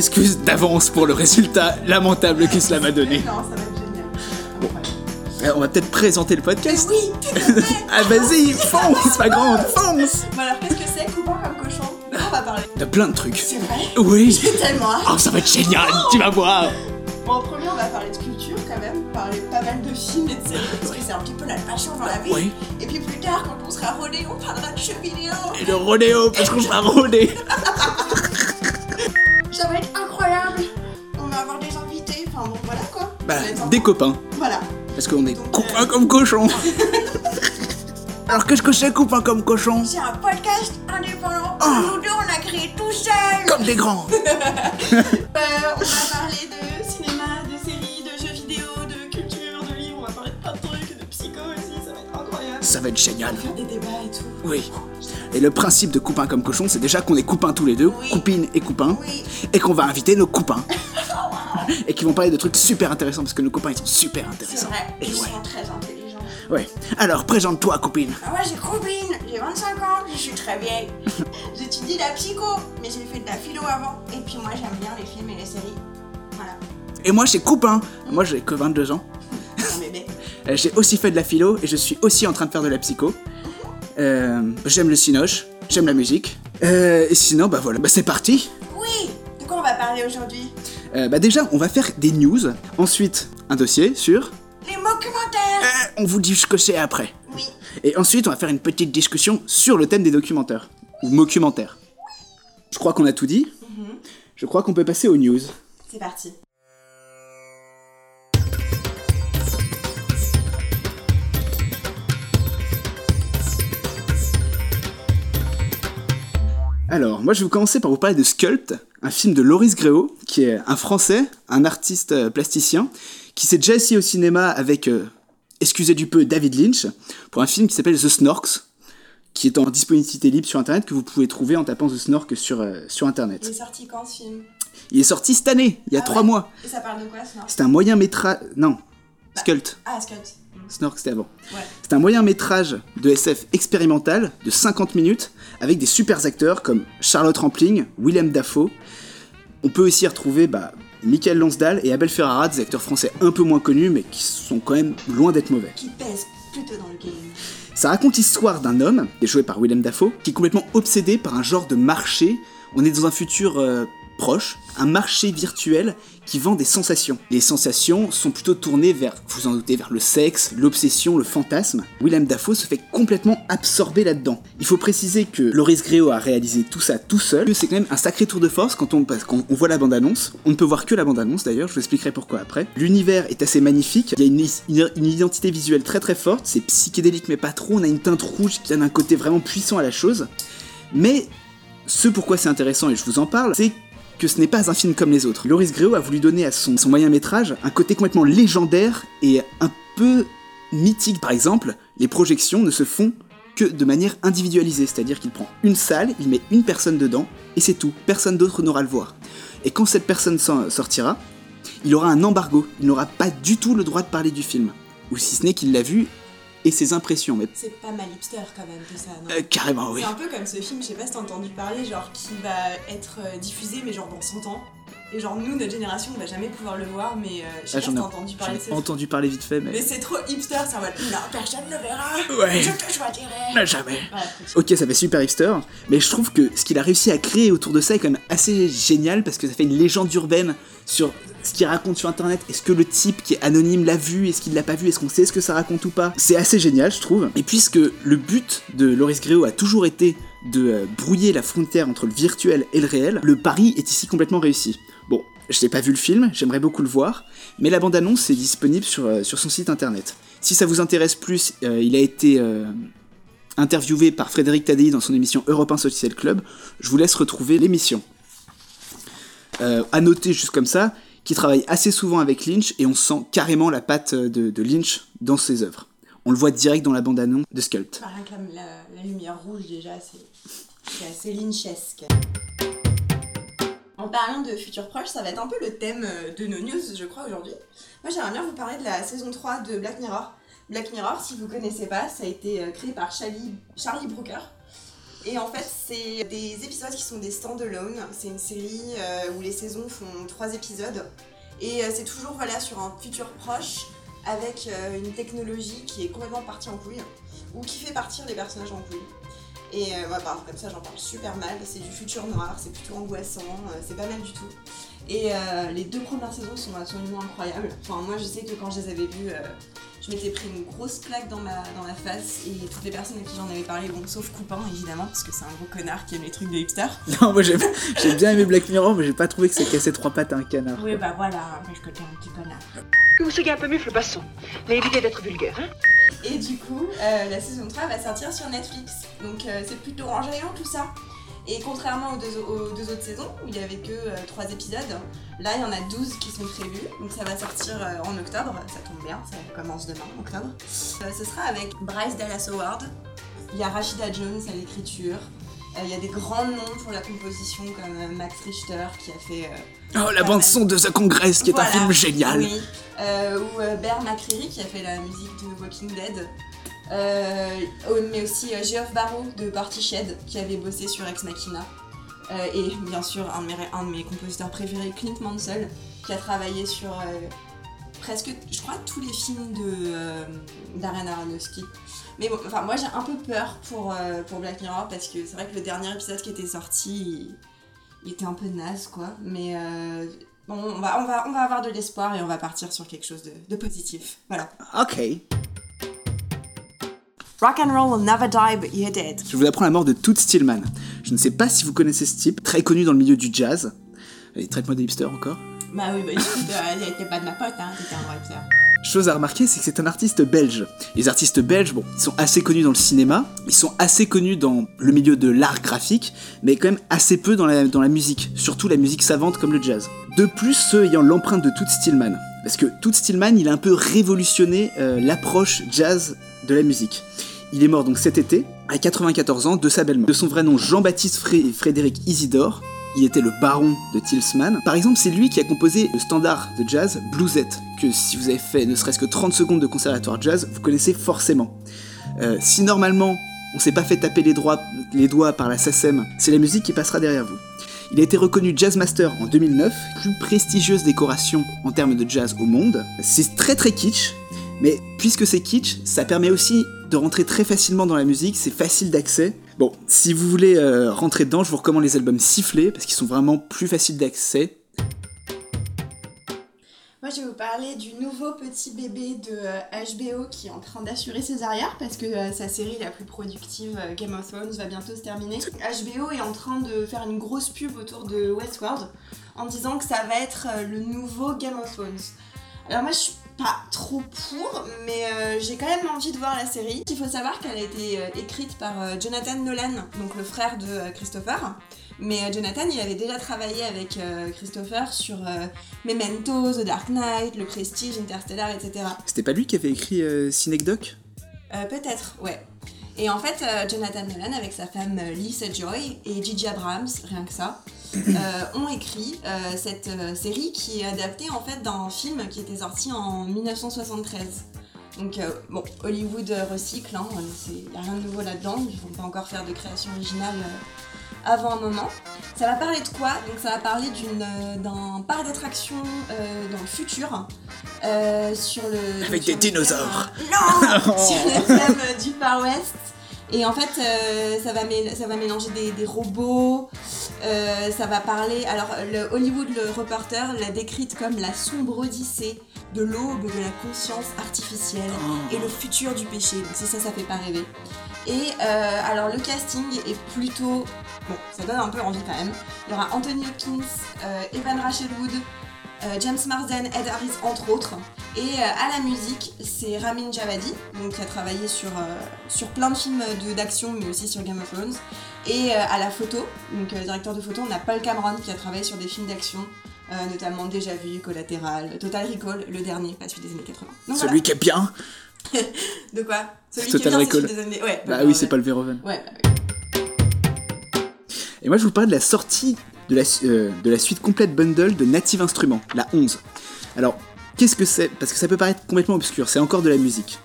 s'excuse d'avance pour le résultat lamentable que cela m'a donné. Non, ça va être génial. On va peut-être présenter le Mais podcast. oui, tout à fait. Ah vas-y, fonce, ma grande, fonce Bon alors, qu'est-ce que c'est Coupant comme cochon? De on va parler T'as plein de trucs. C'est vrai? Oui. J'ai tellement hâte. Oh, ça va être génial, tu vas voir. Bon, en premier, on va parler de culture quand même, parler pas mal de films et de séries, parce que c'est un petit peu la passion dans la vie. Oui. Et puis plus tard, quand on sera rodé, on parlera de jeux vidéo. Et le rodéo, parce qu'on sera rodé. des copains. Voilà. Parce qu'on est Donc, copains euh, comme cochons. Alors qu'est-ce que c'est copains comme cochons C'est un podcast indépendant. Ah. Nous deux, on a créé tout seul. Comme des grands. Euh, on va parler de cinéma, de séries, de jeux vidéo, de culture, de livres. On va parler de plein de trucs, de psycho aussi. Ça va être incroyable. Ça va être génial. Faire des débats et tout. Oui. Et le principe de copains comme cochons, c'est déjà qu'on est copains tous les deux, Oui. copines et copains, Oui. et qu'on va inviter nos copains. et qui vont parler de trucs super intéressants, parce que nos copains, ils sont super C'est intéressants. vrai. Et Ils ouais. sont très intelligents. Ouais. Alors, présente-toi, copine. Ah, moi j'ai copine, j'ai 25 ans, je suis très vieille. J'étudie la psycho, mais j'ai fait de la philo avant. Et puis moi j'aime bien les films et les séries. Voilà. Et moi, c'est copain. Moi, j'ai que 22 ans. Euh, J'ai aussi fait de la philo, et je suis aussi en train de faire de la psycho. Euh, j'aime le cinoche, j'aime la musique. Euh, et sinon, bah voilà, bah c'est parti. Oui De quoi on va parler aujourd'hui? Euh, bah déjà, on va faire des news. Ensuite, un dossier sur... Les documentaires Euh, on vous dit ce que c'est après. Oui. Et ensuite, on va faire une petite discussion sur le thème des documentaires. Ou documentaires. Je crois qu'on a tout dit. Je crois qu'on peut passer aux news. C'est parti. Alors, moi je vais vous commencer par vous parler de Sculpt, un film de Loris Gréau, qui est un Français, un artiste euh, plasticien, qui s'est déjà assis au cinéma avec, euh, excusez du peu, David Lynch, pour un film qui s'appelle The Snorks, qui est en disponibilité libre sur Internet, que vous pouvez trouver en tapant The Snork sur, euh, sur Il Internet. est sorti quand ce film? Il est sorti cette année, il y a Ah trois ouais mois. Et ça parle de quoi ce nom C'est un moyen métrage... Non, Sculpt. Ah, Scott. Snork, c'était avant. Ouais. C'est un moyen métrage de SF expérimental de 50 minutes avec des super acteurs comme Charlotte Rampling, Willem Dafoe. On peut aussi retrouver bah, Michael Lansdal et Abel Ferrara, des acteurs français un peu moins connus mais qui sont quand même loin d'être mauvais. Qui pèse plutôt dans le game. Ça raconte l'histoire d'un homme, joué par Willem Dafoe, qui est complètement obsédé par un genre de marché. On est dans un futur euh, proche, un marché virtuel qui vend des sensations. Les sensations sont plutôt tournées vers, vous en doutez, vers le sexe, l'obsession, le fantasme. Willem Dafoe se fait complètement absorber là-dedans. Il faut préciser que Loris Gréau a réalisé tout ça tout seul. C'est quand même un sacré tour de force quand on, voit la bande-annonce. On ne peut voir que la bande-annonce d'ailleurs, je vous expliquerai pourquoi après. L'univers est assez magnifique, il y a une, identité visuelle très très forte, c'est psychédélique mais pas trop, on a une teinte rouge qui donne un côté vraiment puissant à la chose. Mais ce pourquoi c'est intéressant et je vous en parle, c'est que ce n'est pas un film comme les autres. Loris Gréau a voulu donner à son, son moyen métrage un côté complètement légendaire et un peu mythique. Par exemple, les projections ne se font que de manière individualisée, c'est-à-dire qu'il prend une salle, il met une personne dedans, et c'est tout, personne d'autre n'aura le voir. Et quand cette personne sortira, il aura un embargo, il n'aura pas du tout le droit de parler du film. Ou si ce n'est qu'il l'a vu et ses impressions, mais C'est pas mal hipster quand même tout ça, non euh, carrément oui. C'est un peu comme ce film, je sais pas si t'as entendu parler, genre qui va être euh, diffusé, mais genre dans 100 ans. Et genre nous, notre génération, on va jamais pouvoir le voir, mais euh, je sais Ah, pas j'en si ai- t'as entendu parler de film. entendu parler vite fait, mais... Mais c'est trop hipster, ça va. Non, personne ne verra. Ouais. Je te choisirai. Jamais. Ok, ça fait super hipster, mais je trouve que ce qu'il a réussi à créer autour de ça est quand même assez génial parce que ça fait une légende urbaine sur ce qu'il raconte sur internet. Est-ce que le type qui est anonyme l'a vu? Est-ce qu'il l'a pas vu? Est-ce qu'on sait ce que ça raconte ou pas? C'est assez génial, je trouve. Et puisque le but de Loris Gréau a toujours été de euh, brouiller la frontière entre le virtuel et le réel, le pari est ici complètement réussi. Je n'ai pas vu le film, j'aimerais beaucoup le voir, mais la bande-annonce est disponible sur, euh, sur son site internet. Si ça vous intéresse plus, euh, il a été euh, interviewé par Frédéric Tadei dans son émission Europe 1 Social Club. Je vous laisse retrouver l'émission. Euh, à noter juste comme ça qu'il travaille assez souvent avec Lynch et on sent carrément la patte de, Lynch dans ses œuvres. On le voit direct dans la bande-annonce de Sculpt. Bah, la, la- lumière rouge, déjà, c'est assez lynchesque. En parlant de futur proche, ça va être un peu le thème euh, de nos news, je crois, aujourd'hui. Moi, j'aimerais bien vous parler de la saison 3 de Black Mirror. Black Mirror, si vous connaissez pas, ça a été euh, créé par Charlie, Brooker. Et en fait, c'est des épisodes qui sont des stand-alone. C'est une série euh, où les saisons font trois épisodes. Et c'est toujours voilà, sur un futur proche avec une technologie qui est complètement partie en couille ou qui fait partir les personnages en couille. Et euh, moi, par exemple, comme ça, j'en parle super mal. C'est du futur noir, c'est plutôt angoissant, euh, c'est pas mal du tout. Et euh, les deux premières saisons sont absolument incroyables. Enfin, moi, je sais que quand je les avais vues, euh, je m'étais pris une grosse claque dans ma, dans la face. Et toutes les personnes à qui j'en avais parlé, bon, sauf Coupin, évidemment, parce que c'est un gros connard qui aime les trucs de hipster. Non, moi j'ai j'ai bien aimé Black Mirror, mais j'ai pas trouvé que ça cassait trois pattes à un canard. Oui, bah voilà, parce que t'es un petit connard. Vous soyez un peu mufle, passons. Mais évitez d'être vulgaire, hein Et du coup, euh, la saison 3 va sortir sur Netflix. Donc euh, c'est plutôt enjaillant tout ça. Et contrairement aux deux, autres saisons, où il n'y avait que 3 épisodes, là il y en a 12 qui sont prévus. Donc ça va sortir euh, en octobre, ça tombe bien, ça commence demain, octobre. Euh, ce sera avec Bryce Dallas Howard, il y a Rashida Jones à l'écriture, euh, il y a des grands noms pour la composition comme euh, Max Richter qui a fait... Oh, la bande son de The Congress, qui est un film génial. Oui. Euh, ou euh, Bear McCreary qui a fait la musique de Walking Dead. Euh, mais aussi euh, Geoff Barrow de Portishead qui avait bossé sur Ex Machina. Euh, et bien sûr un de, mes, un de mes compositeurs préférés, Clint Mansell, qui a travaillé sur presque, je crois, tous les films de Darren Aronofsky. Mais bon, enfin, moi j'ai un peu peur pour, euh, pour Black Mirror parce que c'est vrai que le dernier épisode qui était sorti, il, était un peu naze quoi. Mais euh, bon, on va, on, va, on va avoir de l'espoir et on va partir sur quelque chose de, de positif. Voilà. Ok. Rock and roll will never die, but you're dead. Je vous apprends la mort de Toots Stillman. Je ne sais pas si vous connaissez ce type, très connu dans le milieu du jazz. Et traite-moi des hipsters encore. Bah oui, bah t'es pas de ma pote, hein, t'étais un vrai hipster. Chose à remarquer, c'est que c'est un artiste belge. Les artistes belges, bon, ils sont assez connus dans le cinéma, ils sont assez connus dans le milieu de l'art graphique, mais quand même assez peu dans la, musique, surtout la musique savante comme le jazz. De plus, ceux ayant l'empreinte de Toots Stillman. Parce que Toots Stillman, il a un peu révolutionné euh, l'approche jazz de la musique. Il est mort donc cet été, à 94 ans, de sa belle-mort. De son vrai nom Jean-Baptiste Fré- Frédéric Isidore, il était le baron de Tilsman. Par exemple, c'est lui qui a composé le standard de jazz Bluesette, que si vous avez fait ne serait-ce que 30 secondes de conservatoire jazz, vous connaissez forcément. Euh, si normalement on s'est pas fait taper les, les doigts par la SACEM, c'est la musique qui passera derrière vous. Il a été reconnu Jazz Master en 2009, plus prestigieuse décoration en termes de jazz au monde. C'est très très kitsch, mais puisque c'est kitsch, ça permet aussi de rentrer très facilement dans la musique, c'est facile d'accès. Bon, si vous voulez euh, rentrer dedans, je vous recommande les albums sifflés, parce qu'ils sont vraiment plus faciles d'accès. Moi, je vais vous parler du nouveau petit bébé de euh, HBO qui est en train d'assurer ses arrières parce que euh, sa série la plus productive, euh, Game of Thrones, va bientôt se terminer. HBO est en train de faire une grosse pub autour de Westworld en disant que ça va être euh, le nouveau Game of Thrones. Alors moi, je suis pas trop pour, mais euh, j'ai quand même envie de voir la série. Il faut savoir qu'elle a été euh, écrite par euh, Jonathan Nolan, donc le frère de Christopher. Mais Jonathan, il avait déjà travaillé avec Christopher sur Memento, The Dark Knight, Le Prestige, Interstellar, etc. C'était pas lui qui avait écrit Synecdoche? Peut-être, ouais. Et en fait, euh, Jonathan Nolan, avec sa femme euh, Lisa Joy et Gigi Abrams, rien que ça, euh, ont écrit cette série qui est adaptée en fait d'un film qui était sorti en 1973. Donc euh, bon, Hollywood recycle, hein, il n'y a rien de nouveau là-dedans, ils vont pas encore faire de création originale avant un moment. Ça va parler de quoi? Donc ça va parler d'une, euh, d'un parc d'attractions euh, dans le futur. euh, sur le, Avec sur des le dinosaures. Non Sur le thème du Far West. Et en fait, euh, ça, va ça va mélanger des, des robots, euh, ça va parler. Alors, le Hollywood le Reporter l'a décrite comme la sombre odyssée de l'aube de la conscience artificielle Oh. et le futur du péché. Donc, si ça, ça fait pas rêver. Et euh, alors, le casting est plutôt. Bon, ça donne un peu envie quand même. Il y aura Anthony Hopkins, euh, Evan Rachel Wood, euh, James Marsden, Ed Harris, entre autres. Et euh, à la musique, c'est Ramin Djawadi, donc qui a travaillé sur, sur plein de films de- d'action, mais aussi sur Game of Thrones. Et à la photo, donc directeur de photo, on a Paul Cameron qui a travaillé sur des films d'action, notamment Déjà Vu, Collatéral, Total Recall, le dernier, pas celui des années 80. Donc Celui qui est bien. De quoi? Celui Total qui est bien, Recall. celui des années... Ouais, Bah oui, c'est pas le Verhoeven. Ouais, bah oui. Et moi, je vous parle de la sortie de la, euh, de la suite complète bundle de Native Instruments, la 11. Alors, qu'est-ce que c'est? Parce que ça peut paraître complètement obscur, c'est encore de la musique.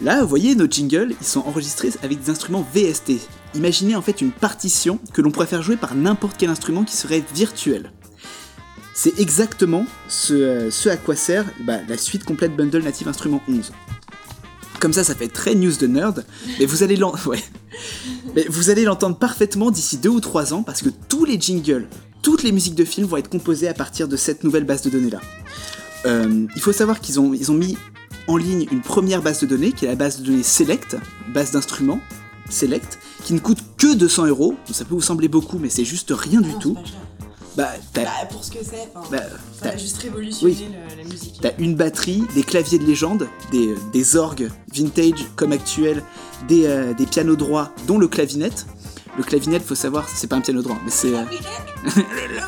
Là, vous voyez, nos jingles, ils sont enregistrés avec des instruments VST. imaginez en fait une partition que l'on pourrait faire jouer par n'importe quel instrument qui serait virtuel. C'est exactement ce, euh, à quoi sert bah, la suite complète Bundle Native Instrument 11. Comme ça, ça fait très news de nerd, mais vous allez ouais. L'entendre parfaitement d'ici deux ou trois ans parce que tous les jingles, toutes les musiques de films vont être composées à partir de cette nouvelle base de données là. Euh, il faut savoir qu'ils ont, ils ont mis en ligne une première base de données qui est la base de données Select, base d'instruments Select, qui ne coûte que 200 euros. Ça peut vous sembler beaucoup, mais c'est juste rien du Non, tout. c'est pas cher. Bah, t'as Bah, pour ce que c'est, enfin, bah, ça t'as- a juste révolutionné oui. le- la musique. T'as une batterie, des claviers de légende, des, des orgues vintage comme actuels, des, euh, des pianos droits, dont le clavinette. Le clavinette, faut savoir, c'est pas un piano droit, mais c'est. euh, le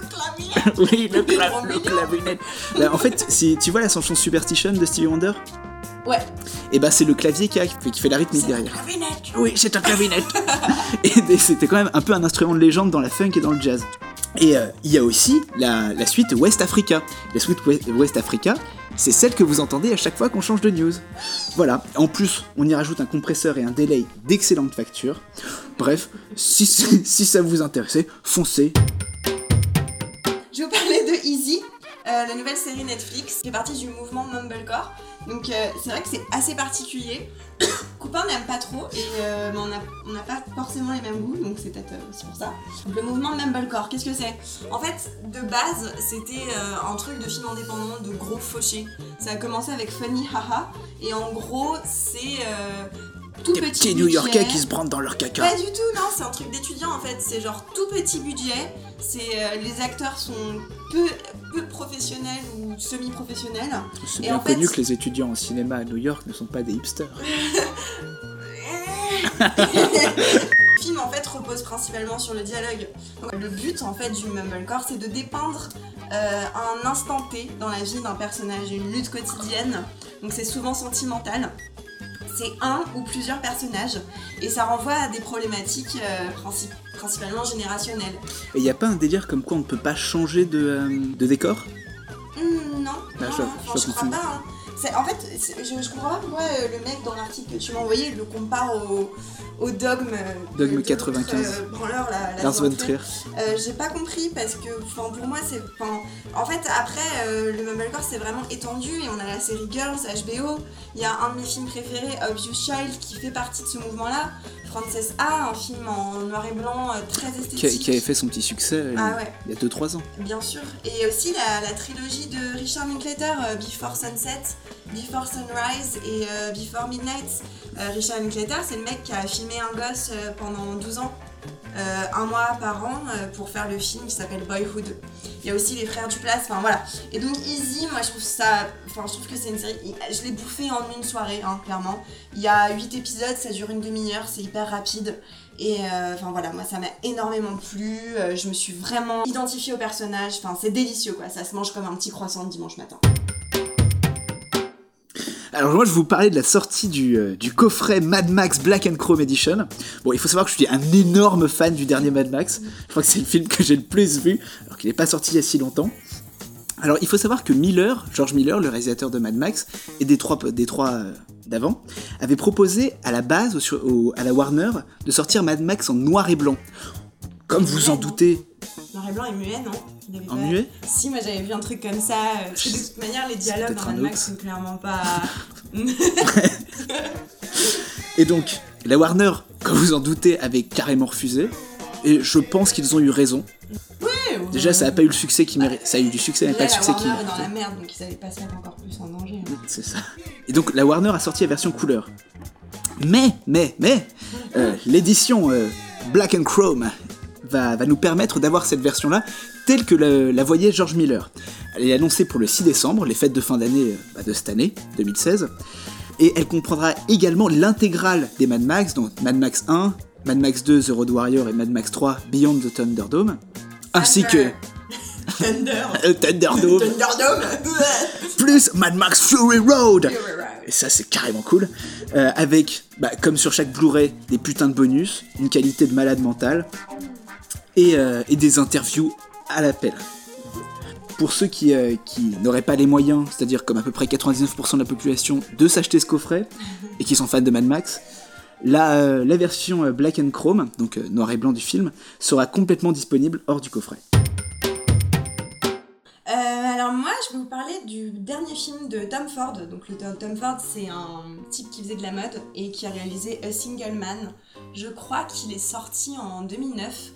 clavier oui, le, cla- le clavinette. Bah, en fait, si tu vois la chanson Superstition de Stevie Wonder, Ouais. et bah c'est le clavier qui, a- qui fait la rythmique C'est un derrière. clavinette. Oui, c'est un clavinette. et c'était quand même un peu un instrument de légende dans la funk et dans le jazz. Et euh, il y a aussi la, suite West Africa. La suite West, Africa, c'est celle que vous entendez à chaque fois qu'on change de news. Voilà. En plus, on y rajoute un compresseur et un delay d'excellente facture. Bref, si, ça vous intéressait, foncez. Je vous parler de Easy, euh, la nouvelle série Netflix qui fait partie du mouvement Mumblecore. Donc euh, c'est vrai que c'est assez particulier. Coupin n'aime pas trop, et, euh, on n'a pas forcément les mêmes goûts, donc c'est peut-être euh, aussi pour ça. Le mouvement Mumblecore, qu'est-ce que c'est? En fait, de base, c'était euh, un truc de film indépendant de gros fauchés. Ça a commencé avec Funny Haha, et en gros, c'est euh, tout Des petit petits New-Yorkais qui se brandent dans leur caca. Pas du tout, non, c'est un truc d'étudiant en fait. C'est genre tout petit budget. C'est euh, les acteurs sont peu, peu professionnels ou semi-professionnels. C'est bien en fait- connu que les étudiants en cinéma à New York ne sont pas des hipsters. Le film en fait repose principalement sur le dialogue. Donc, le but en fait du Mumblecore, c'est de dépeindre euh, un instant T dans la vie d'un personnage, une lutte quotidienne. Donc c'est souvent sentimental. C'est un ou plusieurs personnages et ça renvoie à des problématiques euh, princi- principalement générationnelles. Et il n'y a pas un délire comme quoi on ne peut pas changer de, euh, de décor? Hmm, non, Ah, non, je- non, je enfin, je, crois confonds. pas. hein. En fait, je, je comprends pas pourquoi euh, le mec dans l'article que tu m'as envoyé le compare au, au dogme. euh, Dogme de l'autre, 95. euh, branleur, la, la. Euh, J'ai pas compris parce que pour moi c'est. En fait, après, euh, le Mumblecore c'est vraiment étendu et on a la série Girls, HBO. Il y a un de mes films préférés, Obvious Child, qui fait partie de ce mouvement-là. Frances A, un film en noir et blanc euh, très esthétique. qui avait fait son petit succès Ah ouais. il y a 2-3 ans. Bien sûr. Et aussi la, la trilogie de Richard Linklater, euh, Before Sunset, Before Sunrise et euh, Before Midnight. Richard Linklater, c'est le mec qui a filmé un gosse pendant 12 ans, euh, un mois par an, euh, pour faire le film qui s'appelle Boyhood. Il y a aussi les frères Duplass, enfin voilà. Et donc Easy, moi je trouve ça, enfin je trouve que c'est une série, je l'ai bouffé en une soirée, hein, clairement. Il y a 8 épisodes, ça dure une demi-heure, c'est hyper rapide. Et euh, enfin voilà, moi ça m'a énormément plu, je me suis vraiment identifiée au personnage, enfin c'est délicieux quoi, ça se mange comme un petit croissant le dimanche matin. Alors moi je vous parler de la sortie du, euh, du coffret Mad Max Black and Chrome Edition. Bon il faut savoir que je suis un énorme fan du dernier Mad Max. Je crois que c'est le film que j'ai le plus vu, alors qu'il n'est pas sorti il y a si longtemps. Alors il faut savoir que Miller, George Miller, le réalisateur de Mad Max, et des trois, euh, d'avant, avait proposé à la base, à la Warner, de sortir Mad Max en noir et blanc. Comme vous en doutez, Noir et blanc et muet, non en pas- muet Si, moi j'avais vu un truc comme ça, euh, parce que de toute manière les dialogues dans Mad Max sont clairement pas... Et donc, la Warner, comme vous en doutez, avait carrément refusé. Et je pense qu'ils ont eu raison. Déjà, ça n'a pas eu le succès qui mérite. Ça a eu du succès, mais Là, pas le succès qui est dans la merde, donc ils allaient pas se mettre encore plus en danger. hein. C'est ça. Et donc, la Warner a sorti la version couleur. Mais, mais, mais, euh, l'édition euh, Black and Chrome va, va nous permettre d'avoir cette version-là telle que la, la voyait George Miller. Elle est annoncée pour le 6 décembre, les fêtes de fin d'année euh, bah, de cette année, 2016. Et elle comprendra également l'intégrale des Mad Max, donc Mad Max 1, Mad Max 2, The Road Warrior et Mad Max 3, Beyond the Thunderdome. Ainsi que Thunder euh, Thunderdome, Thunderdome plus Mad Max Fury Road. Et ça, c'est carrément cool. Euh, avec, bah, comme sur chaque Blu-ray, des putains de bonus, une qualité de malade mental, et, euh, et des interviews à l'appel. Pour ceux qui, euh, qui n'auraient pas les moyens, c'est-à-dire comme à peu près 99% de la population, de s'acheter ce coffret, et qui sont fans de Mad Max, La, euh, version Black and Chrome, donc noir et blanc du film, sera complètement disponible hors du coffret. Alors moi, je vais vous parler du dernier film de Tom Ford. Donc Tom Ford, c'est un type qui faisait de la mode et qui a réalisé A Single Man. Je crois qu'il est sorti en 2009.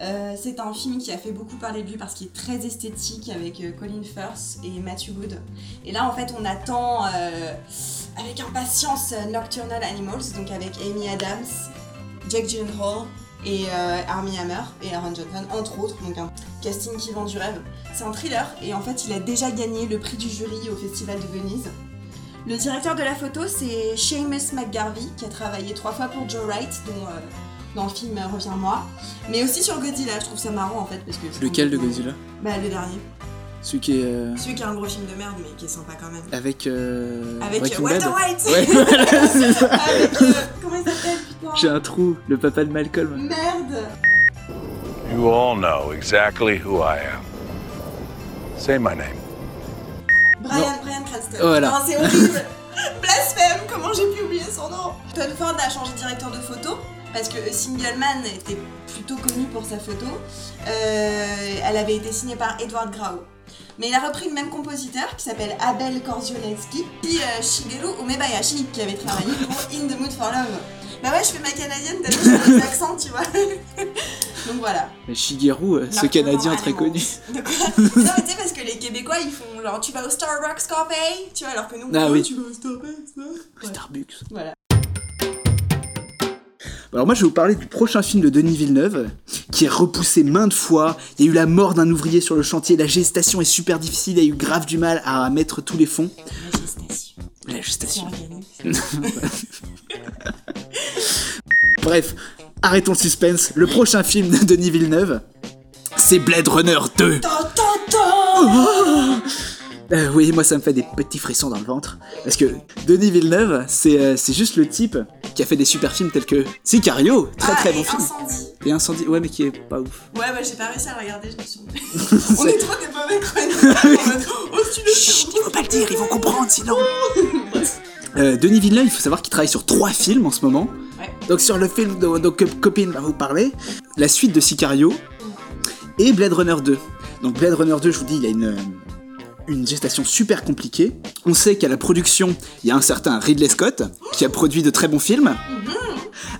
Euh, c'est un film qui a fait beaucoup parler de lui parce qu'il est très esthétique avec euh, Colin Firth et Matthew Wood. Et là, en fait, on attend euh, avec impatience Nocturnal Animals, donc avec Amy Adams, Jake Gyllenhaal et euh, Armie Hammer et Aaron Johnson, entre autres. Donc un casting qui vend du rêve. C'est un thriller et en fait, il a déjà gagné le prix du jury au Festival de Venise. Le directeur de la photo, c'est Seamus McGarvey, qui a travaillé trois fois pour Joe Wright, dont dans le film Reviens-moi, mais aussi sur Godzilla. Je trouve ça marrant en fait parce que. Lequel de Godzilla Bah le dernier. Celui qui est euh, Celui qui a un gros film de merde, mais qui est sympa quand même. avec, euh, Avec Breaking euh, Walter Bad. White. Ouais, voilà, c'est ça. Avec euh, comment il s'appelle putain J'ai un trou, le papa de Malcolm. Merde. You all know exactly who I am. Say my name. Brian, Brian Cranston. Voilà. Non, c'est horrible. Blasphème, comment j'ai pu oublier son nom Tom Ford a changé de directeur de photo parce que Single Man était plutôt connu pour sa photo. Euh, elle avait été signée par Edward Grau. Mais il a repris le même compositeur qui s'appelle Abel Korzionewski, puis euh, Shigeru Umebayashi qui avait travaillé pour In the Mood for Love. Bah ouais, je fais ma canadienne, t'as vu, j'ai des accents, tu vois. Donc voilà. Mais Shigeru, euh, ce Canadien très connu. De quoi Non mais tu sais parce que les Québécois ils font genre tu vas au Starbucks Café, tu vois alors que nous Ah oui. tu vas au Starbucks. Ouais. Starbucks. Voilà. Alors moi je vais vous parler du prochain film de Denis Villeneuve, qui est repoussé maintes fois. Il y a eu la mort d'un ouvrier sur le chantier, la gestation est super difficile, il y a eu grave du mal à mettre tous les fonds. La gestation. La gestation. Bref, arrêtons le suspense. Le prochain film de Denis Villeneuve, c'est Blade Runner 2. Tan, tan, tan Euh, oui, moi ça me fait des petits frissons dans le ventre. Parce que Denis Villeneuve, c'est euh, juste le type qui a fait des super films tels que Sicario, très Ah, très et bon film. Incendie. Et Incendie, ouais mais qui est pas ouf. Ouais bah j'ai pas réussi à le regarder, je me suis On est trop des mauvais mode, Oh tu le sais Il faut pas le dire, ils vont comprendre sinon. Euh, Denis Villeneuve, il faut savoir qu'il travaille sur trois films en ce moment. Ouais. Donc sur le film dont dont Cop- Copine va vous parler, la suite de Sicario et Blade Runner 2. Donc Blade Runner 2, je vous dis, il y a une, euh, une gestation super compliquée. On sait qu'à la production, il y a un certain Ridley Scott qui a produit de très bons films.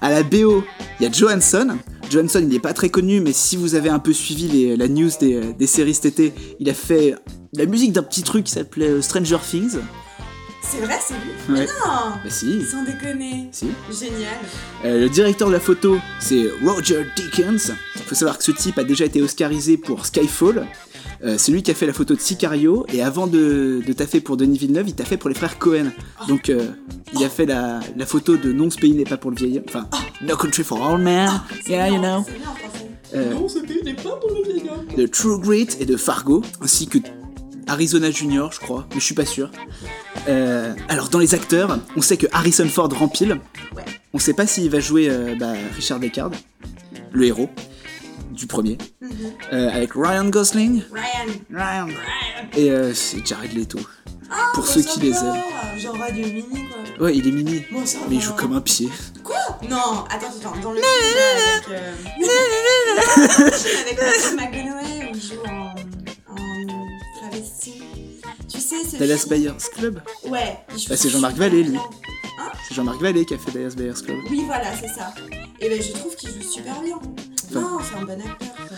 À la BO, il y a Johansson. Johansson, il n'est pas très connu, mais si vous avez un peu suivi les- la news des, des séries cet été, il a fait la musique d'un petit truc qui s'appelait euh, Stranger Things. C'est vrai c'est lui Mais Ouais. non Bah si, Sans déconner si. Génial Euh, le directeur de la photo, c'est Roger Deakins. Il faut savoir que ce type a déjà été oscarisé pour Skyfall. Euh, c'est lui qui a fait la photo de Sicario et avant de, de taffer pour Denis Villeneuve, il taffait pour les frères Cohen. Donc euh, il a fait la, la photo de Non, ce pays n'est pas pour le vieil homme. Enfin, No Country for Old Men. C'est Yeah, you know. Euh, Non ce pays n'est pas pour le vieil homme de True Grit et de Fargo, ainsi que Arizona Junior, je crois, mais je suis pas sûr. Euh, alors dans les acteurs, on sait que Harrison Ford rempile. On sait pas s'il va jouer euh, bah, Richard Deckard, le héros du premier, Mhm. Euh, avec Ryan Gosling Ryan Ryan. Ryan et euh, c'est Jared Leto. Pour bah, ceux qui les aiment. Genre Radio Mini quoi Ouais, il est mini, Bon, ça mais il joue comme un pied. Quoi? Non, attends, attends, dans le film avec, euh, avec où il joue en, en travesti. Tu sais, ce Dallas Buyers Club Ouais. Bah, c'est Jean-Marc Vallée, lui. Hein? C'est Jean-Marc Vallée qui a fait Dallas Buyers Club. Oui, voilà, c'est ça. Et ben, je trouve qu'il joue super bien. Non, c'est un bon acteur. quoi.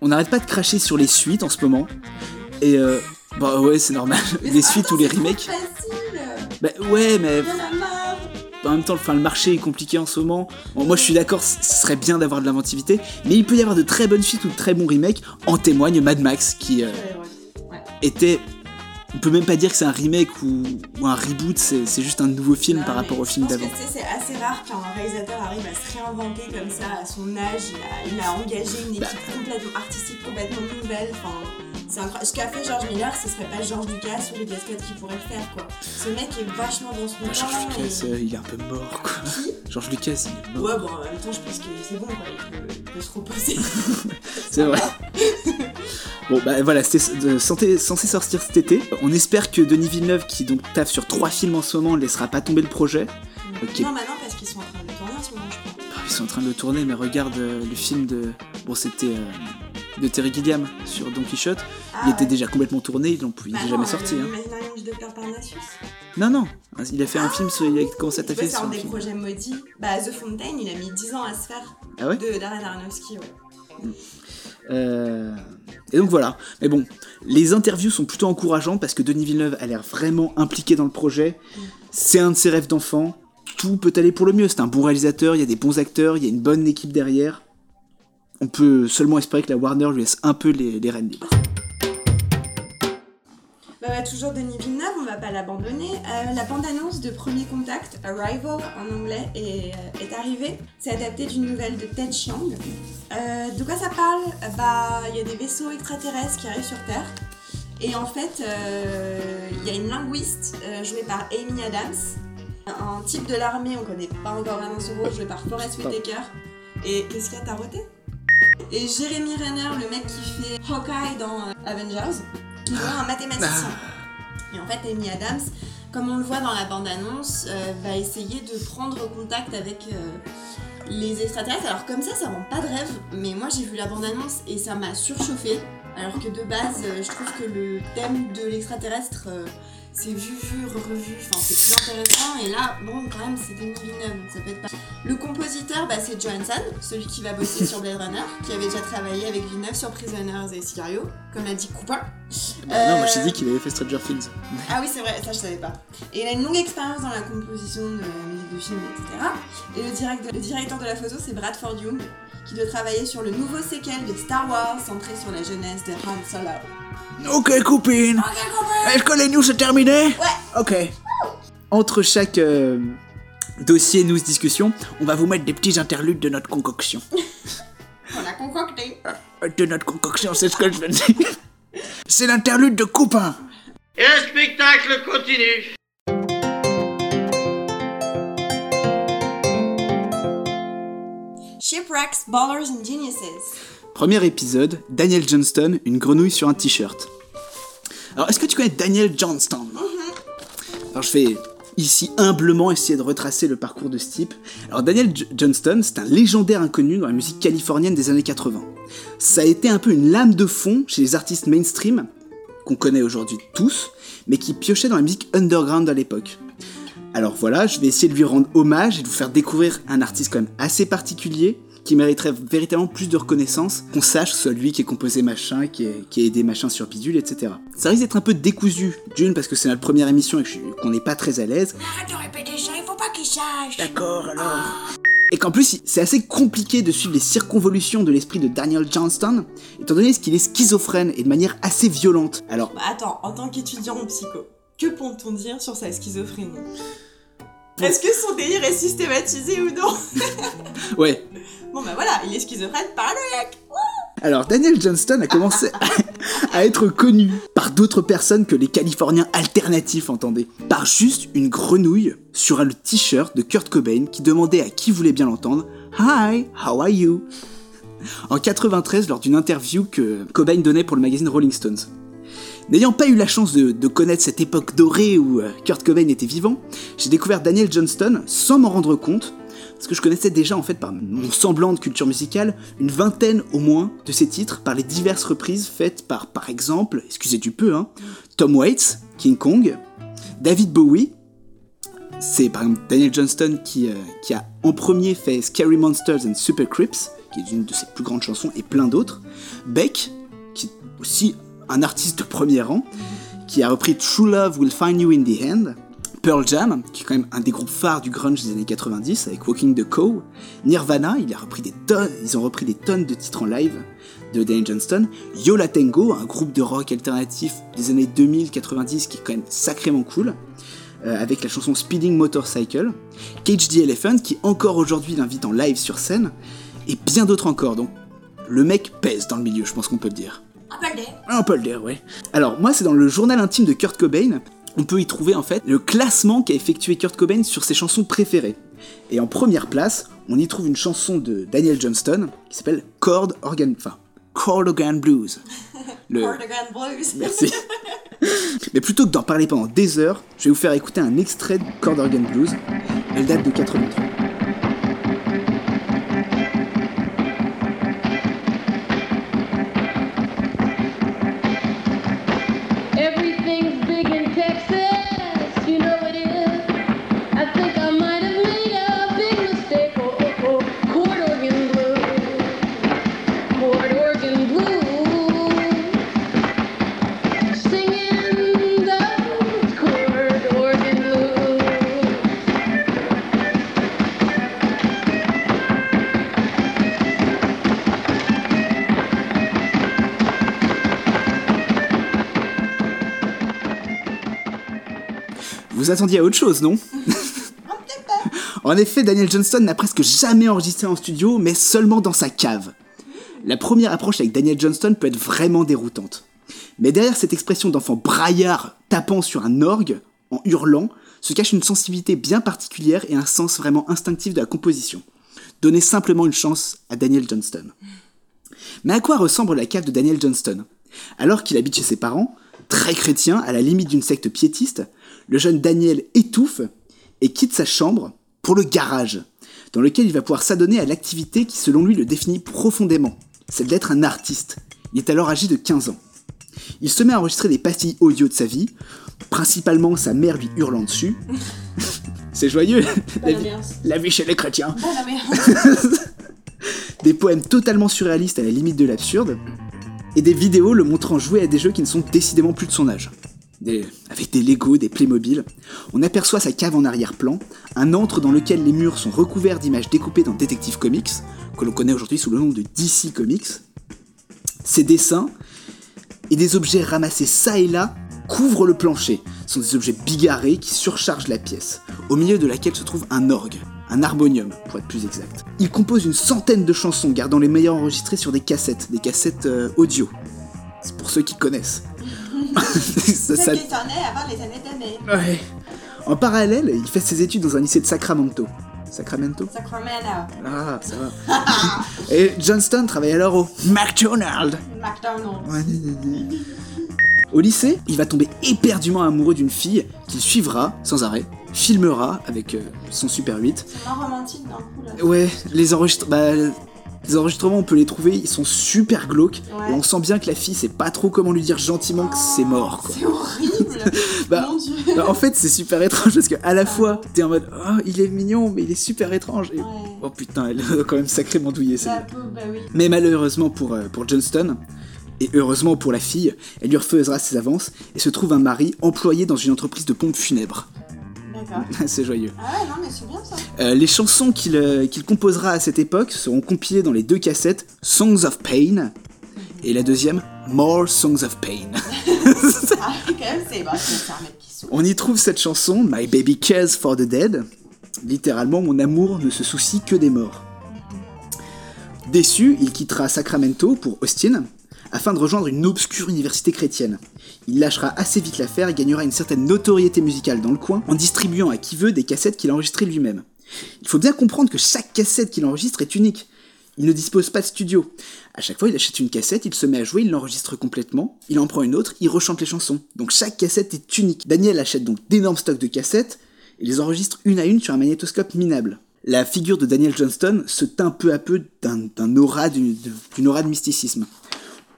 On n'arrête pas de cracher sur les suites en ce moment. Et euh, bah ouais, c'est normal. Mais Les suites ou les remakes. facile. Bah ouais, mais en même temps, enfin, le marché est compliqué en ce moment. Bon, moi, je suis d'accord, ce serait bien d'avoir de l'inventivité, mais il peut y avoir de très bonnes suites ou de très bons remakes. En témoigne Mad Max, qui euh, Ouais, ouais. Ouais. était. On peut même pas dire que c'est un remake ou, ou un reboot, c'est juste un nouveau film Non, par rapport au film d'avant. tu sais, C'est assez rare qu'un réalisateur arrive à se réinventer comme ça à son âge. Il a, il a engagé une Bah. équipe complètement artistique, complètement nouvelle. Enfin, c'est incroyable. Ce qu'a fait George Miller, ce serait pas George Lucas ou Ridley Scott qui pourrait le faire, quoi. Ce mec est vachement dans son Bah, George. Lucas, et- euh, il est un peu mort, quoi. George Lucas, il est mort. Ouais, bon, en même temps, je pense que c'est bon, quoi. Il peut, il peut se reposer. C'est vrai. bon, bah voilà, c'était censé, censé sortir cet été. On espère que Denis Villeneuve, qui donc taffe sur trois films en ce moment, ne laissera pas tomber le projet. Ok. Non, maintenant, parce que qu'ils sont en train de le tourner en ce moment, je crois. Ah, Ils sont en train de le tourner, mais regarde euh, le film de. Bon, c'était. euh, de Terry Gilliam sur Don Quichotte. il était déjà complètement tourné, il Bah était non, jamais euh, sorti. le hein. Non, non, il a fait un film sur. Il a commencé à taffer sur un des film. projets maudits. Bah, The Fountain, il a mis 10 ans à se faire. Ah ouais De Darren Aronofsky, ouais. Euh, Et donc voilà. Mais bon, les interviews sont plutôt encourageantes parce que Denis Villeneuve a l'air vraiment impliqué dans le projet. C'est un de ses rêves d'enfant. Tout peut aller pour le mieux. C'est un bon réalisateur, il y a des bons acteurs, il y a une bonne équipe derrière. On peut seulement espérer que la Warner lui laisse un peu les, les rênes libres. Bah, bah, toujours Denis Villeneuve, on va pas l'abandonner. Euh, la bande-annonce de Premier Contact, Arrival en anglais, est, euh, est arrivée. C'est adapté d'une nouvelle de Ted Chiang. Euh, de quoi ça parle? Bah, il y a des vaisseaux extraterrestres qui arrivent sur Terre. Et en fait, euh, il y a une linguiste euh, jouée par Amy Adams, un type de l'armée, on connaît pas encore vraiment son rôle, joué par Forrest Whitaker. Et qu'est-ce qu'il y a, t'as roté Et Jérémy Renner, le mec qui fait Hawkeye dans euh, Avengers, qui joue un mathématicien. Et en fait, Amy Adams, comme on le voit dans la bande-annonce, euh, va essayer de prendre contact avec euh, les extraterrestres. Alors comme ça, ça rend pas de rêve, mais moi j'ai vu la bande-annonce et ça m'a surchauffé. Alors que de base, euh, je trouve que le thème de l'extraterrestre, c'est vu, vu, revu, enfin c'est plus intéressant. Et là, bon, quand même, c'est Denis Villeneuve, donc ça peut être pas. Le compositeur, bah, c'est Johansson, celui qui va bosser sur Blade Runner, qui avait déjà travaillé avec Villeneuve sur Prisoners et Sicario, comme l'a dit Cooper. Bah non, moi j'ai Euh, dit qu'il avait fait Stranger Things. ah oui, c'est vrai, ça je savais pas. Et il a une longue expérience dans la composition de la musique de film, etc. Et le, direct- le directeur de la photo, c'est Bradford Young, qui doit travailler sur le nouveau séquel de Star Wars, centré sur la jeunesse de Han Solo. Ok, copine Est-ce que les news sont terminées Ouais. Ok. Entre chaque euh, dossier, news, discussion, on va vous mettre des petits interludes de notre concoction. On a concocté. De notre concoction, c'est ce que je veux dire. C'est l'interlude de copain. Et le spectacle continue. Shipwrecks, Ballers and Geniuses. Premier épisode, Daniel Johnston, une grenouille sur un t-shirt. Alors, est-ce que tu connais Daniel Johnston? Alors, je vais ici humblement essayer de retracer le parcours de ce type. Alors, Daniel J- Johnston, c'est un légendaire inconnu dans la musique californienne des années 80. Ça a été un peu une lame de fond chez les artistes mainstream, qu'on connaît aujourd'hui tous, mais qui piochaient dans la musique underground à l'époque. Alors voilà, je vais essayer de lui rendre hommage et de vous faire découvrir un artiste quand même assez particulier qui mériterait véritablement plus de reconnaissance, qu'on sache que ce soit lui qui a composé machin, qui, est- qui a aidé machin sur bidule, etc. Ça risque d'être un peu décousu, d'une parce que c'est notre première émission et qu'on n'est pas très à l'aise. Arrête de répéter ça, il faut pas qu'il sache. D'accord alors. Et qu'en plus, c'est assez compliqué de suivre les circonvolutions de l'esprit de Daniel Johnston, étant donné qu'il est schizophrène et de manière assez violente. Alors, Bah attends, en tant qu'étudiant en psycho, que peut-on dire sur sa schizophrénie? Est-ce que son délire est systématisé ou non ouais, Bon bah voilà, il est schizophrène paranoïaque Alors, Daniel Johnston a commencé à être connu par d'autres personnes que les Californiens alternatifs, entendez. Par juste une grenouille sur un t-shirt de Kurt Cobain qui demandait à qui voulait bien l'entendre Hi, how are you? En 93, lors d'une interview que Cobain donnait pour le magazine Rolling Stones. N'ayant pas eu la chance de, connaître cette époque dorée où euh, Kurt Cobain était vivant, j'ai découvert Daniel Johnston sans m'en rendre compte, parce que je connaissais déjà en fait par mon semblant de culture musicale une vingtaine au moins de ses titres par les diverses reprises faites par par exemple, excusez du peu, hein, Tom Waits, King Kong, David Bowie, c'est par exemple Daniel Johnston qui, euh, a en premier fait Scary Monsters and Super Crips, qui est une de ses plus grandes chansons, et plein d'autres. Beck, qui est aussi un artiste de premier rang, qui a repris True Love Will Find You in the End. Pearl Jam, qui est quand même un des groupes phares du grunge des années 90, avec Walking the Cow. Nirvana, il a repris des tonnes, ils ont repris des tonnes de titres en live de Daniel Johnston. Yo La Tengo, un groupe de rock alternatif des années 2000-90 qui est quand même sacrément cool euh, avec la chanson Speeding Motorcycle, Cage the Elephant qui encore aujourd'hui l'invite en live sur scène, et bien d'autres encore. Donc le mec pèse dans le milieu, je pense qu'on peut le dire. Un peut le dire, ouais. Alors moi c'est dans le journal intime de Kurt Cobain, on peut y trouver en fait le classement qu'a effectué Kurt Cobain sur ses chansons préférées. Et en première place, on y trouve une chanson de Daniel Johnston qui s'appelle Chord Organ, enfin Chord Organ Blues. Le, Blues. Merci. Mais plutôt que d'en parler pendant des heures, je vais vous faire écouter un extrait de Chord Organ Blues. Elle date de 83. Vous attendiez à autre chose, non En effet, Daniel Johnston n'a presque jamais enregistré en studio, mais seulement dans sa cave. La première approche avec Daniel Johnston peut être vraiment déroutante. Mais derrière cette expression d'enfant braillard tapant sur un orgue, en hurlant, se cache une sensibilité bien particulière et un sens vraiment instinctif de la composition. Donnez simplement une chance à Daniel Johnston. Mais à quoi ressemble la cave de Daniel Johnston? Alors qu'il habite chez ses parents, très chrétien, à la limite d'une secte piétiste, le jeune Daniel étouffe et quitte sa chambre pour le garage, dans lequel il va pouvoir s'adonner à l'activité qui selon lui le définit profondément, celle d'être un artiste. Il est alors âgé de 15 ans. Il se met à enregistrer des pastilles audio de sa vie, principalement sa mère lui hurlant dessus. C'est joyeux, la vie, ambiance. la vie chez les chrétiens. Des poèmes totalement surréalistes à la limite de l'absurde, et des vidéos le montrant jouer à des jeux qui ne sont décidément plus de son âge. Avec des Lego, des Playmobil, on aperçoit sa cave en arrière-plan, un antre dans lequel les murs sont recouverts d'images découpées dans Detective Comics, que l'on connaît aujourd'hui sous le nom de DC Comics. Ses dessins et des objets ramassés ça et là couvrent le plancher. Ce sont des objets bigarrés qui surchargent la pièce, au milieu de laquelle se trouve un orgue, un harmonium pour être plus exact. Il compose une centaine de chansons, gardant les meilleures enregistrées sur des cassettes, des cassettes euh, audio. C'est pour ceux qui connaissent. Ça- ça- s'en est avant les années d'année. Ouais. En parallèle, il fait ses études dans un lycée de Sacramento. Sacramento? Sacramento. Ah, ça va. Et Johnston travaille alors au McDonald's. McDonald's. Au lycée, il va tomber éperdument amoureux d'une fille qu'il suivra sans arrêt, filmera avec euh, son Super 8. C'est romantique d'un coup là. Ouais, les, enregistre- bah, les enregistrements, on peut les trouver, ils sont super glauques. Ouais. Et on sent bien que la fille sait pas trop comment lui dire gentiment que c'est mort. Quoi. C'est horrible. Bah, Mon dieu. bah, en fait, c'est super étrange parce que à la fois, t'es en mode Oh, il est mignon, mais il est super étrange. Et, Ouais. Oh putain, elle est quand même sacrément celle-là. pauvre, bah oui. Mais malheureusement pour, euh, pour Johnston, et heureusement pour la fille, elle lui refaisera ses avances et se trouve un mari employé dans une entreprise de pompes funèbres. C'est joyeux. Ah ouais, non, mais c'est bien ça. Euh, les chansons qu'il euh, qu'il composera à cette époque seront compilées dans les deux cassettes Songs of Pain et la deuxième More Songs of Pain. Ah, quand même, c'est bon, c'est un mec qui souffre. On y trouve cette chanson My Baby Cares for the Dead. Littéralement, mon amour ne se soucie que des morts. Déçu, il quittera Sacramento pour Austin afin de rejoindre une obscure université chrétienne. Il lâchera assez vite l'affaire et gagnera une certaine notoriété musicale dans le coin en distribuant à qui veut des cassettes qu'il a enregistrées lui-même. Il faut bien comprendre que chaque cassette qu'il enregistre est unique. Il ne dispose pas de studio. À chaque fois, il achète une cassette, il se met à jouer, il l'enregistre complètement, il en prend une autre, il rechante les chansons. Donc chaque cassette est unique. Daniel achète donc d'énormes stocks de cassettes et les enregistre une à une sur un magnétoscope minable. La figure de Daniel Johnston se teint peu à peu d'un aura, d'une aura de mysticisme.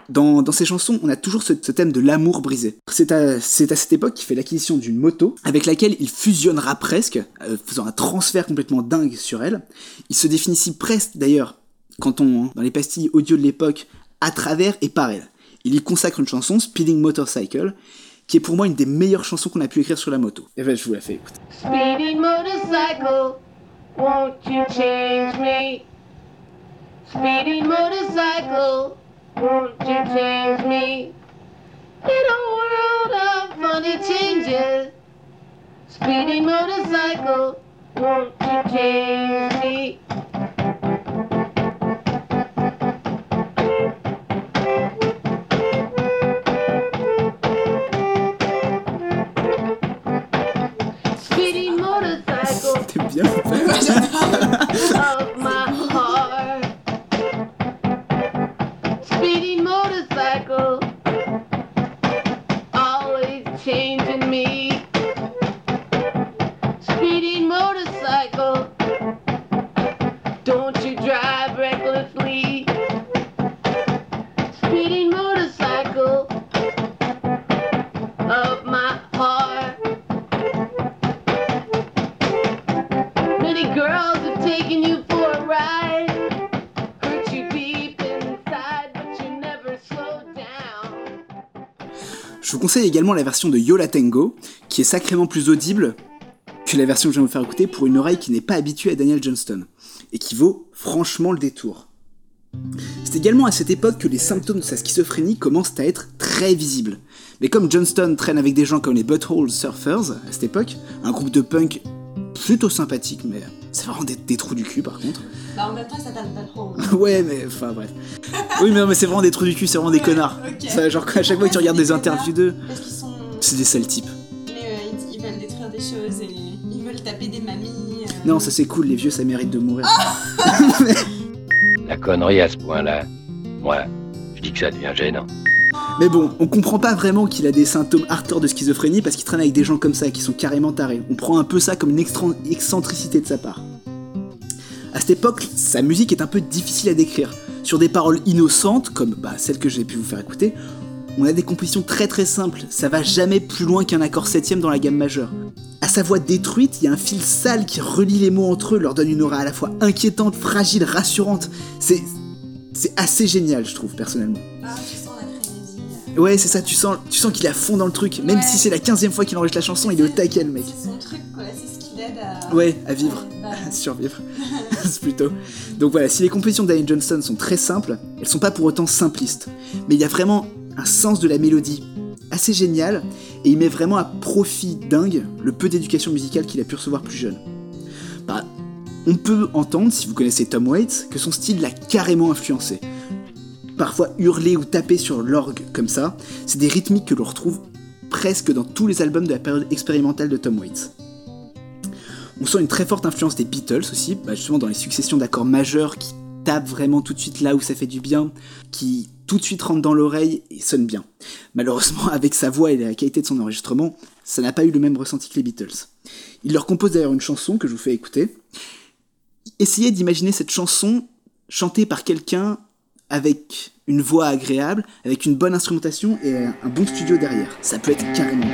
Dans, dans ses chansons, on a toujours ce, thème de l'amour brisé. C'est à, cette époque qu'il fait l'acquisition d'une moto, avec laquelle il fusionnera presque, euh, faisant un transfert complètement dingue sur elle. Il se définit presque, d'ailleurs, quand on, dans les pastilles audio de l'époque, à travers et par elle. Il y consacre une chanson, Speeding Motorcycle, qui est pour moi une des meilleures chansons qu'on a pu écrire sur la moto. Et ben, je vous la fais écouter. Speeding motorcycle, won't you change me? Speeding motorcycle, won't you change me? In a world of funny changes, speeding motorcycle, won't you change me? T'aimes bien of और Je vous conseille également la version de Yola Tango, qui est sacrément plus audible que la version que je viens de vous faire écouter pour une oreille qui n'est pas habituée à Daniel Johnston, et qui vaut franchement le détour. C'est également à cette époque que les symptômes de sa schizophrénie commencent à être très visibles. Mais comme Johnston traîne avec des gens comme les Butthole Surfers à cette époque, un groupe de punk plutôt sympathique, mais c'est vraiment des, des trous du cul par contre. Bah, en même temps, ça s'appelle Butthole. Ouais, mais enfin bref. Oui, mais non, mais c'est vraiment des trous du cul, c'est vraiment des Ouais, connards. ok. Ça, genre, à chaque fois que tu regardes des des interviews d'eux, sont. c'est des sales types. Mais euh, ils, ils veulent détruire des choses et ils veulent taper des mamies. euh. Non, ça c'est cool, les vieux ça mérite de mourir. La connerie à ce point-là, moi, je dis que ça devient gênant. Mais bon, on comprend pas vraiment qu'il a des symptômes hardcore de schizophrénie parce qu'il traîne avec des gens comme ça qui sont carrément tarés. On prend un peu ça comme une excentricité de sa part. À cette époque, sa musique est un peu difficile à décrire. Sur des paroles innocentes, comme bah, celles que j'ai pu vous faire écouter, on a des compositions très très simples, ça va jamais plus loin qu'un accord septième dans la gamme majeure. À sa voix détruite, il y a un fil sale qui relie les mots entre eux, leur donne une aura à la fois inquiétante, fragile, rassurante. C'est c'est assez génial, je trouve, personnellement. Ah, Ouais, c'est ça, tu sens, tu sens qu'il est à fond dans le truc. Même Ouais. si c'est la 15 fois qu'il enregistre la chanson, il est au taquet, le mec. C'est son truc, quoi. C'est ce qui l'aide à. Ouais, à vivre. Ouais, bah, À survivre. c'est plutôt. Donc voilà, si les compositions de Daniel Johnston sont très simples, elles sont pas pour autant simplistes. Mais il y a vraiment un sens de la mélodie assez génial, et il met vraiment à profit dingue le peu d'éducation musicale qu'il a pu recevoir plus jeune. Bah, on peut entendre, si vous connaissez Tom Waits, que son style l'a carrément influencé. Parfois hurler ou taper sur l'orgue comme ça, c'est des rythmiques que l'on retrouve presque dans tous les albums de la période expérimentale de Tom Waits. On sent une très forte influence des Beatles aussi, bah, justement dans les successions d'accords majeurs qui tapent vraiment tout de suite là où ça fait du bien, qui tout de suite rentrent dans l'oreille et sonnent bien. Malheureusement, avec sa voix et la qualité de son enregistrement, ça n'a pas eu le même ressenti que les Beatles. Il leur compose d'ailleurs une chanson que je vous fais écouter. Essayez d'imaginer cette chanson chantée par quelqu'un avec une voix agréable, avec une bonne instrumentation et un bon studio derrière. Ça peut être carrément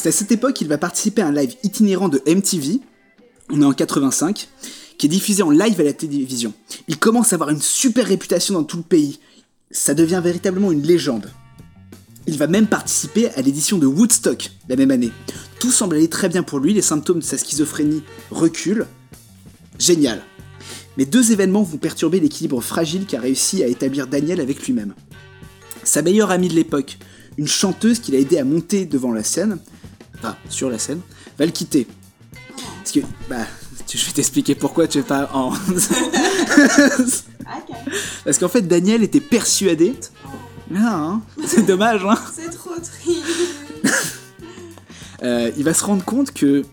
C'est à cette époque qu'il va participer à un live itinérant de MTV, on est en 85, qui est diffusé en live à la télévision. Il commence à avoir une super réputation dans tout le pays. Ça devient véritablement une légende. Il va même participer à l'édition de Woodstock la même année. Tout semble aller très bien pour lui, les symptômes de sa schizophrénie reculent. Génial. Mais deux événements vont perturber l'équilibre fragile qu'a réussi à établir Daniel avec lui-même. Sa meilleure amie de l'époque, une chanteuse qu'il a aidé à monter devant la scène, enfin sur la scène, va le quitter. Parce que, bah, je vais t'expliquer pourquoi tu es pas en. Ah. Parce qu'en fait, Daniel était persuadé. Ah, hein, c'est dommage, hein. C'est trop triste. Euh, il va se rendre compte que.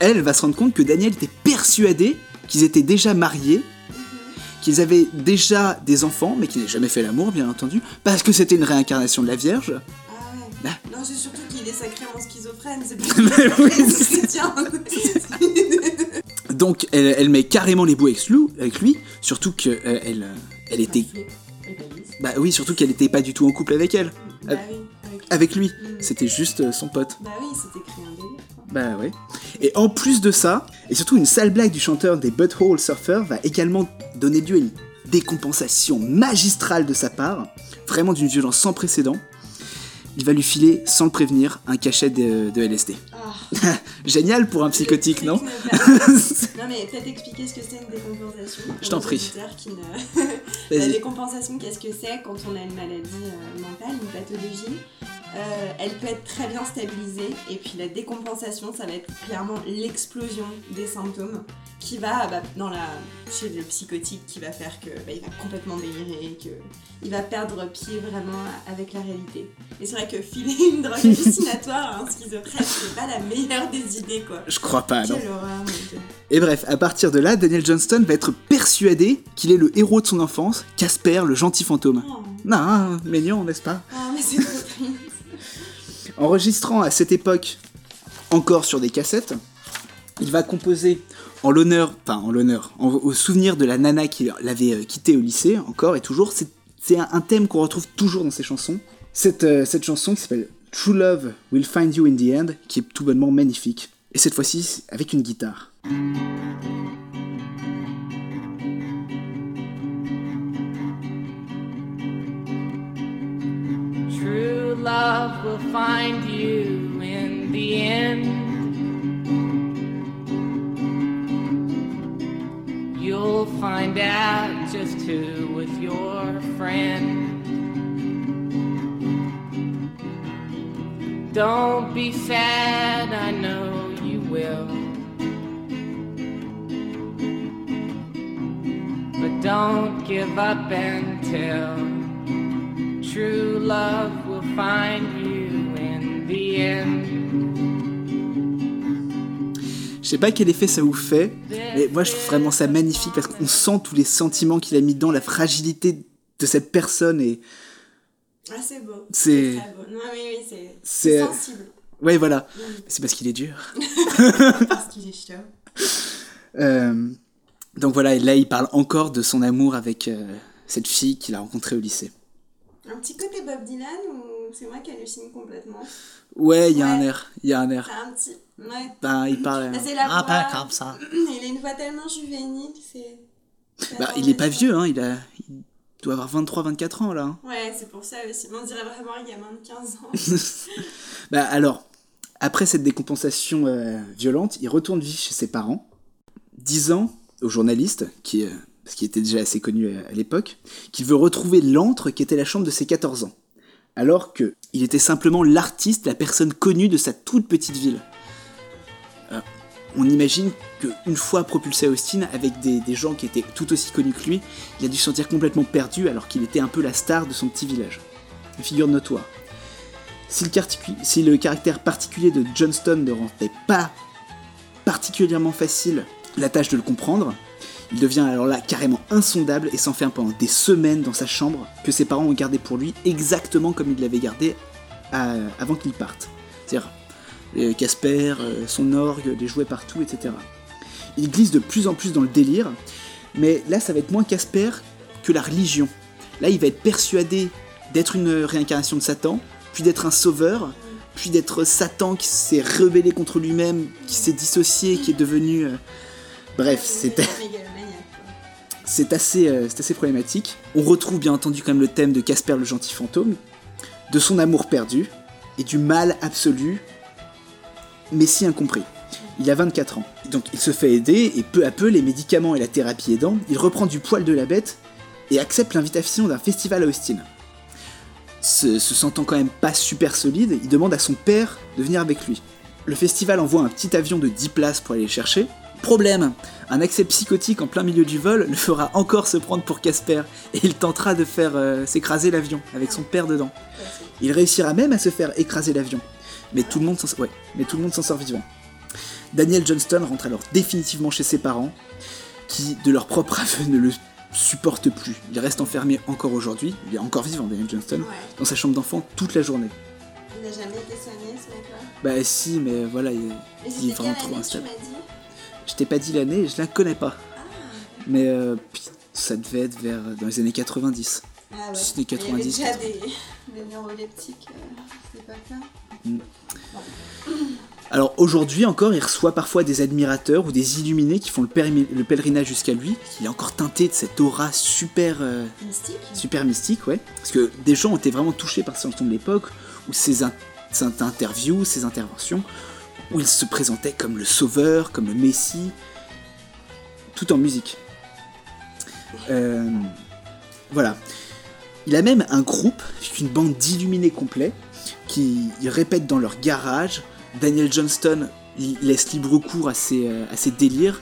Elle va se rendre compte que Daniel était persuadé qu'ils étaient déjà mariés, qu'ils avaient déjà des enfants, mais qu'ils n'avaient jamais fait l'amour, bien entendu, parce que c'était une réincarnation de la Vierge. Non, c'est surtout qu'il est sacrément schizophrène. C'est oui, plus. Tiens. Donc, elle, elle met carrément les bouts avec lui, avec lui surtout qu'elle elle, euh, elle était. Bah oui, surtout qu'elle était pas du tout en couple avec elle. Bah oui, avec- Avec lui. C'était juste euh, son pote. Bah oui, c'était créé un délire. quoi. Bah ouais. Et en plus de ça, et surtout une sale blague du chanteur des Butthole Surfers va également donner lieu à une décompensation magistrale de sa part, vraiment d'une violence sans précédent. Il va lui filer, sans le prévenir, un cachet de, de LSD. Ah. Génial pour un psychotique, non Non mais peut-être expliquer ce que c'est une décompensation. Je t'en prie. Qui. La décompensation, qu'est-ce que c'est quand on a une maladie euh, mentale, une pathologie? Euh, Elle peut être très bien stabilisée et puis la décompensation, ça va être clairement l'explosion des symptômes qui va bah, dans la chez le psychotique qui va faire que bah, il va complètement délirer, que il va perdre pied vraiment avec la réalité. Et c'est vrai que filer une drogue hallucinatoire à un schizophrène, c'est pas la meilleure des idées quoi. Je crois pas, non. Horreur. Et bref, à partir de là, Daniel Johnston va être persuadé qu'il est le héros de son enfance, Casper, le gentil fantôme. Oh. Non, mignon, n'est-ce pas? Ah, mais c'est trop. Enregistrant à cette époque encore sur des cassettes, il va composer en l'honneur, enfin en l'honneur, au souvenir de la nana qui l'avait euh, quitté au lycée, encore et toujours. C'est, un thème qu'on retrouve toujours dans ses chansons. Cette, euh, cette chanson qui s'appelle True Love Will Find You in the End, qui est tout bonnement magnifique. Et cette fois-ci avec une guitare. Love will find you in the end. You'll find out just who was your friend. Don't be sad, I know you will. But don't give up until true love will find you in the end. Je sais pas quel effet ça vous fait, mais moi je trouve vraiment ça magnifique parce qu'on sent tous les sentiments qu'il a mis dedans, la fragilité de cette personne et Ah, c'est beau. C'est- très beau. Non, oui, oui, c'est c'est- c'est sensible. ouais voilà, c'est parce qu'il est dur. Parce qu'il est chaud. Euh, donc voilà, et là il parle encore de son amour avec euh, cette fille qu'il a rencontrée au lycée. Un petit côté Bob Dylan ou c'est moi qui hallucine complètement Ouais, il y a un air, il y a un air. Un petit. Ouais. Ben, il parle. Ah, la ah, voix. pas comme ça. Il a une voix tellement juvénile, c'est. Bah, il est pas vieux, hein, il, a, il doit avoir 23-24 ans là. hein. Ouais, c'est pour ça aussi. On dirait vraiment un gamin de 15 ans. Bah alors, après cette décompensation euh, violente, il retourne vivre chez ses parents, disant au journaliste, qui, euh, parce qu'il était déjà assez connu à, à l'époque, qu'il veut retrouver l'antre qui était la chambre de ses 14 ans. Alors que il était simplement l'artiste, la personne connue de sa toute petite ville. Euh, on imagine qu'une fois propulsé à Austin, avec des, gens qui étaient tout aussi connus que lui, il a dû se sentir complètement perdu alors qu'il était un peu la star de son petit village. Une figure notoire. Si le caractère particulier de Johnston ne rendait pas particulièrement facile la tâche de le comprendre, il devient alors là carrément insondable et s'enferme pendant des semaines dans sa chambre que ses parents ont gardé pour lui exactement comme il l'avait gardé à- avant qu'il parte. C'est-à-dire euh, Casper, euh, son orgue, les jouets partout, etc. Il glisse de plus en plus dans le délire, mais là ça va être moins Casper que la religion. Là il va être persuadé d'être une réincarnation de Satan, puis d'être un sauveur, puis d'être Satan qui s'est rebellé contre lui-même, qui s'est dissocié, qui est devenu... euh, Bref, c'était... C'est assez, euh, assez problématique. On retrouve bien entendu quand même le thème de Casper le gentil fantôme, de son amour perdu et du mal absolu, mais si incompris. Il a 24 ans. Donc il se fait aider et peu à peu, les médicaments et la thérapie aidant, il reprend du poil de la bête et accepte l'invitation d'un festival à Austin. Se, se sentant quand même pas super solide, il demande à son père de venir avec lui. Le festival envoie un petit avion de 10 places pour aller le chercher. Problème, un accès psychotique en plein milieu du vol le fera encore se prendre pour Casper et il tentera de faire euh, s'écraser l'avion avec son père dedans. Il réussira même à se faire écraser l'avion, mais tout le monde s'en ouais, sort vivant. Daniel Johnston rentre alors définitivement chez ses parents, qui, de leur propre aveu, ne le supportent plus. Il reste enfermé encore aujourd'hui, il est encore vivant Daniel Johnston, Ouais. dans sa chambre d'enfant toute la journée. Il a jamais été soigné ce mec-là? Bah si, mais voilà, il, est vraiment trop tu instable. Je t'ai pas dit l'année, je la connais pas. Mais euh, ça devait être vers dans les années 90. Ah ouais. C'était Il y avait 90, déjà des, des neuroleptiques, euh, c'est pas ça Alors aujourd'hui encore, il reçoit parfois des admirateurs ou des illuminés qui font le, pèlerinage jusqu'à lui. Il est encore teinté de cette aura super, euh, Mystique super mystique, ouais. Parce que des gens ont été vraiment touchés par ses chansons de l'époque, ou ses, in- ses interviews, ses interventions, où il se présentait comme le sauveur, comme le messie, tout en musique. Euh, voilà. Il a même un groupe, une bande d'illuminés complets, qui répètent dans leur garage. Daniel Johnston laisse libre cours à ses, euh, à ses délires,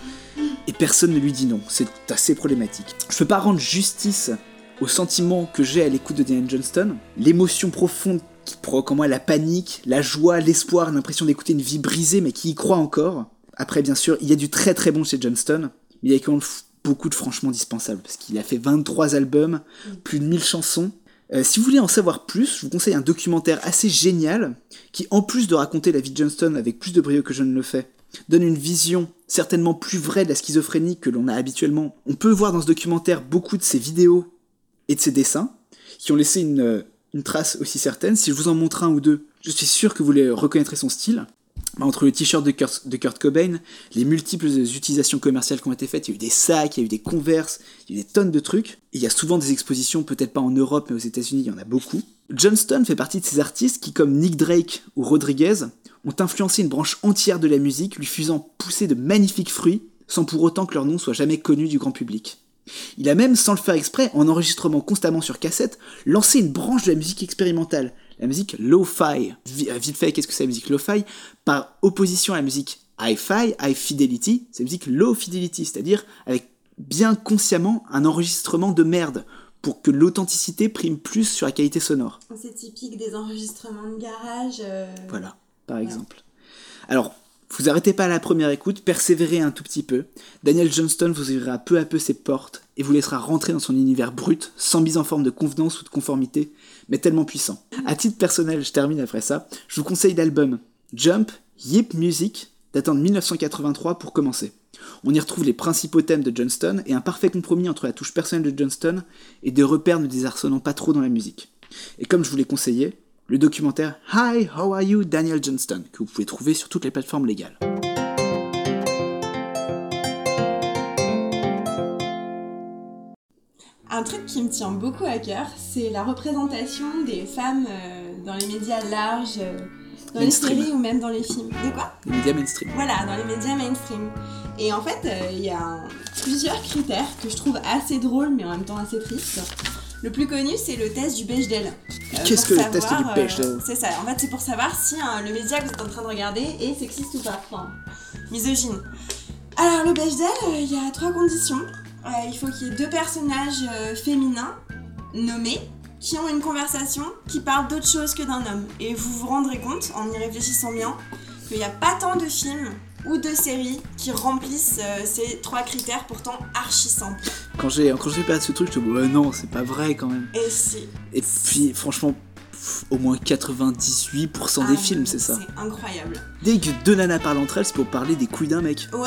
et personne ne lui dit non. C'est assez problématique. Je peux pas rendre justice au sentiment que j'ai à l'écoute de Daniel Johnston, l'émotion profonde qui provoque en moi la panique, la joie, l'espoir, l'impression d'écouter une vie brisée mais qui y croit encore. Après, bien sûr, il y a du très très bon chez Johnston, mais il y a quand même beaucoup de franchement dispensables, parce qu'il a fait 23 albums, plus de 1000 chansons, Euh, si vous voulez en savoir plus, je vous conseille un documentaire assez génial qui, en plus de raconter la vie de Johnston avec plus de brio que je ne le fais, donne une vision certainement plus vraie de la schizophrénie que l'on a habituellement. On peut voir dans ce documentaire beaucoup de ses vidéos et de ses dessins qui ont laissé une, euh, une trace aussi certaine. Si je vous en montre un ou deux, je suis sûr que vous les reconnaîtrez son style. Bah, Entre le t-shirt de Kurt, Cobain, les multiples utilisations commerciales qui ont été faites, il y a eu des sacs, il y a eu des converses, il y a eu des tonnes de trucs. Il y a souvent des expositions, peut-être pas en Europe, mais aux États-Unis, il y en a beaucoup. Johnston fait partie de ces artistes qui, comme Nick Drake ou Rodriguez, ont influencé une branche entière de la musique, lui faisant pousser de magnifiques fruits, sans pour autant que leur nom soit jamais connu du grand public. Il a même, sans le faire exprès, en enregistrement constamment sur cassette, lancé une branche de la musique expérimentale, la musique lo-fi. Euh, Vite fait, qu'est-ce que c'est la musique lo-fi? Par opposition à la musique hi-fi, high fidelity, c'est la musique low fidelity, c'est-à-dire avec bien consciemment un enregistrement de merde, pour que l'authenticité prime plus sur la qualité sonore. C'est typique des enregistrements de garage. euh, Voilà, par exemple. Alors, vous arrêtez pas à la première écoute, persévérez un tout petit peu. Daniel Johnston vous ouvrira peu à peu ses portes et vous laissera rentrer dans son univers brut, sans mise en forme de convenance ou de conformité, mais tellement puissant. À titre personnel, je termine après ça, je vous conseille l'album Jump Yip Music, datant de 1983 pour commencer. On y retrouve les principaux thèmes de Johnston et un parfait compromis entre la touche personnelle de Johnston et des repères ne désarçonnant pas trop dans la musique. Et comme je vous l'ai conseillé, le documentaire Hi, How Are You Daniel Johnston, que vous pouvez trouver sur toutes les plateformes légales. Un truc qui me tient beaucoup à cœur, c'est la représentation des femmes euh, dans les médias larges, euh, dans Mainstream. les séries ou même dans les films. De quoi? Les médias mainstream. Voilà, dans les médias mainstream. Et en fait, euh, il y a un- plusieurs critères que je trouve assez drôles mais en même temps assez tristes. Le plus connu, c'est le test du Bechdel. Euh, Qu'est-ce que le test du savoir, Bechdel? euh, C'est ça. En fait, c'est pour savoir si hein, le média que vous êtes en train de regarder est sexiste ou pas. Enfin, misogyne. Alors, le Bechdel, euh, il y a trois conditions. Euh, il faut qu'il y ait deux personnages euh, féminins nommés qui ont une conversation qui parle d'autre chose que d'un homme. Et vous vous rendrez compte, en y réfléchissant bien, qu'il n'y a pas tant de films ou de séries qui remplissent euh, ces trois critères pourtant archi simples. Quand j'ai quand j'ai ce truc, je me dis ouais non, c'est pas vrai quand même. Et c'est Et puis franchement, pff, au moins 98% des ah, films, c'est ça. C'est incroyable. Dès que deux nanas parlent entre elles, c'est pour parler des couilles d'un mec. Ouais, ouais,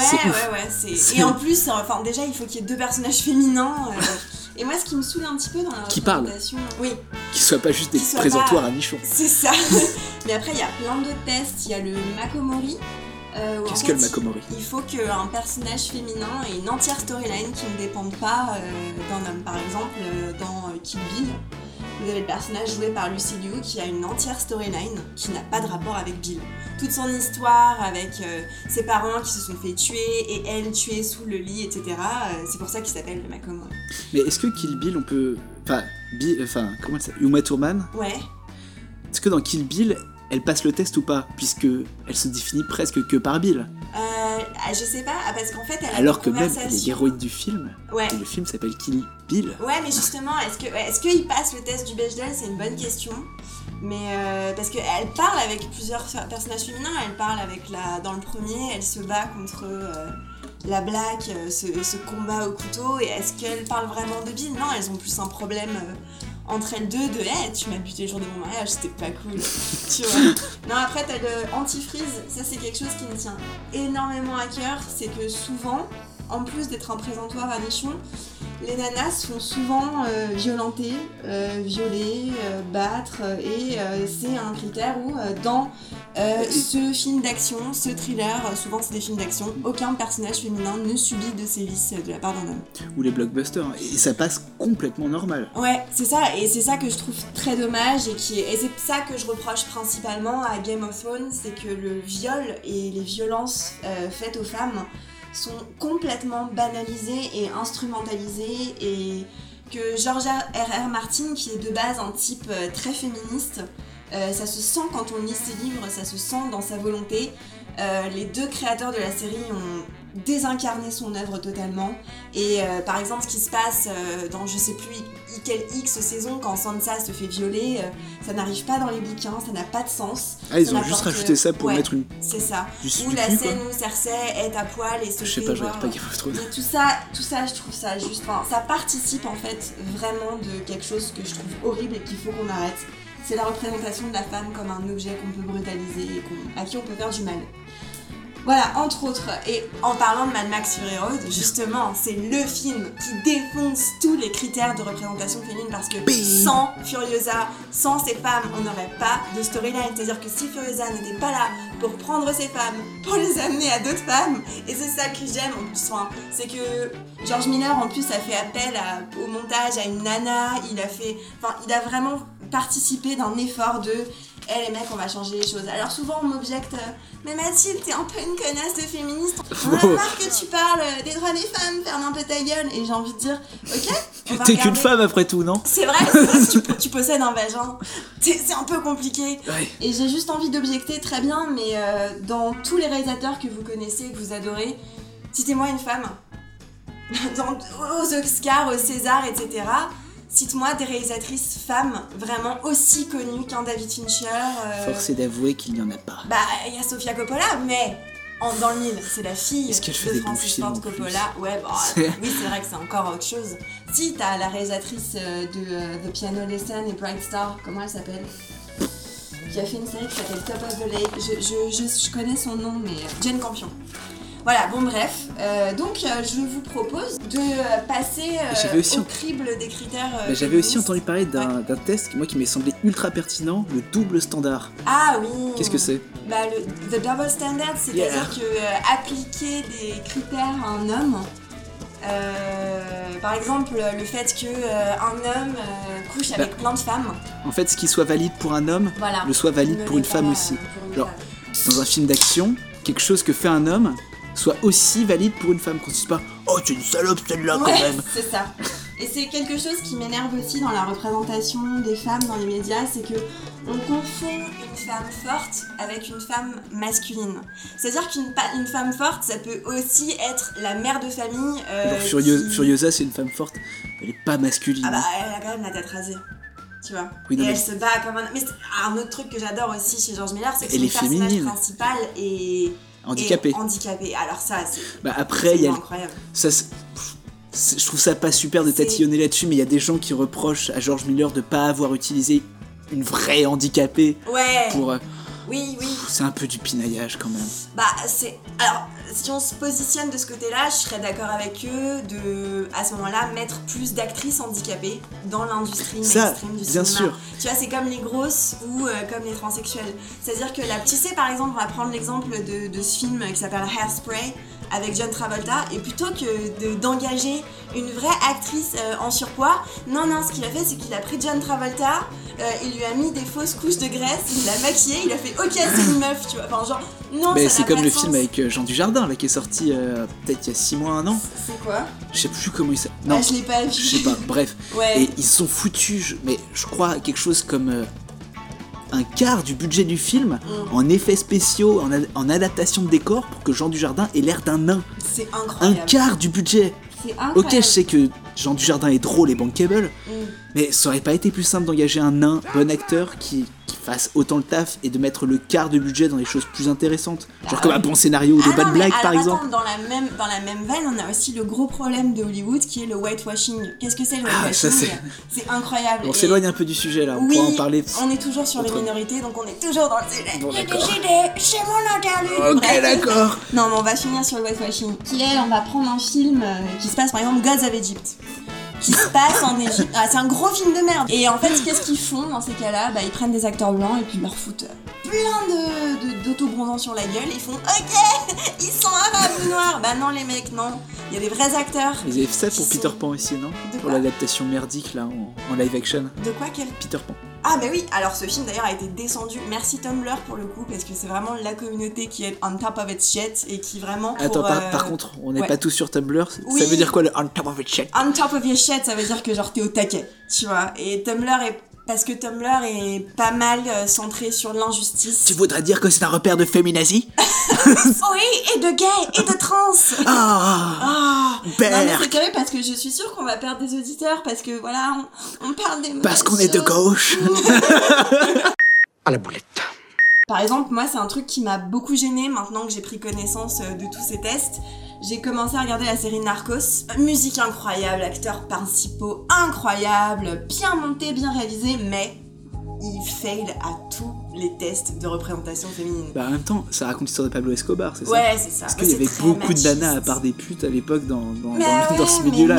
ouais. c'est- C'est Et en plus, euh, enfin déjà, il faut qu'il y ait deux personnages féminins. euh, Et moi, ce qui me saoule un petit peu dans la Qui représentation- Oui, Qu'ils soient pas juste des présentoirs pas- à nichons. c'est ça. Mais après, il y a plein d'autres tests. Il y a le Makomori. Euh, Qu'est-ce que le Makomori Il faut qu'un personnage féminin ait une entière storyline qui ne dépende pas euh, d'un homme. Par exemple, euh, dans Kill Bill, vous avez le personnage joué par Lucy Liu qui a une entière storyline qui n'a pas de rapport avec Bill. Toute son histoire avec ses parents qui se sont fait tuer et elle tuée sous le lit, etc. c'est pour ça qu'il s'appelle le Makomori. Mais est-ce que Kill Bill, on peut. Enfin, Bill, enfin comment s'appelle? Uma Thurman, Ouais. est-ce que dans Kill Bill, elle passe le test ou pas Puisque elle se définit presque que par Bill. Euh, ah, je sais pas, ah, parce qu'en fait, elle Alors que même elle est l'héroïne du film. Ouais. Et le film s'appelle Kill Bill. Ouais, mais justement, est-ce que est-ce qu'il passe le test du Bechdel C'est une bonne question. Mais euh, parce qu'elle parle avec plusieurs personnages féminins, elle parle avec la. Dans le premier, elle se bat contre euh, la Black, euh, ce, ce combat au couteau. Et est-ce qu'elle parle vraiment de Bill? Non, elles ont plus un problème entre elles deux de Hey, tu m'as buté le jour de mon mariage, c'était pas cool. tu vois Non, après, t'as le antifreeze, ça c'est quelque chose qui me tient énormément à cœur. C'est que souvent, en plus d'être un présentoir à nichon, les nanas sont souvent euh, violentées, euh, violées, euh, battre, et euh, c'est un critère où euh, dans ce film d'action, ce thriller, souvent c'est des films d'action, aucun personnage féminin ne subit de sévices de la part d'un homme. Ou les blockbusters. Et ça passe complètement normal. Ouais, c'est ça, et c'est ça que je trouve très dommage, et, qui est- et c'est ça que je reproche principalement à Game of Thrones, c'est que le viol et les violences faites aux femmes sont complètement banalisées et instrumentalisées, et que Georgia R.R. Martin, qui est de base un type euh, très féministe, Euh, ça se sent quand on lit ses livres, ça se sent dans sa volonté. Euh, les deux créateurs de la série ont désincarné son œuvre totalement. Et par exemple, ce qui se passe dans je sais plus quelle X saison quand Sansa se fait violer, euh, ça n'arrive pas dans les bouquins, ça n'a pas de sens. Ah, ils Ça ont juste rajouté ça pour ouais, mettre une. C'est ça. Ou la cul, scène quoi. où Cersei est à poil et se Je sais fait pas, je voir- pas Game of Thrones. tout ça, tout ça, je trouve ça juste. Enfin, ça participe en fait vraiment de quelque chose que je trouve horrible et qu'il faut qu'on arrête. C'est la représentation de la femme comme un objet qu'on peut brutaliser et à qui on peut faire du mal. Voilà, entre autres. Et en parlant de Mad Max Fury Road, justement, c'est le film qui défonce tous les critères de représentation féminine parce que sans Furiosa, sans ces femmes, on n'aurait pas de storyline. C'est-à-dire que si Furiosa n'était pas là pour prendre ces femmes, pour les amener à d'autres femmes, et c'est ça que j'aime en plus, enfin, c'est que George Miller en plus a fait appel à- au montage à une nana, il a fait, enfin, il a vraiment participé d'un effort de eh les mecs, on va changer les choses. Alors souvent on m'objecte, euh, mais Mathilde, t'es un peu une connasse de féministe. On a marre que tu parles euh, des droits des femmes, ferme un peu ta gueule. Et j'ai envie de dire, ok, T'es qu'une femme après tout, non? C'est vrai, tu, tu possèdes un vagin, c'est c'est un peu compliqué. Ouais. Et j'ai juste envie d'objecter très bien, mais euh, dans tous les réalisateurs que vous connaissez, que vous adorez, citez-moi une femme. Dans, aux Oscars, aux Césars, etc. Cite-moi des réalisatrices femmes vraiment aussi connues qu'un David Fincher. euh, Force est d'avouer qu'il n'y en a pas. Bah, il y a Sofia Coppola, mais en, dans le mille, c'est la fille de Francis Ford Coppola. Ouais, bah, C'est- oui, c'est vrai que c'est encore autre chose. Si, t'as la réalisatrice euh, de euh, The Piano Lesson et Bright Star, comment elle s'appelle? Qui a fait une série qui s'appelle Top of the Lake. Je, je, je, je connais son nom, mais euh, Jane Campion. Voilà, bon bref. Euh, donc euh, je vous propose de passer euh, aussi au crible des critères. euh, Bah, J'avais aussi entendu parler d'un test moi qui m'est semblé ultra pertinent, le double standard. Ah oui Qu'est-ce que c'est? Bah, le, The Double Standard, c'est-à-dire Yeah. que appliquer des critères à un homme, par exemple le fait que un homme couche Bah. avec plein de femmes, En fait, ce qui soit valide pour un homme, voilà. le soit valide pour une femme aussi. pour une Genre, femme. Dans un film d'action, quelque chose que fait un homme soit aussi valide pour une femme. Qu'on se dise pas Oh, c'est une salope celle-là quand Ouais, même. c'est ça. Et c'est quelque chose qui m'énerve aussi dans la représentation des femmes dans les médias, c'est que on confond une femme forte avec une femme masculine. C'est-à-dire qu'une une femme forte, ça peut aussi être la mère de famille. euh, Genre, Furio- qui- Furiosa, c'est une femme forte, elle est pas masculine. Ah bah elle a quand même la tête rasée. Tu vois. Oui, non, et mais- elle se bat comme un. Mais un autre truc que j'adore aussi chez George Miller, c'est que son personnage féminine. principal est. Handicapée. est handicapé. Alors ça, c'est. Bah après, il y a incroyable. ça, je trouve ça pas super de tatillonner là-dessus, mais il y a des gens qui reprochent à George Miller de pas avoir utilisé une vraie handicapée Ouais. pour. euh, Oui, oui. C'est un peu du pinaillage quand même. Bah, c'est. Alors, si on se positionne de ce côté-là, je serais d'accord avec eux de, à ce moment-là, mettre plus d'actrices handicapées dans l'industrie mainstream du bien cinéma. sûr. Tu vois, c'est comme les grosses ou euh, comme les transsexuels. C'est-à-dire que là, tu sais, par exemple, on va prendre l'exemple de, de ce film qui s'appelle Hairspray avec John Travolta, et plutôt que de- d'engager une vraie actrice euh, en surpoids, non, non, ce qu'il a fait, c'est qu'il a pris John Travolta, euh, il lui a mis des fausses couches de graisse, il l'a maquillé, il a fait ok, c'est une meuf, tu vois. Enfin, genre, non, Mais c'est comme le film avec euh, Jean Dujardin là qui est sorti euh, peut-être il y a 6 mois, un an. C'est quoi? Je sais plus comment il s'appelle. Non, Ah, je l'ai pas vu. je sais pas. Bref. Ouais. Et ils sont foutus, mais je crois quelque chose comme un quart du budget du film Mm. en effets spéciaux, en, adaptation de décor pour que Jean Dujardin ait l'air d'un nain. C'est Un incroyable. quart du budget. C'est incroyable. Ok, je sais que Jean Dujardin est drôle et bankable, Mm. Mais ça aurait pas été plus simple d'engager un nain, bon acteur, qui, qui fasse autant le taf et de mettre le quart de budget dans des choses plus intéressantes. Genre Bah comme un bon scénario de Ah Bad non, mais Black par exemple. attends, dans la même dans la même veine, on a aussi le gros problème de Hollywood qui est le whitewashing. Qu'est-ce que c'est le Ah, whitewashing c'est- C'est incroyable. On Et- s'éloigne un peu du sujet là, on Oui, pourra en parler. on est toujours sur les minorités, donc on est toujours dans le sujet. Bon, des c'est mon interlude. Ok, d'accord. Non, mais on va finir sur le whitewashing. Qui est, on va prendre un film euh, qui se passe par exemple Gods of Egypt. Qui se passe en Égypte. Ah, c'est un gros film de merde. Et en fait, qu'est-ce qu'ils font dans ces cas-là? Bah, ils prennent des acteurs blancs et puis ils leur foutent euh, plein de, de- d'autobronzants sur la gueule. Ils font Ok, ils sont arabes ou noirs. Bah, non, les mecs, non. Il y a des vrais acteurs. Ils avaient fait ça pour Peter sont- Pan aussi, non? De Pour l'adaptation merdique là en, en live action. De quoi? Quel? Peter Pan. Ah bah oui, alors ce film d'ailleurs a été descendu. Merci Tumblr pour le coup parce que c'est vraiment la communauté qui est on top of its shit et qui vraiment. pour, Attends, par, euh, par contre, on n'est ouais. pas tous sur Tumblr. Ça veut dire quoi le on top of it shit? On top of your shit, ça veut dire que genre t'es au taquet, tu vois. Et Tumblr est parce que Tumblr est pas mal euh, centré sur l'injustice. Tu voudrais dire que c'est un repère de féminazie Oui, et de gays, et de trans. Ah Ah. C'est Berk terrible parce que je suis sûre qu'on va perdre des auditeurs parce que voilà, on, on parle des Parce qu'on est de gauche. À la boulette. Par exemple, moi, c'est un truc qui m'a beaucoup gêné maintenant que j'ai pris connaissance euh, de tous ces tests. J'ai commencé à regarder la série Narcos. Musique incroyable, acteurs principaux incroyables, bien monté, bien réalisé, mais il fail à tous les tests de représentation féminine. Bah en même temps, ça raconte l'histoire de Pablo Escobar, c'est ça Ouais, c'est ça. Parce Bah, qu'il y avait beaucoup de nanas à part des putes à l'époque dans, dans, ouais, ce milieu-là.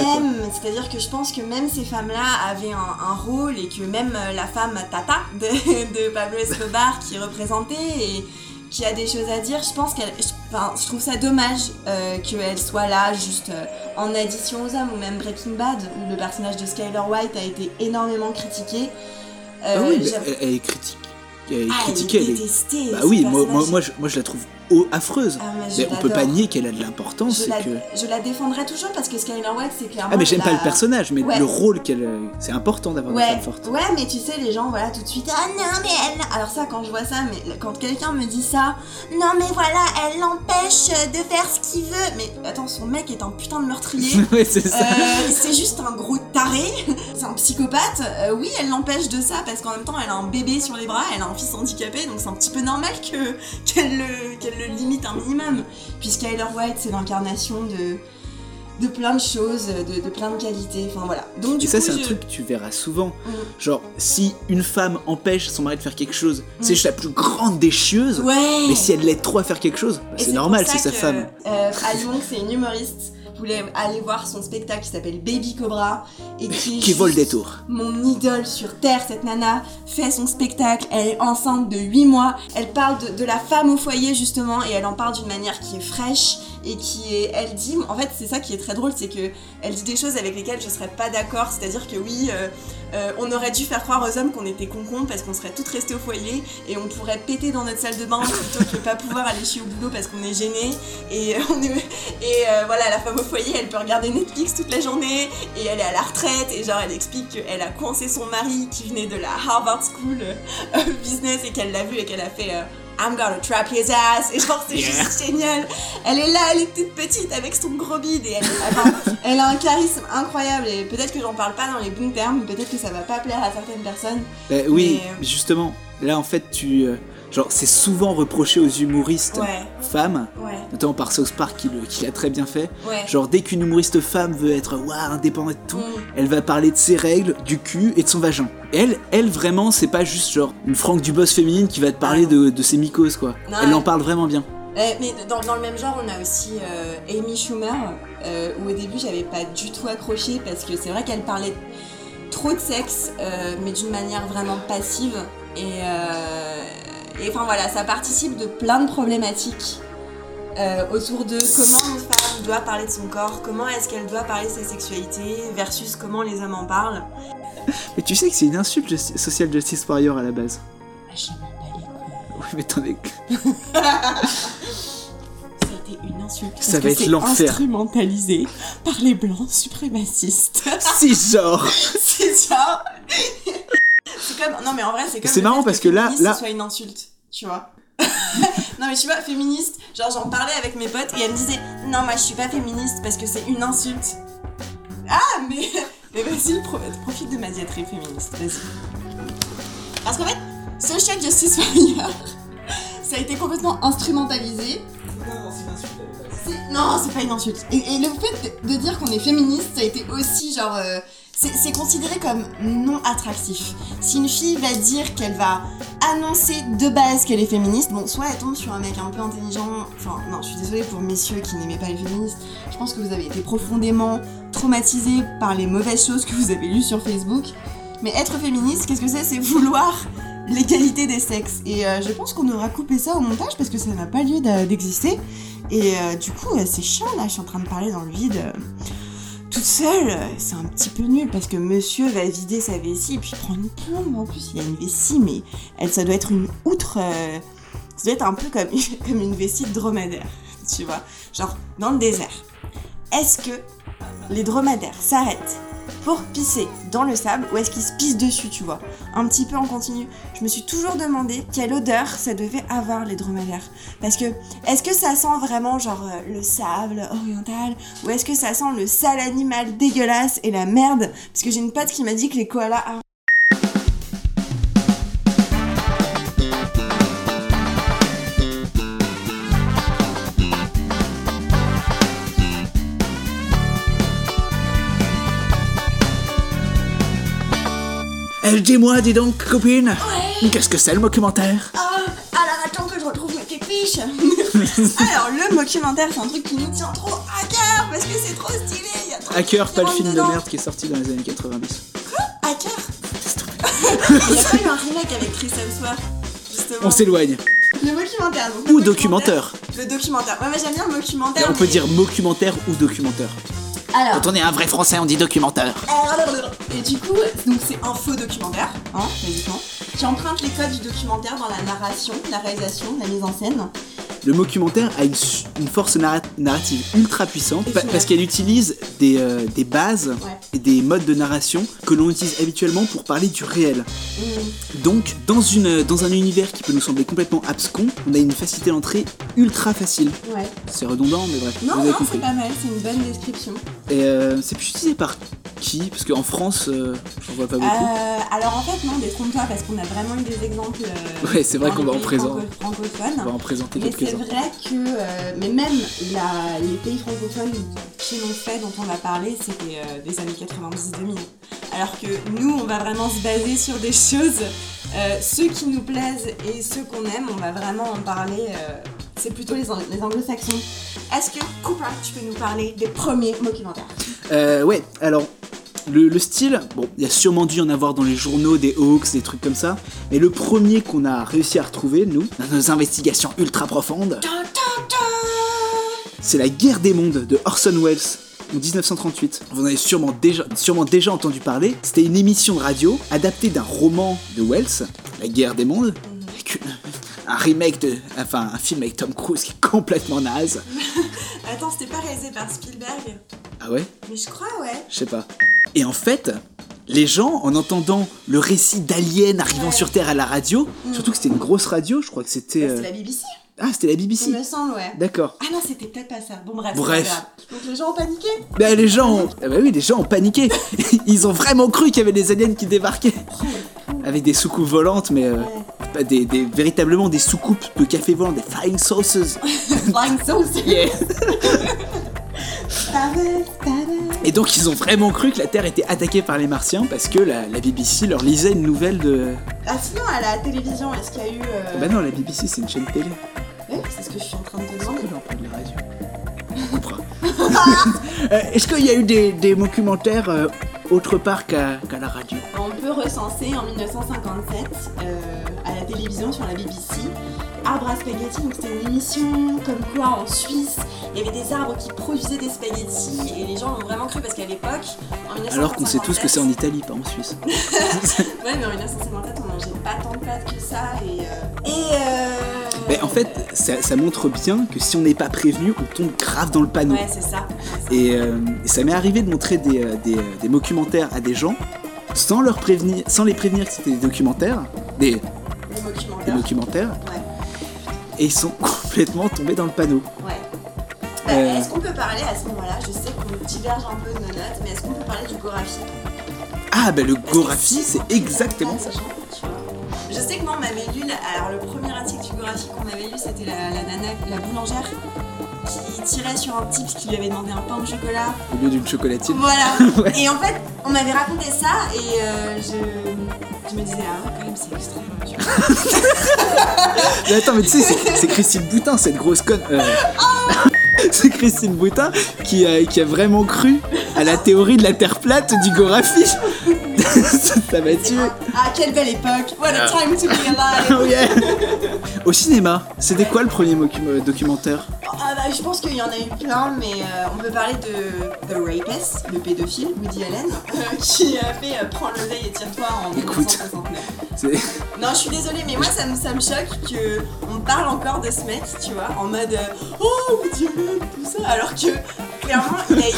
c'est-à-dire que je pense que même ces femmes-là avaient un, un rôle et que même euh, la femme Tata de, de Pablo Escobar qui est représentée et qui a des choses à dire, je pense qu'elle, je, enfin, je trouve ça dommage euh, qu'elle soit là juste euh, en addition aux hommes ou même Breaking Bad où le personnage de Skyler White a été énormément critiqué. Ah Euh, oui, mais j'aime- elle, elle est critique. Elle est Ah, critiquée, elle est- détestée, Bah oui, moi, moi, moi, je, moi je la trouve affreuse. Ah, mais on peut pas nier qu'elle a de l'importance. je que... je la défendrai toujours parce que Skyler White c'est clairement Ah mais j'aime pas la- le personnage, mais Ouais. le rôle qu'elle... C'est important d'avoir des Ouais, femmes fortes. ouais, mais tu sais, les gens, voilà, tout de suite, ah non, mais elle. Alors, ça, quand je vois ça, mais quand quelqu'un me dit ça, non, mais voilà, elle l'empêche de faire ce qu'il veut. Mais attends, son mec est un putain de meurtrier. ouais, c'est ça. Euh, c'est juste un gros taré, c'est un psychopathe. Euh, oui, elle l'empêche de ça parce qu'en même temps, elle a un bébé sur les bras, elle a un fils handicapé, donc c'est un petit peu normal que qu'elle le, le limite un minimum. Puis Skyler White, c'est l'incarnation de de plein de choses, de, de plein de qualités. Enfin voilà. Donc du Et ça, c'est un truc que tu verras souvent. Mm. Genre, si une femme empêche son mari de faire quelque chose, c'est juste la plus grande des chieuses. Mm. Ouais. Mais si elle l'aide trop à faire quelque chose, bah, c'est normal, c'est sa femme. Euh, c'est une humoriste. Voulez aller voir son spectacle qui s'appelle Baby Cobra et qui, Qui vole des tours. Mon idole sur Terre, cette nana, fait son spectacle. Elle est enceinte de 8 mois. Elle parle de, de la femme au foyer justement et elle en parle d'une manière qui est fraîche et qui est. Elle dit. En fait, c'est ça qui est très drôle, c'est que elle dit des choses avec lesquelles je serais pas d'accord. C'est-à-dire que oui, euh, euh, on aurait dû faire croire aux hommes qu'on était concons parce qu'on serait toutes restées au foyer et on pourrait péter dans notre salle de bain plutôt que pas pouvoir aller chier au boulot parce qu'on est gêné. Et, on est- et euh, voilà, la femme au foyer, elle peut regarder Netflix toute la journée et elle est à la retraite et genre elle explique qu'elle a coincé son mari qui venait de la Harvard School euh, Business et qu'elle l'a vu et qu'elle a fait euh, I'm gonna trap his ass et genre c'est juste génial. Elle est là, elle est toute petite avec son gros bide et elle, enfin, elle a un charisme incroyable et peut-être que j'en parle pas dans les bons termes, peut-être que ça va pas plaire à certaines personnes. Bah oui, euh, mais justement, là en fait, tu. Genre, c'est souvent reproché aux humoristes Ouais. femmes, Ouais, notamment par South Park qui, le- qui l'a très bien fait. ouais. Genre, dès qu'une humoriste femme veut être waouh, indépendante et tout, Mm. elle va parler de ses règles, du cul et de son vagin. Elle, elle vraiment, c'est pas juste genre une Franck Dubos féminine qui va te parler de, de ses mycoses quoi. Non, elle en parle vraiment bien. Euh, mais dans, dans le même genre, on a aussi euh, Amy Schumer, euh, où au début j'avais pas du tout accroché parce que c'est vrai qu'elle parlait trop de sexe, euh, mais d'une manière vraiment passive. Et, euh, et enfin voilà, ça participe de plein de problématiques euh, autour de comment une femme doit parler de son corps, comment est-ce qu'elle doit parler de sa sexualité, versus comment les hommes en parlent. Mais tu sais que c'est une insulte justi- social justice warrior à la base. Ah, je sais même pas les couilles. Oui, mais t'en es- Ça a été une insulte. Ça va que être c'est l'enfer. instrumentalisé par les blancs suprémacistes. si genre c'est ça. Non mais en vrai c'est comme C'est marrant parce que là- féministe, là- ce soit une insulte, tu vois. non mais tu vois féministe, genre j'en parlais avec mes potes et elles me disaient non moi je suis pas féministe parce que c'est une insulte. Ah mais mais vas-y pro- profite de ma diatribe féministe, vas-y. Parce qu'en fait social justice warrior ça a été complètement instrumentalisé c'est- Non, c'est pas une insulte. Et, et le fait de, de dire qu'on est féministe, ça a été aussi genre. euh, c'est considéré comme non attractif. Si une fille va dire qu'elle va annoncer de base qu'elle est féministe, bon, soit elle tombe sur un mec un peu intelligent. Enfin, non, je suis désolée pour messieurs qui n'aimaient pas les féministes. Je pense que vous avez été profondément traumatisés par les mauvaises choses que vous avez lues sur Facebook. Mais être féministe, qu'est-ce que c'est? C'est vouloir l'égalité des sexes. Et euh, je pense qu'on aura coupé ça au montage parce que ça n'a pas lieu d'exister. Et euh, du coup, euh, c'est chiant là, je suis en train de parler dans le vide. Toute seule, c'est un petit peu nul parce que monsieur va vider sa vessie et puis il prend une plombe en plus. Il y a une vessie, mais ça doit être une outre. euh, ça doit être un peu comme, comme une vessie de dromadaire, tu vois. Genre, dans le désert. Est-ce que les dromadaires s'arrêtent pour pisser dans le sable ou est-ce qu'ils se pissent dessus, tu vois Un petit peu en continu. Je me suis toujours demandé quelle odeur ça devait avoir les dromadaires. Parce que, est-ce que ça sent vraiment genre euh, le sable oriental ou est-ce que ça sent le sale animal dégueulasse et la merde? Parce que j'ai une pote qui m'a dit que les koalas dis-moi, dis donc, copine. Qu'est-ce que c'est le documentaire? Ah, alors attends que je retrouve mes pépiches Alors, le documentaire, c'est un truc qui nous tient trop à cœur parce que c'est trop stylé, y a trop Hacker, pas le film de merde qui est sorti dans les années 90. dedans. Hacker Il y a pas eu un remake avec Chris Hemsworth, justement. On s'éloigne. Le documentaire, donc. Ou documentaire. Le documentaire. Ouais, mais j'aime bien le documentaire. On peut dire documentaire ou documentaire. Alors. Quand on est un vrai français, on dit documentaire. Et du coup, donc c'est un faux documentaire, hein, basiquement, qui emprunte les codes du documentaire dans la narration, la réalisation, la mise en scène. Le documentaire a une, force narra- narrative ultra puissante pa- parce qu'elle utilise des, euh, des bases Ouais. et des modes de narration que l'on utilise habituellement pour parler du réel. Mm. Donc, dans, une, dans un univers qui peut nous sembler complètement abscon, on a une facilité d'entrée ultra facile. Ouais. C'est redondant, mais bref, Non, vous avez non, c'est pas mal, c'est une bonne description. Et euh, c'est plus utilisé par qui? Parce qu'en France, euh, j'en vois pas beaucoup. Euh, alors en fait, non, détrompe-toi, parce qu'on a vraiment eu des exemples. euh, Ouais, c'est vrai qu'on va en présenter. franco-. On va en présenter Mais quelques-uns. Vrai que, euh, mais même les pays francophones qui l'ont fait, dont on a parlé, c'était euh, des années 90-2000. Alors que nous, on va vraiment se baser sur des choses, euh, ceux qui nous plaisent et ceux qu'on aime, on va vraiment en parler. c'est plutôt les, ang- les anglo-saxons. Est-ce que, Cooper, tu peux nous parler des premiers documentaires? Ouais, alors le, le style, bon, il y a sûrement dû y en avoir dans les journaux, des Hawks, des trucs comme ça, mais le premier qu'on a réussi à retrouver, nous, dans nos investigations ultra profondes, c'est La guerre des mondes de Orson Welles. En 1938. Vous en avez sûrement déjà, sûrement déjà entendu parler. C'était une émission de radio adaptée d'un roman de Wells, La guerre des mondes, avec une- un remake de. Enfin, un film avec Tom Cruise qui est complètement naze. Attends, c'était pas réalisé par Spielberg Ah ouais? Mais je crois, ouais. Je sais pas. Et en fait, les gens, en entendant le récit d'aliens arrivant Ouais. sur Terre à la radio, Mm. surtout que c'était une grosse radio, je crois que c'était. Bah, euh, C'était la BBC, Ah, c'était la il BBC. me semble, ouais. D'accord. Ah non, c'était peut-être pas ça. Bon, bref. Bref. Donc les gens ont paniqué Bah, les gens, ont... ah bah oui, les gens ont paniqué. Ils ont vraiment cru qu'il y avait des aliens qui débarquaient. Avec des soucoupes volantes, mais euh, des, des- véritablement des soucoupes de café volant, des flying saucers. Flying sauce Yeah. Et donc ils ont vraiment cru que la Terre était attaquée par les Martiens parce que la, la BBC leur lisait une nouvelle de. Ah sinon, à la télévision, est-ce qu'il y a eu... euh, Ah Bah non, la BBC c'est une chaîne télé. ouais, c'est ce que je suis en train de te leur prendre les radios. On coupera. Euh, Est-ce qu'il y a eu des, des documentaires euh, autre part qu'à la radio On peut recenser en 1957 euh, à la télévision sur la BBC Arbre à spaghetti, donc c'était une émission comme quoi en Suisse il y avait des arbres qui produisaient des spaghettis et les gens l'ont vraiment cru parce qu'à l'époque, en 1957. Alors qu'on sait tous que c'est en Italie, pas en Suisse. Ouais, mais en 1957 on mangeait pas tant de pâtes que ça et. euh, Et. Euh... Mais en fait, ça, ça montre bien que si on n'est pas prévenu, on tombe grave dans le panneau. Ouais, c'est ça. Et, euh, et ça m'est arrivé de montrer des, des, des documentaires à des gens sans, leur prévenir, sans les prévenir que c'était des documentaires, des, documentaires. documentaires, Ouais. et ils sont complètement tombés dans le panneau. Ouais. Bah, Euh. Est-ce qu'on peut parler à ce moment-là Je sais qu'on diverge un peu de nos notes, mais est-ce qu'on peut parler du Gorafi? Ah, bah le Gorafi, c'est exactement ça. pas les gens, tu vois? Je sais que moi on m'avait lu, alors le premier article du Gorafi qu'on m'avait lu c'était la, la nana, la boulangère qui tirait sur un type qui lui avait demandé un pain au chocolat. Au lieu d'une chocolatine. Voilà. Ouais. Et en fait on m'avait raconté ça et euh, je, je me disais ah ouais quand même c'est extrême. vois. Mais attends, mais tu sais, c'est- c'est Christine Boutin, cette grosse conne. euh, c'est Christine Boutin qui a, qui a vraiment cru à la théorie de la Terre plate du Gorafi. ça m'a tué. Ah quelle belle époque. What a time to be Oh alive. yeah. Au cinéma, c'était quoi le premier euh, documentaire? Ah bah, je pense qu'il y en a eu plein, mais euh, on peut parler de The Rapist, le pédophile, Woody Allen, euh, qui a fait euh, Prends le et tire-toi en Écoute. 1969. C'est- Non, je suis désolée, mais moi ça me, ça me choque que on parle encore de ce mec, tu vois, en mode Oh, Woody Allen, tout ça, alors que clairement, il a été.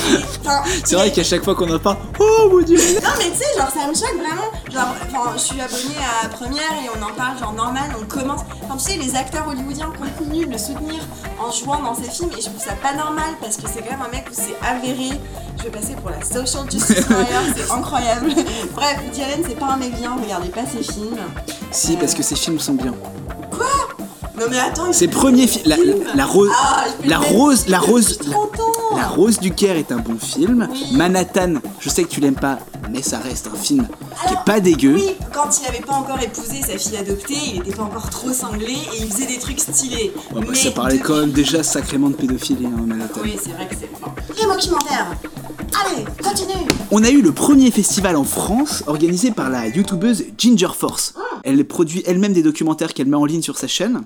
C'est vrai qu'à chaque fois qu'on en parle, oh mon dieu Non mais tu sais, genre ça me choque vraiment. Genre, enfin, je suis abonnée à Première et on en parle genre normal, on commence. Enfin, tu sais, les acteurs hollywoodiens continuent de le soutenir en jouant dans ses films et je trouve ça pas normal parce que c'est quand même un mec où c'est avéré. Je vais passer pour la social justice warrior, c'est incroyable. Bref, Woody Allen c'est pas un mec bien, regardez pas ses films. Si, parce que ces films sont bien. Non mais attends, premiers films, la, la, la rose, Ah, la rose, la rose, 30 ans. la rose du Caire est un bon film. Oui. Manhattan, je sais que tu l'aimes pas, mais ça reste un film qui est pas dégueu. Oui, quand il avait pas encore épousé sa fille adoptée, il était pas encore trop cinglé et il faisait des trucs stylés. Ouais, bah, ça parlait quand même déjà sacrément de pédophilie, hein, Manhattan. Oui, c'est vrai que c'est fort. Les documentaires Allez, continue On a eu le premier festival en France organisé par la youtubeuse Ginger Force. Elle produit elle-même des documentaires qu'elle met en ligne sur sa chaîne.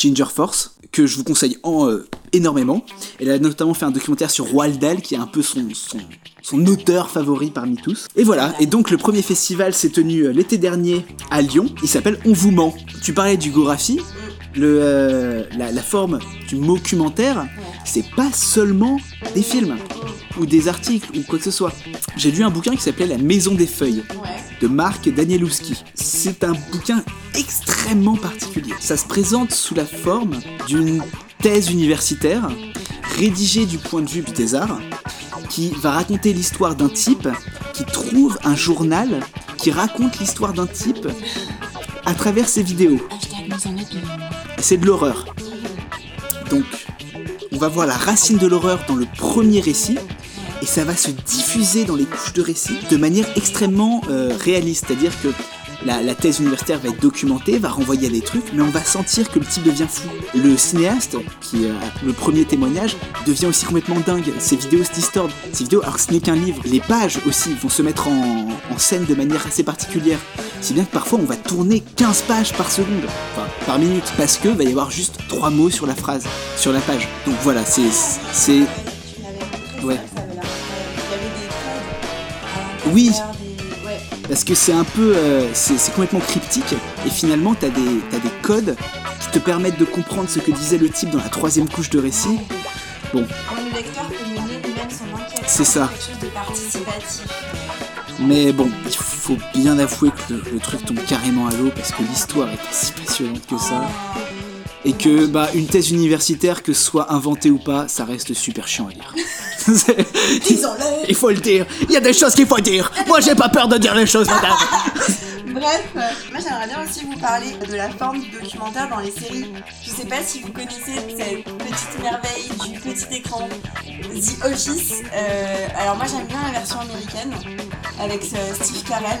Ginger Force, que je vous conseille en, euh, énormément. Elle a notamment fait un documentaire sur Roald qui est un peu son, son, son auteur favori parmi tous. Et voilà, et donc le premier festival s'est tenu euh, l'été dernier à Lyon. Il s'appelle On vous ment. Tu parlais du Gorafi. Euh, la, forme du documentaire, c'est pas seulement des films ou des articles ou quoi que ce soit. J'ai lu un bouquin qui s'appelait La Maison des Feuilles de Marc Danielowski. C'est un bouquin extrêmement particulier. Ça se présente sous la forme d'une thèse universitaire rédigée du point de vue du thésard qui va raconter l'histoire d'un type qui trouve un journal qui raconte l'histoire d'un type à travers ses vidéos. C'est de l'horreur. Donc, on va voir la racine de l'horreur dans le premier récit, et ça va se diffuser dans les couches de récit de manière extrêmement euh, réaliste. C'est-à-dire que la, thèse universitaire va être documentée, va renvoyer à des trucs, mais on va sentir que le type devient fou. Le cinéaste, qui est euh, le premier témoignage, devient aussi complètement dingue. Ses vidéos se distordent. Ses vidéos, alors ce n'est qu'un livre. Les pages aussi vont se mettre en, scène de manière assez particulière. Si bien que parfois on va tourner 15 pages par seconde, par minute, parce que va y avoir juste trois mots sur la phrase, sur la page. Donc voilà, c'est c'est Ouais. Oui. parce que c'est un peu euh, c'est c'est complètement cryptique et finalement t'as des t'as des codes qui te permettent de comprendre ce que disait le type dans la troisième couche de récit. Bon, Le lecteur peut mener lui-même son enquête. C'est ça. Quelque chose de participatif. mais bon, il faut bien avouer que le, le truc tombe carrément à l'eau parce que l'histoire est si passionnante que ça. Et que bah une thèse universitaire, que ce soit inventée ou pas, ça reste super chiant à lire. Disons-le. il faut le dire. Il y a des choses qu'il faut dire. Moi, j'ai pas peur de dire les choses, madame. Bref, moi j'aimerais bien aussi vous parler de la forme du documentaire dans les séries. Je sais pas si vous connaissez cette petite merveille du petit écran, The Office. Euh, alors moi j'aime bien la version américaine avec Steve Carell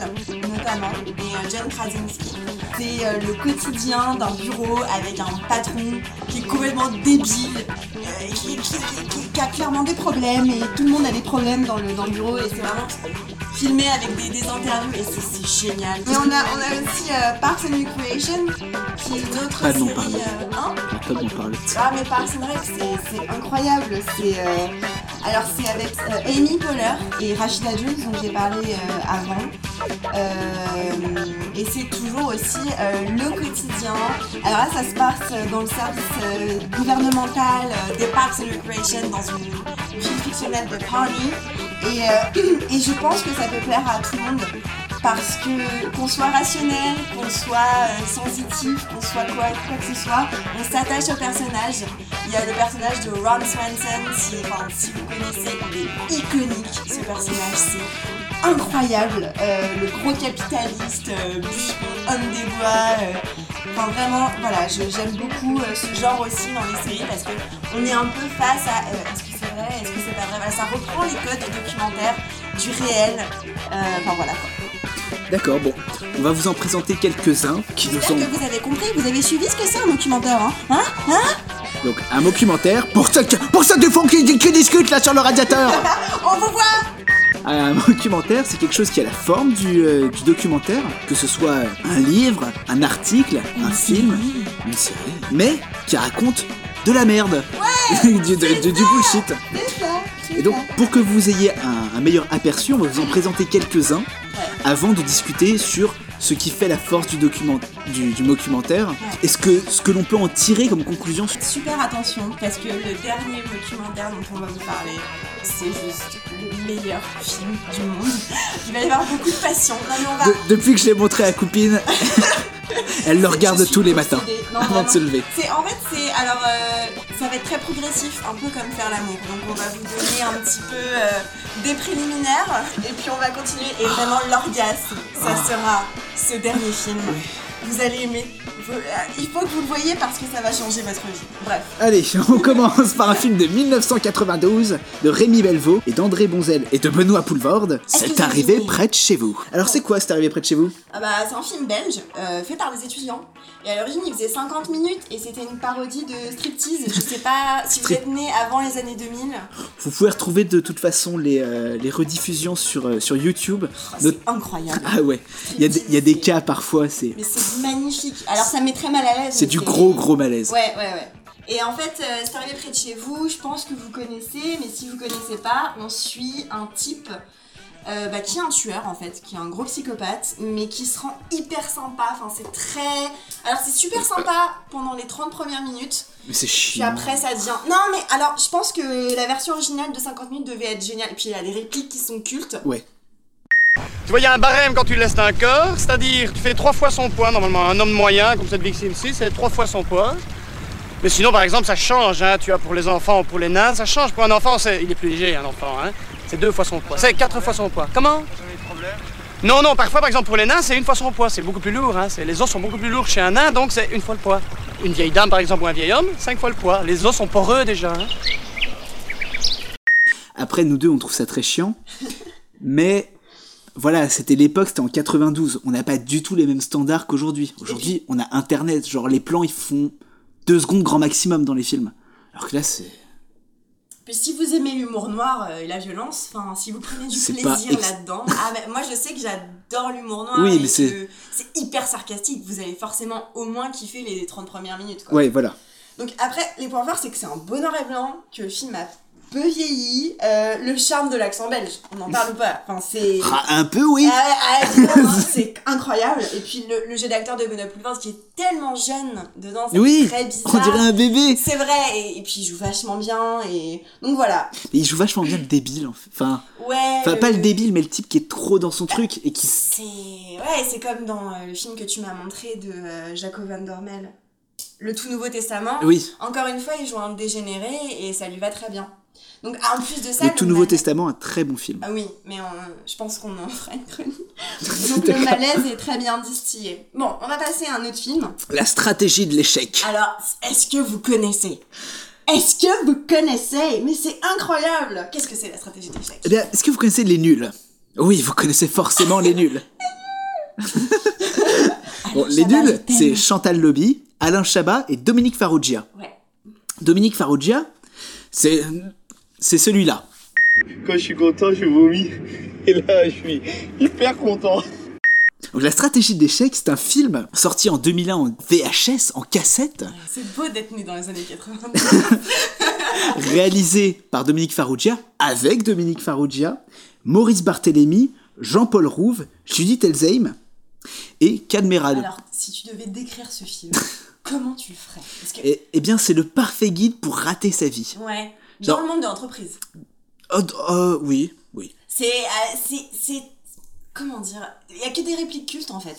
notamment et euh, John Krasinski. C'est euh, le quotidien d'un bureau avec un patron qui est complètement débile, qui, a clairement des problèmes et tout le monde a des problèmes dans le, dans le bureau et c'est vraiment filmé avec des, des interviews et c'est- génial. On a, on a aussi euh, Parks and Recreation qui est une autre Pas m'en série. parler. euh, hein pas parler. ah mais Parks and Rec c'est- incroyable. C'est euh, alors c'est avec euh, Amy Poehler et Rachida Jones dont j'ai parlé avant. Et c'est toujours aussi le quotidien. Alors là ça se passe dans le service gouvernemental des Parks and Recreation dans une ville fictionnelle de Pawnee. Et, et je pense que ça peut plaire à tout le monde parce que qu'on soit rationnel, qu'on soit euh, sensitif, qu'on soit quoi, quoi que ce soit, on s'attache au personnage. Il y a le personnage de Ron Swanson, si, vous connaissez, il est iconique ce personnage, c'est incroyable. Euh, le gros capitaliste, euh, homme des bois. euh, Enfin vraiment, voilà, j'aime beaucoup ce genre aussi dans les séries parce que on est un peu face à est-ce que c'est vrai, est-ce que c'est pas vrai? Ça reprend les codes du documentaire, du réel. Enfin voilà. quoi. D'accord, bon, on va vous en présenter quelques-uns qui nous sont que vous avez compris, vous avez suivi ce que c'est un documentaire, hein? Hein? Hein? Donc un documentaire pour ceux qui, pour ceux du fond qui, qui discutent là sur le radiateur. On vous voit! Un documentaire, c'est quelque chose qui a la forme du, euh, du documentaire, que ce soit un livre, un article, un film, une série, mais qui raconte de la merde, du, de- de- du bullshit. Et donc, pour que vous ayez un, un meilleur aperçu, on va vous en présenter quelques-uns avant de discuter sur ce qui fait la force du, document, du, du documentaire, et ce que, ce que l'on peut en tirer comme conclusion. Super attention, parce que le dernier documentaire dont on va vous parler, c'est juste le meilleur film du monde. Il va y avoir beaucoup de passion. Non, mais on va... De- depuis que je l'ai montré à Coupine, elle le regarde tous les matins. Non, avant de se lever. C'est en fait c'est alors euh, ça va être très progressif, un peu comme faire l'amour. Donc on va vous donner un petit peu euh, des préliminaires et puis on va continuer et vraiment l'orgasme, ça Ah. sera ce dernier film. Vous allez aimer. Euh, il faut que vous le voyez parce que ça va changer votre vie. Bref. Allez, on commence par un film de 1992 de Rémi Belvaux et d'André Bonzel et de Benoît Poulvorde. C'est arrivé près de chez vous. Alors c'est quoi C'est arrivé près de chez vous? Ah bah, c'est un film belge euh, fait par des étudiants. Et à l'origine, il faisait 50 minutes et c'était une parodie de striptease. Je sais pas si vous êtes né avant les années 2000. Vous pouvez retrouver de toute façon les, euh, les rediffusions sur, euh, sur YouTube. Oh, Not- c'est incroyable. Ah ouais, il y, a des- y a des cas parfois, c'est Mais c'est magnifique. Alors ça me met très mal à l'aise. c'est du gros gros malaise. Ouais, ouais, ouais. Et en fait, euh, c'est arrivé près de chez vous, je pense que vous connaissez, mais si vous connaissez pas, on suit un type euh, bah, qui est un tueur en fait, qui est un gros psychopathe, mais qui se rend hyper sympa. Enfin, c'est très. Alors, c'est super sympa pendant les 30 premières minutes, Mais c'est puis chiant. après ça devient. Non, mais alors, je pense que la version originale de 50 minutes devait être géniale. Et puis, il y a des répliques qui sont cultes. Ouais. Tu vois, il y a un barème quand tu laisses un corps, c'est-à-dire tu fais trois fois son poids, normalement un homme moyen, comme cette victime ici, c'est trois fois son poids. Mais sinon, par exemple, ça change, hein, tu vois, pour les enfants ou pour les nains, ça change. Pour un enfant, il est plus léger, un enfant, hein. C'est deux fois son poids. C'est quatre fois son poids. Comment? Non, non, parfois, par exemple, pour les nains, c'est une fois son poids, c'est beaucoup plus lourd, hein. Les os sont beaucoup plus lourds chez un nain, donc c'est une fois le poids. Une vieille dame, par exemple, ou un vieil homme, cinq fois le poids. Les os sont poreux déjà. Après, nous deux, on trouve ça très chiant. Mais voilà, c'était l'époque, c'était en 92. On n'a pas du tout les mêmes standards qu'aujourd'hui. Aujourd'hui, on a Internet. Genre, les plans, ils font deux secondes grand maximum dans les films. Alors que là, c'est. Puis si vous aimez l'humour noir euh, et la violence, enfin si vous prenez du plaisir ex- là-dedans, ah mais moi je sais que j'adore l'humour noir Oui, mais c'est- que c'est hyper sarcastique, vous allez forcément au moins kiffer les 30 premières minutes quoi. Ouais, voilà. Donc après, les points forts c'est que c'est en bon noir et blanc, que le film a peu vieilli, euh, le charme de l'accent belge, on en parle pas, enfin c'est... Ah, un peu, oui. Ah ah, hein, c'est incroyable. Et puis le, le jeu d'acteur de Benoît Poulvord qui est tellement jeune dedans, c'est Oui, très bizarre. on dirait un bébé. C'est vrai, et, et puis il joue vachement bien, et donc voilà. Et il joue vachement bien le débile, en fait. Enfin, Ouais. enfin pas le débile, mais le type qui est trop dans son truc et qui. C'est ouais, c'est comme dans euh, le film que tu m'as montré de euh, Jacob Van Dormel, le tout Nouveau Testament. Oui. Encore une fois, il joue un dégénéré et ça lui va très bien. Donc ah, en plus de ça, Le tout le Nouveau malaise- Testament, un très bon film. Ah oui, mais on- je pense qu'on en fera une chronique. Donc le malaise est très bien distillé. Bon, on va passer à un autre film. La stratégie de l'échec. Alors, est-ce que vous connaissez? Est-ce que vous connaissez? Mais c'est incroyable Qu'est-ce que c'est la stratégie d'échec Eh bien, est-ce que vous connaissez les nuls? Oui, vous connaissez forcément les nuls. Bon, les nuls, c'est Chantal Lobby, Alain Chabat et Dominique Farrugia. Ouais. Dominique Farrugia, c'est c'est celui-là. Quand je suis content, je vomis. Et là, je suis hyper content. Donc la stratégie d'échec, c'est un film sorti en 2001 en VHS, en cassette, C'est beau d'être né dans les années 80. réalisé par Dominique Farrugia, avec Dominique Farrugia, Maurice Barthélémy, Jean-Paul Rouve, Judith Elzheim et Cadmeral. Alors, si tu devais décrire ce film, comment tu le ferais? Parce que, Et, eh bien, c'est le parfait guide pour rater sa vie. ouais, dans le monde de l'entreprise. Oh, euh, oui, oui. C'est, euh, c'est, comment dire Il y a que des répliques cultes en fait.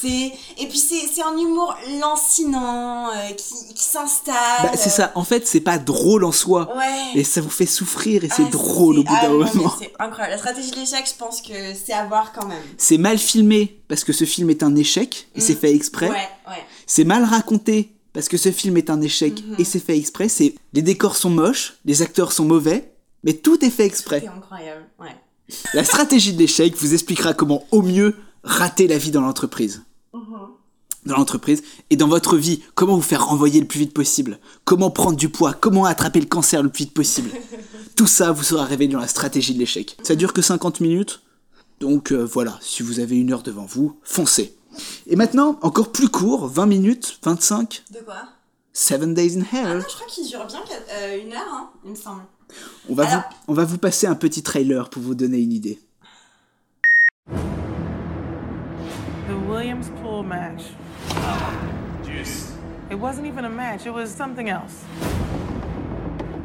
C'est, et puis c'est, un humour lancinant euh, qui, qui s'installe. Bah, c'est ça. En fait, c'est pas drôle en soi. Ouais. Et ça vous fait souffrir et c'est Ah, drôle au bout ah, d'un moment. C'est incroyable. La stratégie de l'échec, je pense que c'est à voir quand même. C'est mal filmé parce que ce film est un échec et c'est fait exprès. Mm. Ouais, ouais. C'est mal raconté parce que ce film est un échec Mhm. et c'est fait exprès. C'est les décors sont moches, les acteurs sont mauvais, mais tout est fait exprès. C'est incroyable, ouais. La stratégie de l'échec vous expliquera comment au mieux rater la vie dans l'entreprise. Dans l'entreprise et dans votre vie, comment vous faire renvoyer le plus vite possible, comment prendre du poids, comment attraper le cancer le plus vite possible. Tout ça vous sera révélé dans la stratégie de l'échec. Ça dure que 50 minutes, donc euh, voilà, si vous avez une heure devant vous, foncez. Et maintenant, encore plus court, 20 minutes, 25, De quoi? Seven Days in Ah Hell. non, je crois qu'il dure bien euh, une heure, hein, il me semble. On va, Alors- vous, on va vous passer un petit trailer pour vous donner une idée. The James pool match. Juice. It wasn't even a match, it was something else.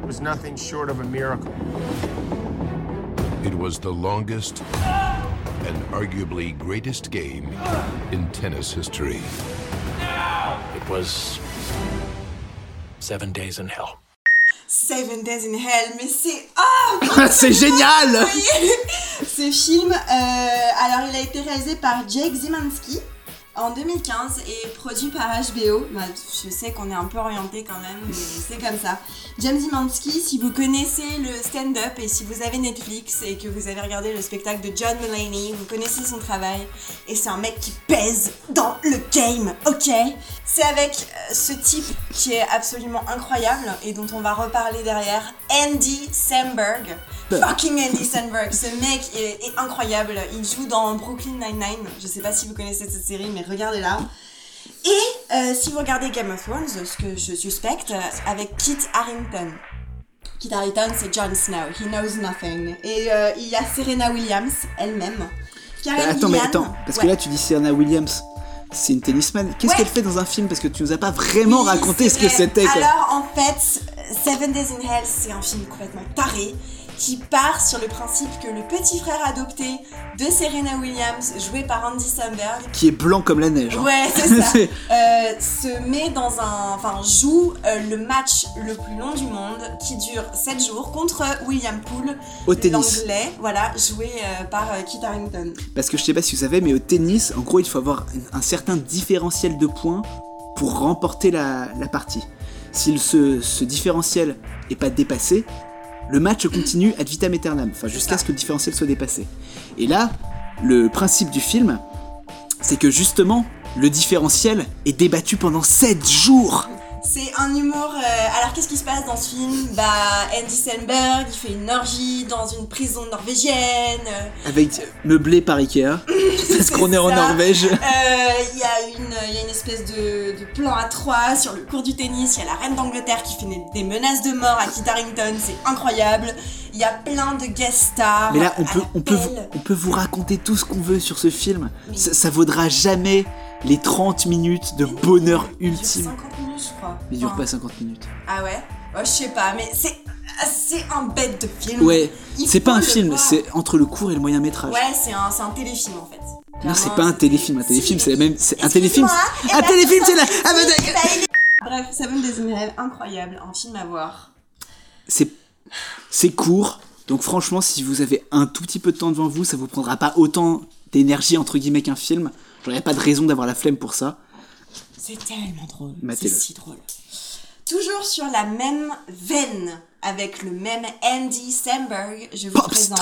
It was nothing short of a miracle. It was the longest and arguably greatest game in tennis history. It was seven days in hell. Seven Days in Hell, mais c'est ah C'est génial. Ce film, euh, alors il a été réalisé par Jake Zimanski en 2015 et produit par HBO. Bah, je sais qu'on est un peu orienté quand même, mais c'est comme ça. James Zimanski, si vous connaissez le stand-up et si vous avez Netflix et que vous avez regardé le spectacle de John Mulaney, vous connaissez son travail et c'est un mec qui pèse dans le game, ok? C'est avec euh, ce type qui est absolument incroyable et dont on va reparler derrière, Andy Samberg. Fucking Andy Samberg, ce mec est, est incroyable. Il joue dans Brooklyn Nine-Nine. Je sais pas si vous connaissez cette série, mais regardez-la. Et euh, si vous regardez Game of Thrones, ce que je suspecte, euh, avec Kit Harington. Kit Harington, c'est Jon Snow. He knows nothing. Et euh, il y a Serena Williams, elle-même. Bah, attends, mais attends, parce que là tu dis Serena Williams, c'est une tennisman. Qu'est-ce Ouais. qu'elle fait dans un film? Parce que tu nous as pas vraiment Oui, raconté ce que c'était. Alors en fait, Seven Days in Hell, c'est un film complètement taré qui part sur le principe que le petit frère adopté de Serena Williams, joué par Andy Samberg, Qui est blanc comme la neige. hein. Ouais, c'est ça. Euh, se met dans un. Enfin, joue euh, le match le plus long du monde qui dure 7 jours contre William Poole, Au tennis. l'anglais, voilà, joué euh, par Kit Harington. Parce que je sais pas si vous savez, mais au tennis, en gros, il faut avoir un certain différentiel de points pour remporter la, la partie. Si ce, ce différentiel est pas dépassé, le match continue ad vitam aeternam, enfin jusqu'à ce que le différentiel soit dépassé. Et là, le principe du film, c'est que justement, le différentiel est débattu pendant 7 jours. C'est un humour. euh, alors, qu'est-ce qui se passe dans ce film? Bah, Andy Samberg, il fait une orgie dans une prison norvégienne. Avec meublé par Ikea, parce qu'on est en. Norvège. Euh, Il y, a une- il y a une espèce de, de plan à trois sur le cours du tennis. Il y a la reine d'Angleterre qui fait des, menaces de mort à Kit Harington. C'est incroyable. Il y a plein de guest stars. Mais là, on peut, on, peut, on peut vous raconter tout ce qu'on veut sur ce film. Ça, ça vaudra jamais les 30 minutes de bonheur Il dure ultime. 50 minutes, je crois. Il dure Enfin, pas 50 minutes. Ah ouais? Ouais, Je sais pas, mais c'est c'est un bête de film. Ouais, c'est pas un film, c'est entre le court et le moyen métrage. Ouais, c'est un, c'est un téléfilm en fait. non, c'est pas un téléfilm. Un téléfilm, c'est la même. c'est- Un téléfilm, un eh ben, téléfilm, c'est la. ah, est- Bref, Seven Days in Hell, incroyable, un film à voir. C'est c'est court, donc franchement, si vous avez un tout petit peu de temps devant vous, ça vous prendra pas autant d'énergie entre guillemets qu'un film. J'aurais pas de raison d'avoir la flemme pour ça. C'est tellement drôle. C'est si drôle. Toujours sur la même veine, avec le même Andy Samberg, je vous présente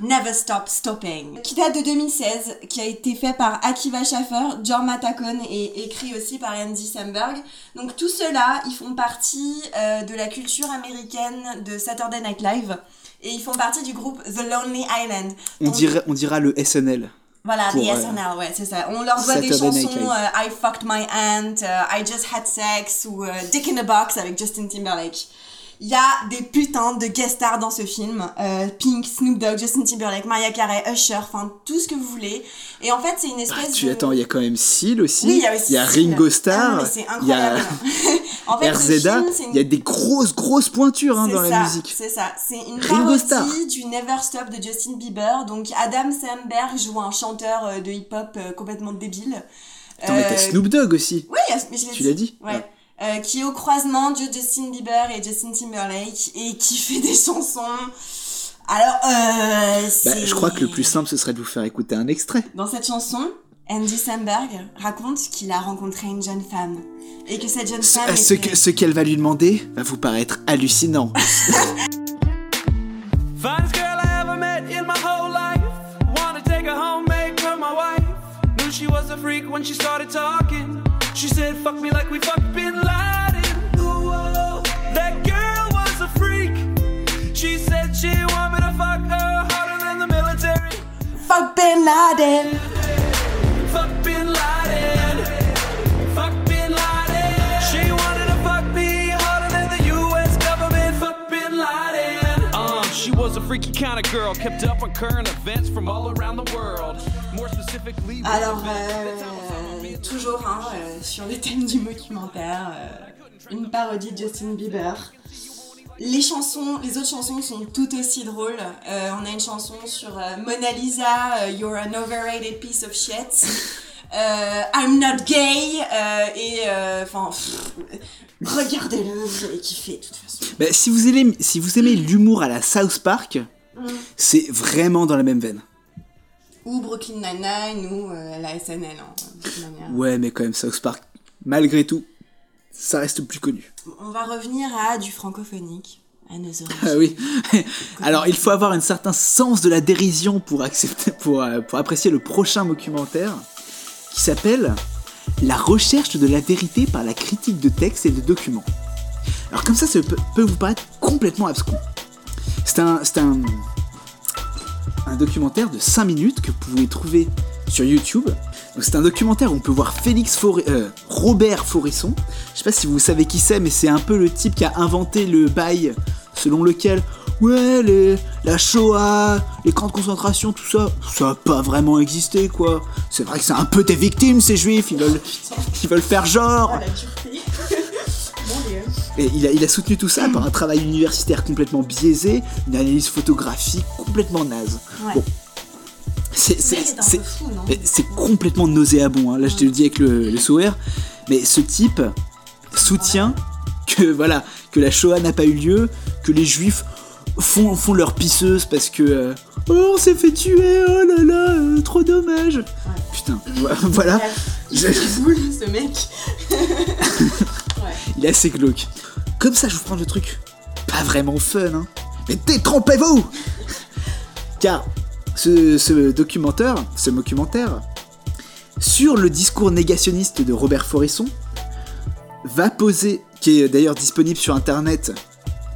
Never Stop Stopping, qui date de 2016, qui a été fait par Akiva Schaffer, John Matacone et écrit aussi par Andy Samberg. Donc tout cela, ils font partie euh, de la culture américaine de Saturday Night Live. Et ils font partie du groupe The Lonely Island. On, Donc, dirait, on dira le SNL. voilà, the euh, SNL, ouais, c'est ça. On leur doit des Saturday chansons euh, I fucked my aunt, euh, I just had sex ou Dick in a box avec Justin Timberlake. Il y a des putains de guest stars dans ce film. Euh, Pink, Snoop Dogg, Justin Timberlake, Mariah Carey, Usher, enfin tout ce que vous voulez. Et en fait, c'est une espèce Ah, Tu de... attends, il y a quand même Seal aussi. Oui, il y a aussi Seal. Ringo Ah Starr. non, mais c'est il y a en fait, RZA. une- Il y a des grosses, grosses pointures hein, dans ça, la musique. C'est ça, c'est une Ringo Starr. parodie du Never Stop de Justin Bieber. Donc Adam Samberg joue un chanteur euh, de hip-hop euh, complètement débile. Attends, mais t'as Snoop Dogg aussi. Oui, mais je l'ai Tu l'as dit Ouais. Ouais. Euh, qui est au croisement de Justin Bieber et Justin Timberlake et qui fait des chansons. Alors, euh, Bah, je crois que le plus simple, ce serait de vous faire écouter un extrait. Dans cette chanson, Andy Samberg raconte qu'il a rencontré une jeune femme et que cette jeune Ce, femme ce était- que- ce qu'elle va lui demander va vous paraître hallucinant. Finest girl I ever met in my whole life. Wanna take her home, make her my wife. Knew she was a freak when she started talking. She said, fuck me like we fucked Bin Laden. Ooh, that girl was a freak. She said she wanted me to fuck her harder than the military. Fuck Bin Laden. Fuck Bin Laden. Fuck Bin Laden. She wanted to fuck me harder than the U.S. government. Fuck Bin Laden. Uh, she was a freaky kind of girl, kept up on current events from all around the world. More specifically, Alors, euh, toujours hein, euh, sur le thème du documentaire, euh, une parodie de Justin Bieber. Les chansons, les autres chansons sont tout aussi drôles. Euh, on a une chanson sur euh, Mona Lisa, euh, You're an overrated piece of shit. I'm not gay. et enfin, regardez-le, allez kiffer de toute façon. Bah, si, vous aimez, si vous aimez l'humour à la South Park, Mm. c'est vraiment dans la même veine. Ou Brooklyn Nine-Nine ou euh, la SNL. hein, toute manière. Ouais, mais quand même, South Park, malgré tout, ça reste plus connu. On va revenir à du francophonique, à nos. Ah oui. Alors, il faut avoir un certain sens de la dérision pour accepter, pour, euh, pour apprécier le prochain documentaire qui s'appelle La recherche de la vérité par la critique de textes et de documents. Alors comme ça, ça peut, peut vous paraître complètement abscon. C'est un, c'est un, un documentaire de 5 minutes que vous pouvez trouver sur YouTube. C'est un documentaire où on peut voir Félix euh, Robert Foresson. Je sais pas si vous savez qui c'est, mais c'est un peu le type qui a inventé le bail selon lequel, ouais, les, la Shoah, les camps de concentration, tout ça, ça a pas vraiment existé, quoi. C'est vrai que c'est un peu des victimes, ces juifs, ils veulent, ils veulent faire genre. la. Bon, les- Et il a, il a soutenu tout ça par un travail universitaire complètement biaisé, une analyse photographique complètement naze. Ouais. Bon. C'est, complètement nauséabond, hein. là je te le dis avec le, le sourire, mais ce type soutient que, voilà, que la Shoah n'a pas eu lieu, que les juifs font, font leur pisseuse parce que euh, oh on s'est fait tuer, oh là là, euh, trop dommage. Putain, voilà, Il Je- ce mec. il est assez glauque. Comme ça je vous prends le truc pas vraiment fun, hein. mais détrompez-vous Car ce, ce documentaire, ce documentaire, sur le discours négationniste de Robert Foresson, va poser, qui est d'ailleurs disponible sur internet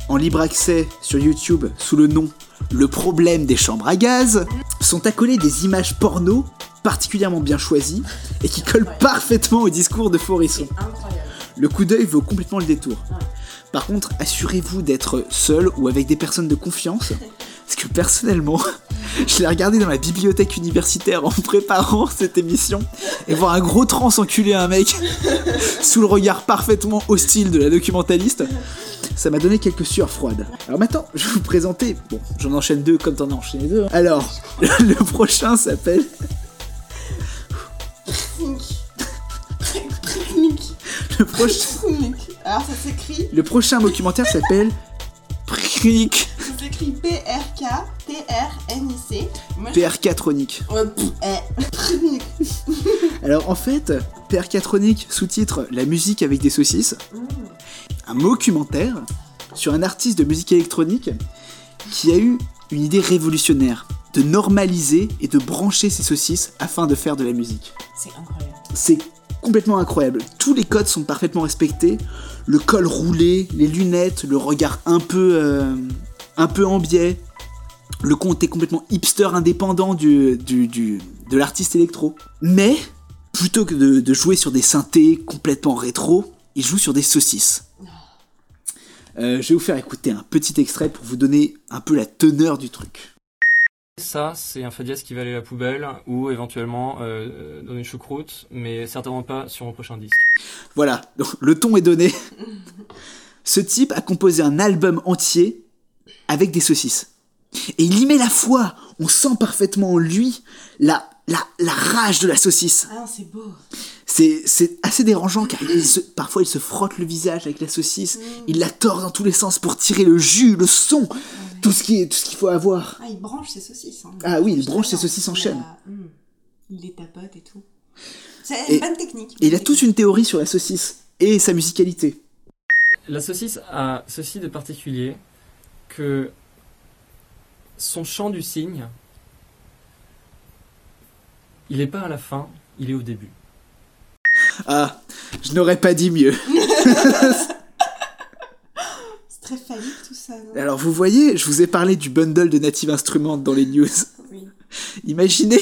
en libre accès sur YouTube sous le nom Le problème des chambres à gaz, sont accolées des images porno particulièrement bien choisies et qui collent parfaitement au discours de Foresson. Le coup d'œil vaut complètement le détour. Par contre, assurez-vous d'être seul ou avec des personnes de confiance. Parce que personnellement, je l'ai regardé dans la bibliothèque universitaire en préparant cette émission et voir un gros trans enculer un mec sous le regard parfaitement hostile de la documentaliste, ça m'a donné quelques sueurs froides. Alors maintenant, je vais vous présenter. Bon, j'en enchaîne deux comme t'en as enchaîné deux. hein. Alors, le prochain s'appelle. Le prochain. Alors ça s'écrit, Le prochain documentaire s'appelle Prick. S'écrit P-R-K-T-R-N-I-C. Moi, je- PRK Tronic. Ouais, pff, eh. Alors en fait, PRK Tronic sous-titre La musique avec des saucisses. Un documentaire sur un artiste de musique électronique qui a eu une idée révolutionnaire de normaliser et de brancher ses saucisses afin de faire de la musique. C'est incroyable. C'est complètement incroyable. Tous les codes sont parfaitement respectés. Le col roulé, les lunettes, le regard un peu, euh, un peu en biais. Le compte est complètement hipster indépendant du, du- du- de l'artiste électro. Mais, plutôt que de, de jouer sur des synthés complètement rétro, il joue sur des saucisses. Euh, je vais vous faire écouter un petit extrait pour vous donner un peu la teneur du truc. Ça, c'est un fa dièse qui va aller à la poubelle ou éventuellement euh, dans une choucroute, mais certainement pas sur mon prochain disque. Voilà, donc le ton est donné. Ce type a composé un album entier avec des saucisses. Et il y met la foi. On sent parfaitement en lui la, la, la rage de la saucisse. Ah non, c'est beau. C'est, c'est assez dérangeant car il se- parfois il se frotte le visage avec la saucisse. Il la tord dans tous les sens pour tirer le jus, le son, tout ce qui est, tout ce qu'il faut avoir. Ah, il branche ses saucisses. Hein. Ah oui, il branche ses saucisses en chaîne. Ah, hum. Il les tapote et tout. C'est Et- une bonne technique. Et il a toute une théorie sur la saucisse et sa musicalité. La saucisse a ceci de particulier que son chant du cygne, il n'est pas à la fin, il est au début. Ah, je n'aurais pas dit mieux. C'est très tout ça, non? Alors vous voyez, je vous ai parlé du bundle de Native Instruments dans les news. Oui. Imaginez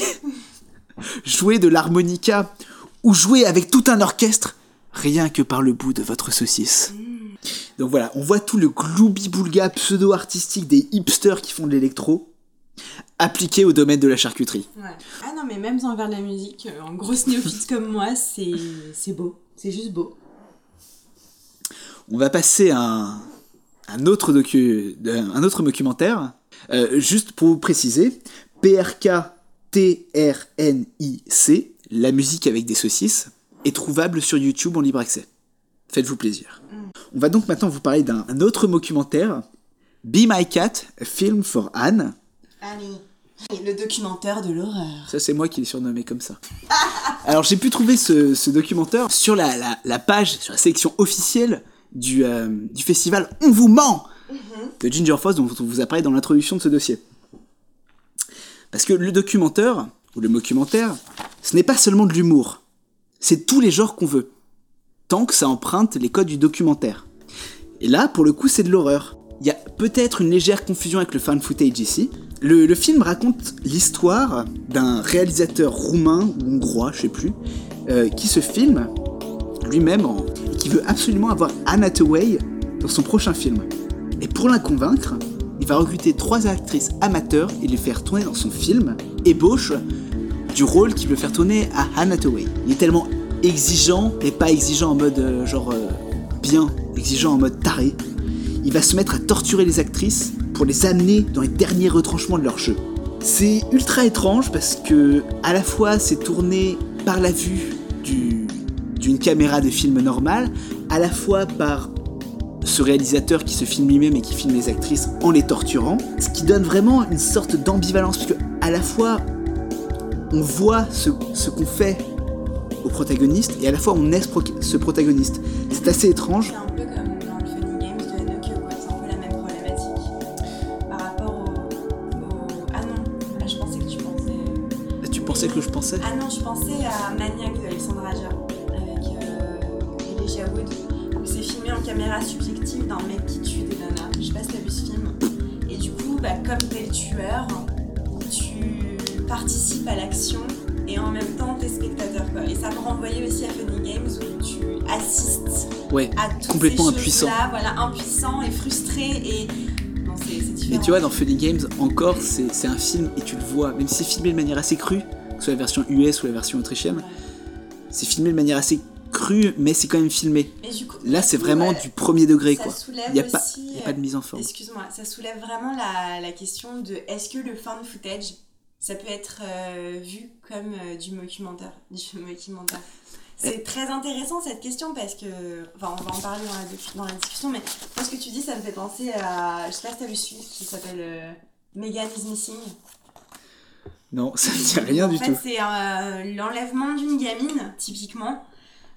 jouer de l'harmonica ou jouer avec tout un orchestre rien que par le bout de votre saucisse. Donc voilà, on voit tout le gloubi-boulga pseudo-artistique des hipsters qui font de l'électro appliqué au domaine de la charcuterie. Ouais. Ah non, mais même de la musique, euh, en grosse néophyte comme moi, c'est c'est beau. C'est juste beau. On va passer à un, un autre, docu, un autre documentaire. Euh, juste pour vous préciser, PRK-TRNIC, la musique avec des saucisses, est trouvable sur YouTube en libre accès. Faites-vous plaisir. On va donc maintenant vous parler d'un un autre documentaire, Be My Cat, a film for Anne. Allez. Le documentaire de l'horreur. Ça, c'est moi qui l'ai surnommé comme ça. Alors, j'ai pu trouver ce, ce documentaire sur la, la, la page, sur la sélection officielle du, euh, du festival On vous ment de Ginger Foss, dont on vous a parlé dans l'introduction de ce dossier. Parce que le documentaire, ou le documentaire, ce n'est pas seulement de l'humour. C'est tous les genres qu'on veut. Que ça emprunte les codes du documentaire. Et là, pour le coup, c'est de l'horreur. Il y a peut-être une légère confusion avec le fan footage ici. Le, film raconte l'histoire d'un réalisateur roumain ou hongrois, je sais plus, euh, qui se filme lui-même et qui veut absolument avoir Anne Hathaway dans son prochain film. Et pour la convaincre, il va recruter trois actrices amateurs et les faire tourner dans son film, ébauche du rôle qu'il veut faire tourner à Anne Hathaway. Il est tellement exigeant, et pas exigeant en mode euh, genre euh, bien, exigeant en mode taré. Il va se mettre à torturer les actrices pour les amener dans les derniers retranchements de leur jeu. C'est ultra étrange parce que à la fois c'est tourné par la vue du- d'une caméra de film normal, à la fois par ce réalisateur qui se filme lui-même et qui filme les actrices en les torturant, ce qui donne vraiment une sorte d'ambivalence, parce que à la fois on voit ce qu'on fait au protagoniste et à la fois on est ce, pro- ce protagoniste. C'est assez étrange. C'est un peu comme dans le Funny Games de Haneke, quoi. C'est un peu la même problématique. Par rapport au. au- Ah non, ah, je pensais que tu pensais. Tu pensais que je pensais Ah non, je pensais à Maniac de Alexandre Aja avec euh, Elijah Wood où c'est filmé en caméra subjective d'un mec qui tue des nanas. Je sais pas si t'as vu ce film. Et du coup, bah, comme t'es le tueur, tu participes à l'action et en même temps t'es spectateur quoi. Et ça me renvoyait aussi à Funny Games où tu assistes Ouais, à toutes complètement ces impuissant. choses-là, voilà, impuissant et frustré et non c'est c'est différent. Mais tu vois, dans Funny Games, encore, c'est un film et tu le vois, même si c'est filmé de manière assez crue, que ce soit la version US ou la version autrichienne, c'est filmé de manière assez crue, mais c'est quand même filmé. Mais du coup, Là, c'est vraiment ouais, du premier degré, ça quoi. Il n'y a, a pas de mise en euh, forme. Excuse-moi, ça soulève vraiment la, la question de est-ce que le fan footage, ça peut être euh, vu comme euh, du documentaire, du documentaire. C'est très intéressant cette question parce que, enfin, on va en parler dans la, dans la discussion, mais moi, ce que tu dis, ça me fait penser à, je sais pas si t'as vu celui qui s'appelle euh, Megan is Missing. Non, ça ne dit rien en du fait, tout. c'est euh, l'enlèvement d'une gamine, typiquement.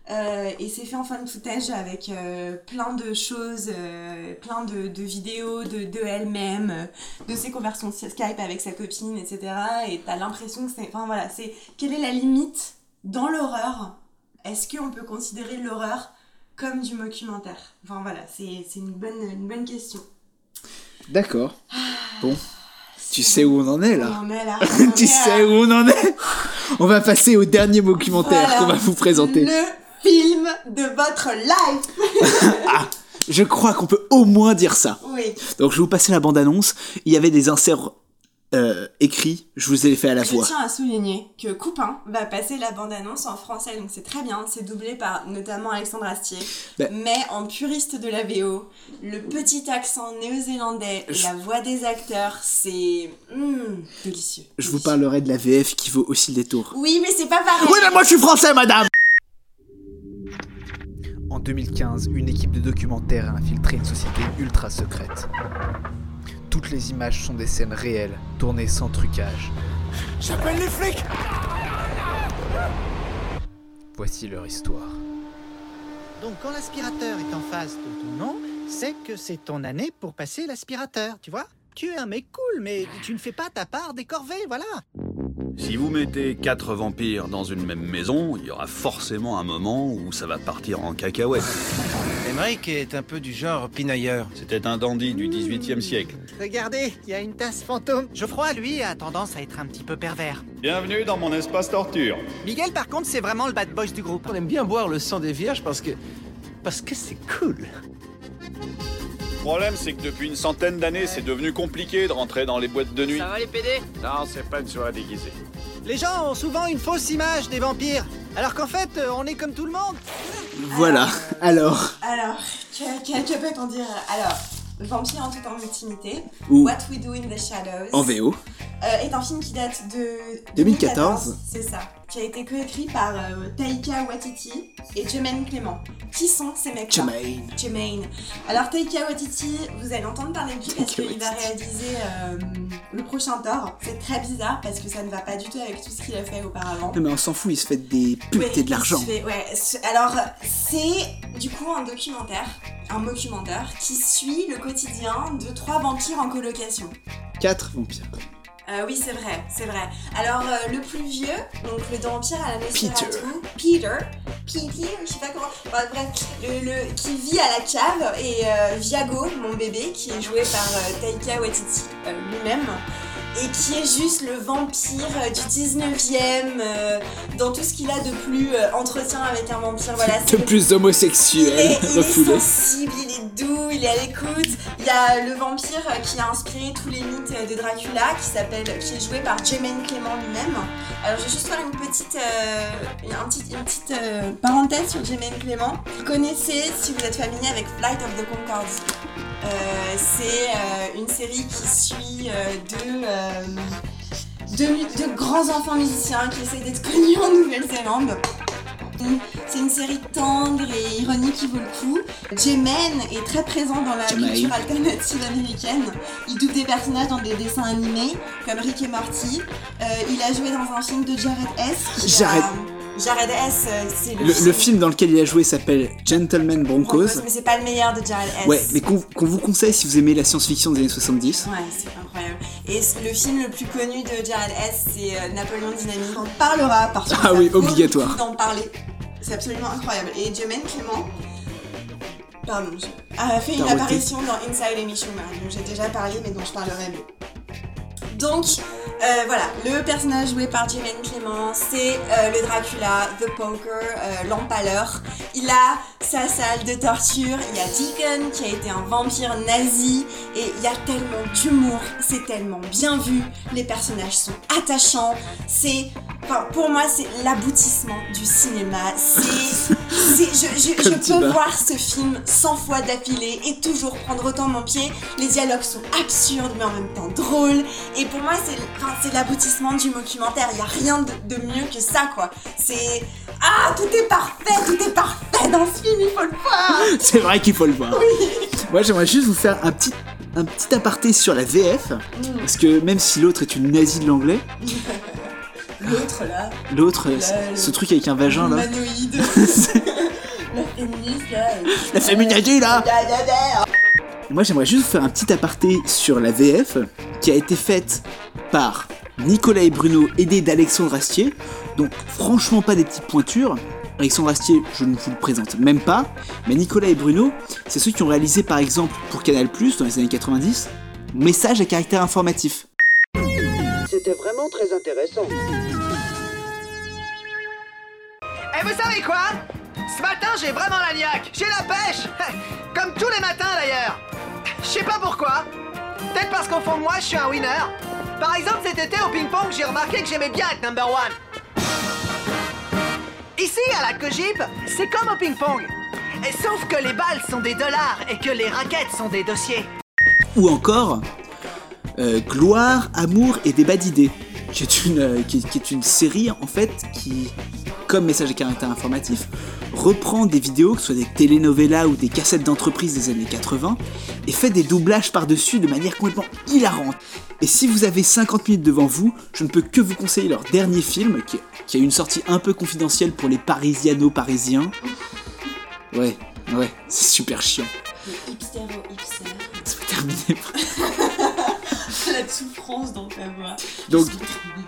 Euh, et c'est fait en fan footage avec euh, plein de choses, euh, plein de, de vidéos de, de elle-même, de ses conversions Skype avec sa copine, etc. Et t'as l'impression que c'est. Enfin voilà, c'est. Quelle est la limite dans l'horreur? Est-ce qu'on peut considérer l'horreur comme du documentaire Enfin voilà, c'est une bonne, une bonne question. D'accord. Bon. Tu sais où on en est là On en est là. on Tu est sais où on en est On va passer au dernier documentaire Voilà. qu'on va vous présenter. Le film de votre life Ah, je crois qu'on peut au moins dire ça. Oui. Donc je vais vous passer la bande-annonce. Il y avait des inserts euh, écrits, je vous ai fait à la Je voix. tiens à souligner que Coupin va passer la bande-annonce en français, donc c'est très bien. C'est doublé par notamment Alexandre Astier. Bah. Mais en puriste de la VO, le petit accent néo-zélandais, Je- la voix des acteurs, c'est mm, délicieux. Je vous parlerai de la VF qui vaut aussi le détour. Oui, mais c'est pas pareil. Oui, mais moi je suis français, madame En 2015, une équipe de documentaires a infiltré une société ultra secrète. Toutes les images sont des scènes réelles, tournées sans trucage. J'appelle les flics Voici leur histoire. Donc quand l'aspirateur est en face de ton nom, c'est que c'est ton année pour passer l'aspirateur, tu vois? Tu es un mec cool, mais tu ne fais pas ta part des corvées, voilà. Si vous mettez quatre vampires dans une même maison, il y aura forcément un moment où ça va partir en cacahuète. Emmerich est un peu du genre pinailleur. C'était un dandy du 18e siècle. Regardez, il y a une tasse fantôme. Geoffroy, lui, a tendance à être un petit peu pervers. Bienvenue dans mon espace torture. Miguel, par contre, c'est vraiment le bad boy du groupe. On aime bien boire le sang des vierges parce que. parce que c'est cool. Le problème, c'est que depuis une centaine d'années, c'est devenu compliqué de rentrer dans les boîtes de nuit. Ça va les PD Non, c'est pas une soirée déguisée. Les gens ont souvent une fausse image des vampires, alors qu'en fait, euh, on est comme tout le monde. Voilà. Alors, Alors, que, que- que peut-on dire Alors, Vampire en toute intimité, Ou- What We Do in the Shadows, en VO. Euh, est un film qui date de 2014. C'est ça. Qui a été coécrit par euh, Taika Waititi et Jermaine Clément. Qui sont ces mecs-là Jermaine. Jermaine. Alors Taika Waititi, vous allez entendre parler de lui parce qu'il va réaliser euh, le prochain Thor. C'est très bizarre parce que ça ne va pas du tout avec tout ce qu'il a fait auparavant. Non mais on s'en fout, il se fait des putes Ouais, et de l'argent. fait- ouais, alors c'est du coup un documentaire, un documentaire qui suit le quotidien de trois vampires en colocation. Quatre vampires. Euh, oui, c'est vrai, c'est vrai. Alors, euh, le plus vieux, donc le vampire à la Nosferatu, Peter. Peter, Peter, je sais pas comment, enfin, bref, le, le- qui vit à la cave, et euh, Viago, mon bébé, qui est joué par euh, Taika Waititi euh, lui-même, et qui est juste le vampire euh, du 19e, euh, dans tout ce qu'il a de plus euh, entretien avec un vampire, voilà. De plus homosexuel, Il est, il est sensible, il est doux, il est à l'écoute. Il y a le vampire qui a inspiré tous les mythes de Dracula, qui s'appelle, qui est joué par Jermaine Clément lui-même. Alors je vais juste faire une petite, euh, un petit- une petite parenthèse sur Jermaine Clément. Vous connaissez, si vous êtes familier avec Flight of the Concorde. Euh, c'est euh, une série qui suit euh, deux, deux grands enfants musiciens qui essayent d'être connus en Nouvelle-Zélande. C'est une série tendre et ironique qui vaut le coup. J-Man est très présent dans la culture alternative américaine. Il double des personnages dans des dessins animés comme Rick et Morty. Euh, il a joué dans un film de Jared S. Jared. a- Jared S, euh, c'est le, Le, le film dans lequel il a joué s'appelle Gentleman Broncos. Broncos, mais c'est pas le meilleur de Jared S. Ouais, mais qu'on vous conseille si vous aimez la science-fiction des années 70. Ouais, c'est incroyable. Et le film le plus connu de Jared S, c'est euh, Napoléon Dynamite. On en parlera parce que Ah oui, obligatoire. d'en parler. C'est absolument incroyable. Et Jermaine Clément, pardon, a fait une apparition dans Inside Amy Schumer, dont j'ai déjà parlé, mais dont je parlerai mieux. Donc, euh, voilà, le personnage joué par Jermaine Clément, c'est euh, le Dracula, The Poker, euh, l'empaleur. Il a sa salle de torture, il y a Deacon qui a été un vampire nazi, et il y a tellement d'humour, c'est tellement bien vu, les personnages sont attachants, c'est... Enfin, pour moi, c'est l'aboutissement du cinéma. C'est... Je, peux voir ce film 100 fois d'affilée et toujours prendre autant mon pied. Les dialogues sont absurdes mais en même temps drôles. Et pour moi, c'est enfin, l'aboutissement du documentaire. Il n'y a rien de, de mieux que ça, quoi. C'est... Ah, tout est parfait, tout est parfait dans ce film, il faut le voir C'est vrai qu'il faut le voir. Moi, j'aimerais juste vous faire un petit, un petit aparté sur la VF. Mm. Parce que même si l'autre est une nazie de l'anglais, L'autre, là, l'autre, ce- truc avec un vagin là. humanoïde. La féministe, là. La féminazie, là. Moi, j'aimerais juste vous faire un petit aparté sur la VF qui a été faite par Nicolas et Bruno, aidés d'Alexandre Astier. Donc, franchement, pas des petites pointures. Alexandre Astier, je ne vous le présente même pas. Mais Nicolas et Bruno, c'est ceux qui ont réalisé, par exemple, pour Canal dans les années 90, Message à caractère informatif. C'était vraiment très intéressant. Et vous savez quoi? Ce matin, j'ai vraiment la niaque. J'ai la pêche. Comme pourquoi. Peut-être parce qu'au fond de moi, je suis un winner. Par exemple, cet été au ping-pong, j'ai remarqué que j'aimais bien être number one. Ici, à la Cogip, c'est comme au ping-pong. Sauf que les balles sont des dollars et que les raquettes sont des dossiers. Ou encore euh, Gloire, Amour et débat d'idées, qui euh, qui est une série en fait qui, comme message à caractère informatif, reprend des vidéos, que ce soit des telenovelas ou des cassettes d'entreprise des années 80, et fait des doublages par-dessus de manière complètement hilarante. Et si vous avez 50 minutes devant vous, je ne peux que vous conseiller leur dernier film, qui, qui a une sortie un peu confidentielle pour les parisiano-parisiens. Ouais, ouais, c'est super chiant. Hipster au hipster. Ça va souffrance dans ta voix. Donc,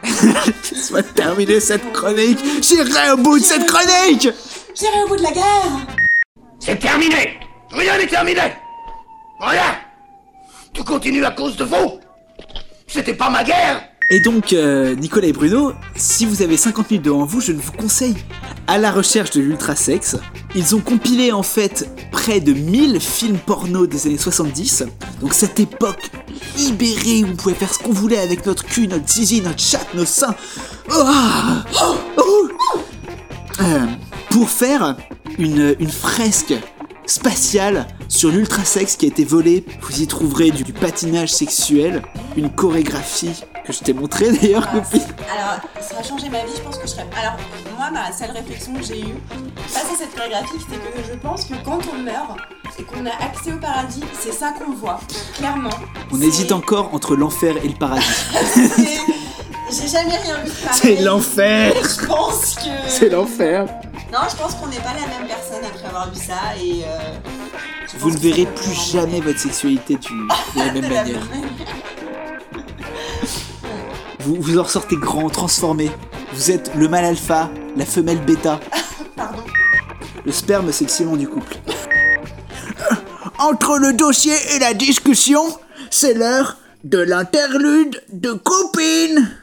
laisse-moi terminer cette chronique. J'irai au bout de cette chronique. J'irai au bout de la guerre C'est terminé Rien n'est terminé Rien Tout continue à cause de vous C'était pas ma guerre Et donc, euh, Nicolas et Bruno, si vous avez 50 minutes devant vous, je vous conseille à la recherche de l'ultrasex. Ils ont compilé en fait près de 1000 films porno des années 70. Donc cette époque libérée où on pouvait faire ce qu'on voulait avec notre cul, notre zizi, notre chat, nos seins. Ah Oh Euh, pour faire une, fresque spatiale sur l'ultrasex qui a été volé. Vous y trouverez du patinage sexuel, une chorégraphie que je t'ai montré d'ailleurs, copine. Alors, ça a changé ma vie, je pense que je serais. Alors, moi, ma seule réflexion que j'ai eue face à cette chorégraphie, c'était que je pense que quand on meurt et qu'on a accès au paradis, c'est ça qu'on voit, clairement. On hésite encore entre l'enfer et le paradis. J'ai jamais rien vu de pareil. C'est l'enfer Je pense que. C'est l'enfer Non, je pense qu'on n'est pas la même personne après avoir vu ça et. euh, Vous ne verrez plus jamais votre sexualité du- de la même De la manière. même manière. Vous, vous en ressortez grand, transformé. Vous êtes le mâle alpha, la femelle bêta. Pardon. Le sperme, c'est le ciment du couple. Entre le dossier et la discussion, c'est l'heure de l'interlude de copine.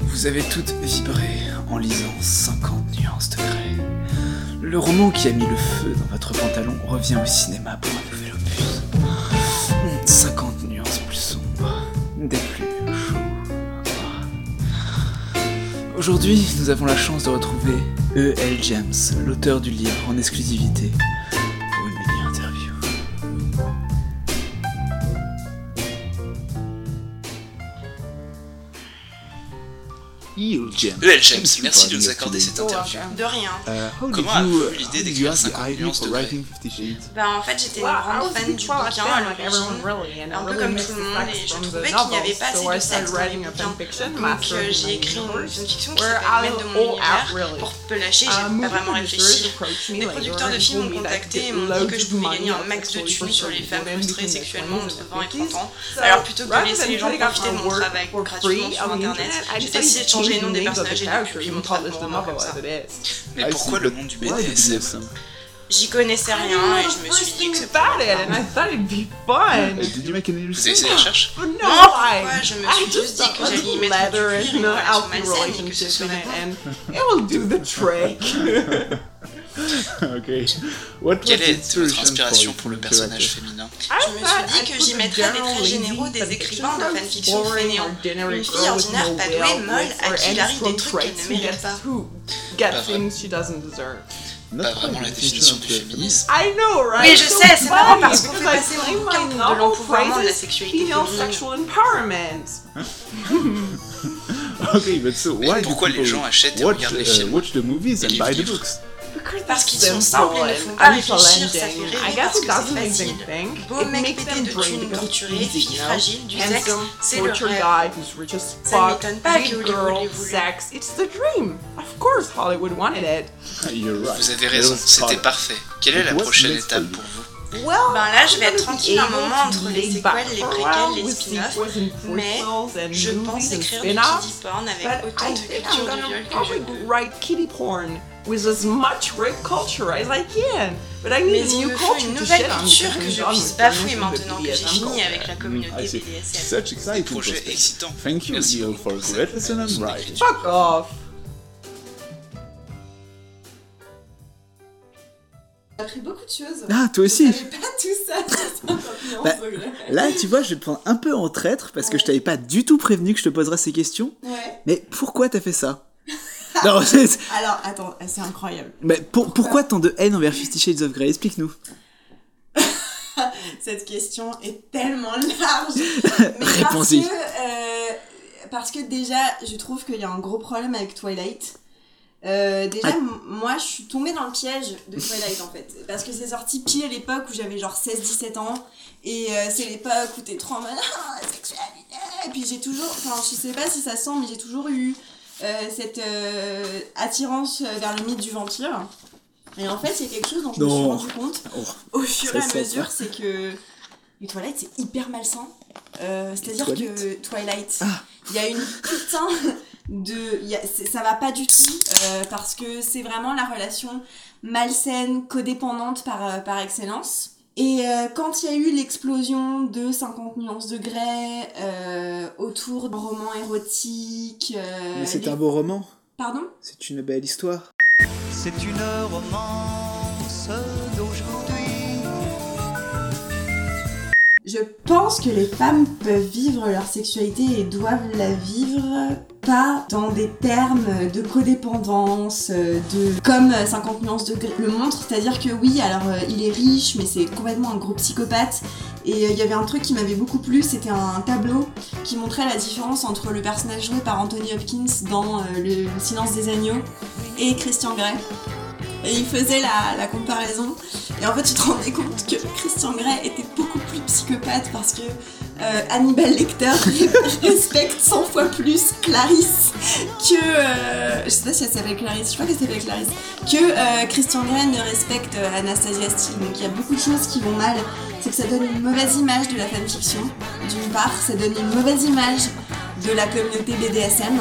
Vous avez toutes vibré en lisant 50 nuances de grès. Le roman qui a mis le feu dans votre pantalon revient au cinéma pour un nouvel opus. 50 nuances plus sombres, des plus chauds. Aujourd'hui, nous avons la chance de retrouver E.L. James, l'auteur du livre, en exclusivité E.L. James, E.L. James, merci de nous accorder cette interview. De rien. Comment avez-vous eu l'idée d'écrire 50 nuances de grès Bah en fait j'étais une grande fan du bouquin à l'origine, un peu comme tout le monde, et je trouvais qu'il n'y avait pas assez de sexe dans les bouquins. Donc euh, j'ai écrit une fanfiction qui s'appelle de mon univers. Pour peu lâcher, j'ai pas vraiment réfléchi. Les producteurs de films m'ont contacté et m'ont dit que je pouvais gagner un max de thunes sur les femmes frustrées sexuellement entre 20 et 30 ans. Alors plutôt que de laisser les gens profiter de mon travail gratuitement sur internet, j'ai décidé de changer les noms des personnages et publier mon traitement. Mais pourquoi le monde du BDSM J'y connaissais rien et je me suis dit que c'est pas Vous avez essayé la recherche Non, pourquoi Je me suis juste dit que j'allais y mettre du cuir et malsaine et que ce serait Quelle est votre inspiration pour le personnage féminin? Je me suis dit que j'y mettrais des traits généraux des écrivains de fanfiction fainéants. Une fille ordinaire pas douée, molle, à qui il arrive des trucs qu'elle ne mérite pas. Pas vraiment. La définition du féminisme. Oui, je sais, c'est marrant parce qu'on fait passer mon bouquin de l'empouvoirment de la sexualité féminine. Okay, but so why do pourquoi les gens achètent et watch, regardent les uh, films watch the movies et and les buy the livres? books? Parce qu'ils sont simples et ne font pas réfléchir, ça fait rêver parce que c'est facile. Beau mec pété de thunes, torturé, fille fragile, du sexe, c'est le rêve. Ça ne m'étonne pas que Hollywood l'ait voulu. You're right. Vous avez It raison, was c'était fun. parfait. Quelle est la prochaine étape pour vous? Ben là, je vais être tranquille un moment entre les séquelles, les préquels, les spin-offs, mais je pense écrire du kiddie porn avec autant de culture du viol que je peux. With as much rape culture as I can. But I Mais need a il new me culture une to nouvelle culture que because je puisse bafouer maintenant que j'ai fini avec la communauté. BDSM. Such exciting Projet excitant. Thank you, beaucoup for pour great cette lesson and writing. Fuck off. J'ai appris beaucoup de choses. Ah, toi aussi Je pas tout ça. Bah. Là, tu vois, je vais te prendre un peu en traître parce que je t'avais pas du tout prévenu que je te poserais ces questions. Ouais. Mais pourquoi t'as fait ça? Non, Alors, attends, c'est incroyable. mais pour- pourquoi tant de haine envers Fifty Shades of Grey? Explique-nous. Cette question est tellement large. Parce Réponds-y. que, euh, parce que déjà, je trouve qu'il y a un gros problème avec Twilight. Euh, déjà, Ah. moi, je suis tombée dans le piège de Twilight en fait. Parce que c'est sorti pile à l'époque où j'avais genre 16-17 ans. Et euh, c'est l'époque où t'es trop en mode Ah, sexualité. Et puis j'ai toujours, enfin, je sais pas si ça sent, mais j'ai toujours eu cette euh, attirance vers le mythe du vampire. Et en fait, c'est quelque chose dont je me suis rendu compte Oh, au fur et à mesure, c'est que les Twilight, c'est hyper malsain. Euh, C'est-à-dire Twilight que Twilight, Ah. il y a une putain de, y a- ça va pas du tout euh, parce que c'est vraiment la relation malsaine, codépendante par, euh, par excellence. Et euh, quand il y a eu l'explosion de 50 nuances de grès euh, autour d'un roman érotique, euh, Mais c'est les- un beau roman. Pardon? C'est une belle histoire. C'est une romance Je pense que les femmes peuvent vivre leur sexualité et doivent la vivre pas dans des termes de codépendance, euh, de comme euh, 50 nuances de le montre, c'est-à-dire que oui, alors euh, il est riche, mais c'est complètement un gros psychopathe. Et euh, il y avait un truc qui m'avait beaucoup plu, c'était un tableau qui montrait la différence entre le personnage joué par Anthony Hopkins dans euh, Le Silence des agneaux et Christian Grey. Et il faisait la, comparaison. Et en fait, tu te rendais compte que Christian Grey était beaucoup plus psychopathe parce que euh, Hannibal Lecter respecte 100 fois plus Clarisse que. euh, je sais pas si elle s'appelle Clarisse, je crois qu'elle s'appelle Clarisse. Que euh, Christian Grey ne respecte Anastasia Steele. Donc il y a beaucoup de choses qui vont mal. C'est que ça donne une mauvaise image de la fanfiction. D'une part, ça donne une mauvaise image de la communauté BDSM.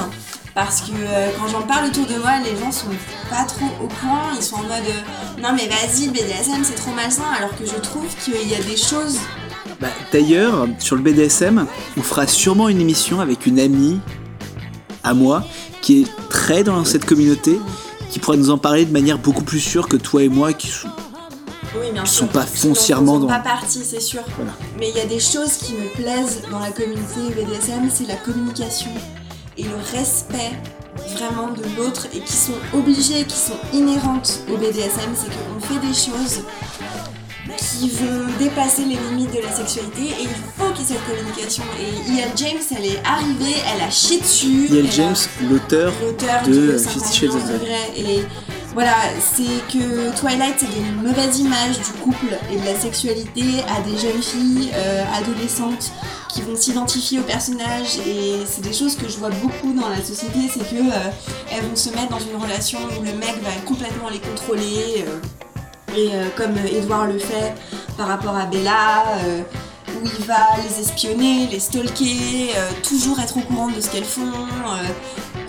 Parce que euh, quand j'en parle autour de moi, les gens sont pas trop au courant. Ils sont en mode euh, non mais vas-y, le BDSM c'est trop malsain. Alors que je trouve qu'il y a des choses. Bah, D'ailleurs, sur le BDSM, on fera sûrement une émission avec une amie à moi qui est très dans cette communauté, qui pourra nous en parler de manière beaucoup plus sûre que toi et moi qui sont Oui, bien Ils sûr. sont pas foncièrement sont dans- pas partis, c'est sûr. Voilà. Mais il y a des choses qui me plaisent dans la communauté BDSM, c'est la communication et le respect vraiment de l'autre et qui sont obligées, qui sont inhérentes au BDSM, c'est qu'on fait des choses qui vont dépasser les limites de la sexualité et il faut qu'il y ait cette communication. Et E.L. James, elle est arrivée, elle a chié dessus. E.L. James, l'auteur de de Fifty 50 Shades of. Grey. Et voilà, c'est que Twilight, c'est une mauvaise image du couple et de la sexualité à des jeunes filles euh, adolescentes qui vont s'identifier au personnage. Et c'est des choses que je vois beaucoup dans la société, c'est que euh, elles vont se mettre dans une relation où le mec va complètement les contrôler. euh, et comme Edouard le fait par rapport à Bella, où il va les espionner, les stalker, toujours être au courant de ce qu'elles font,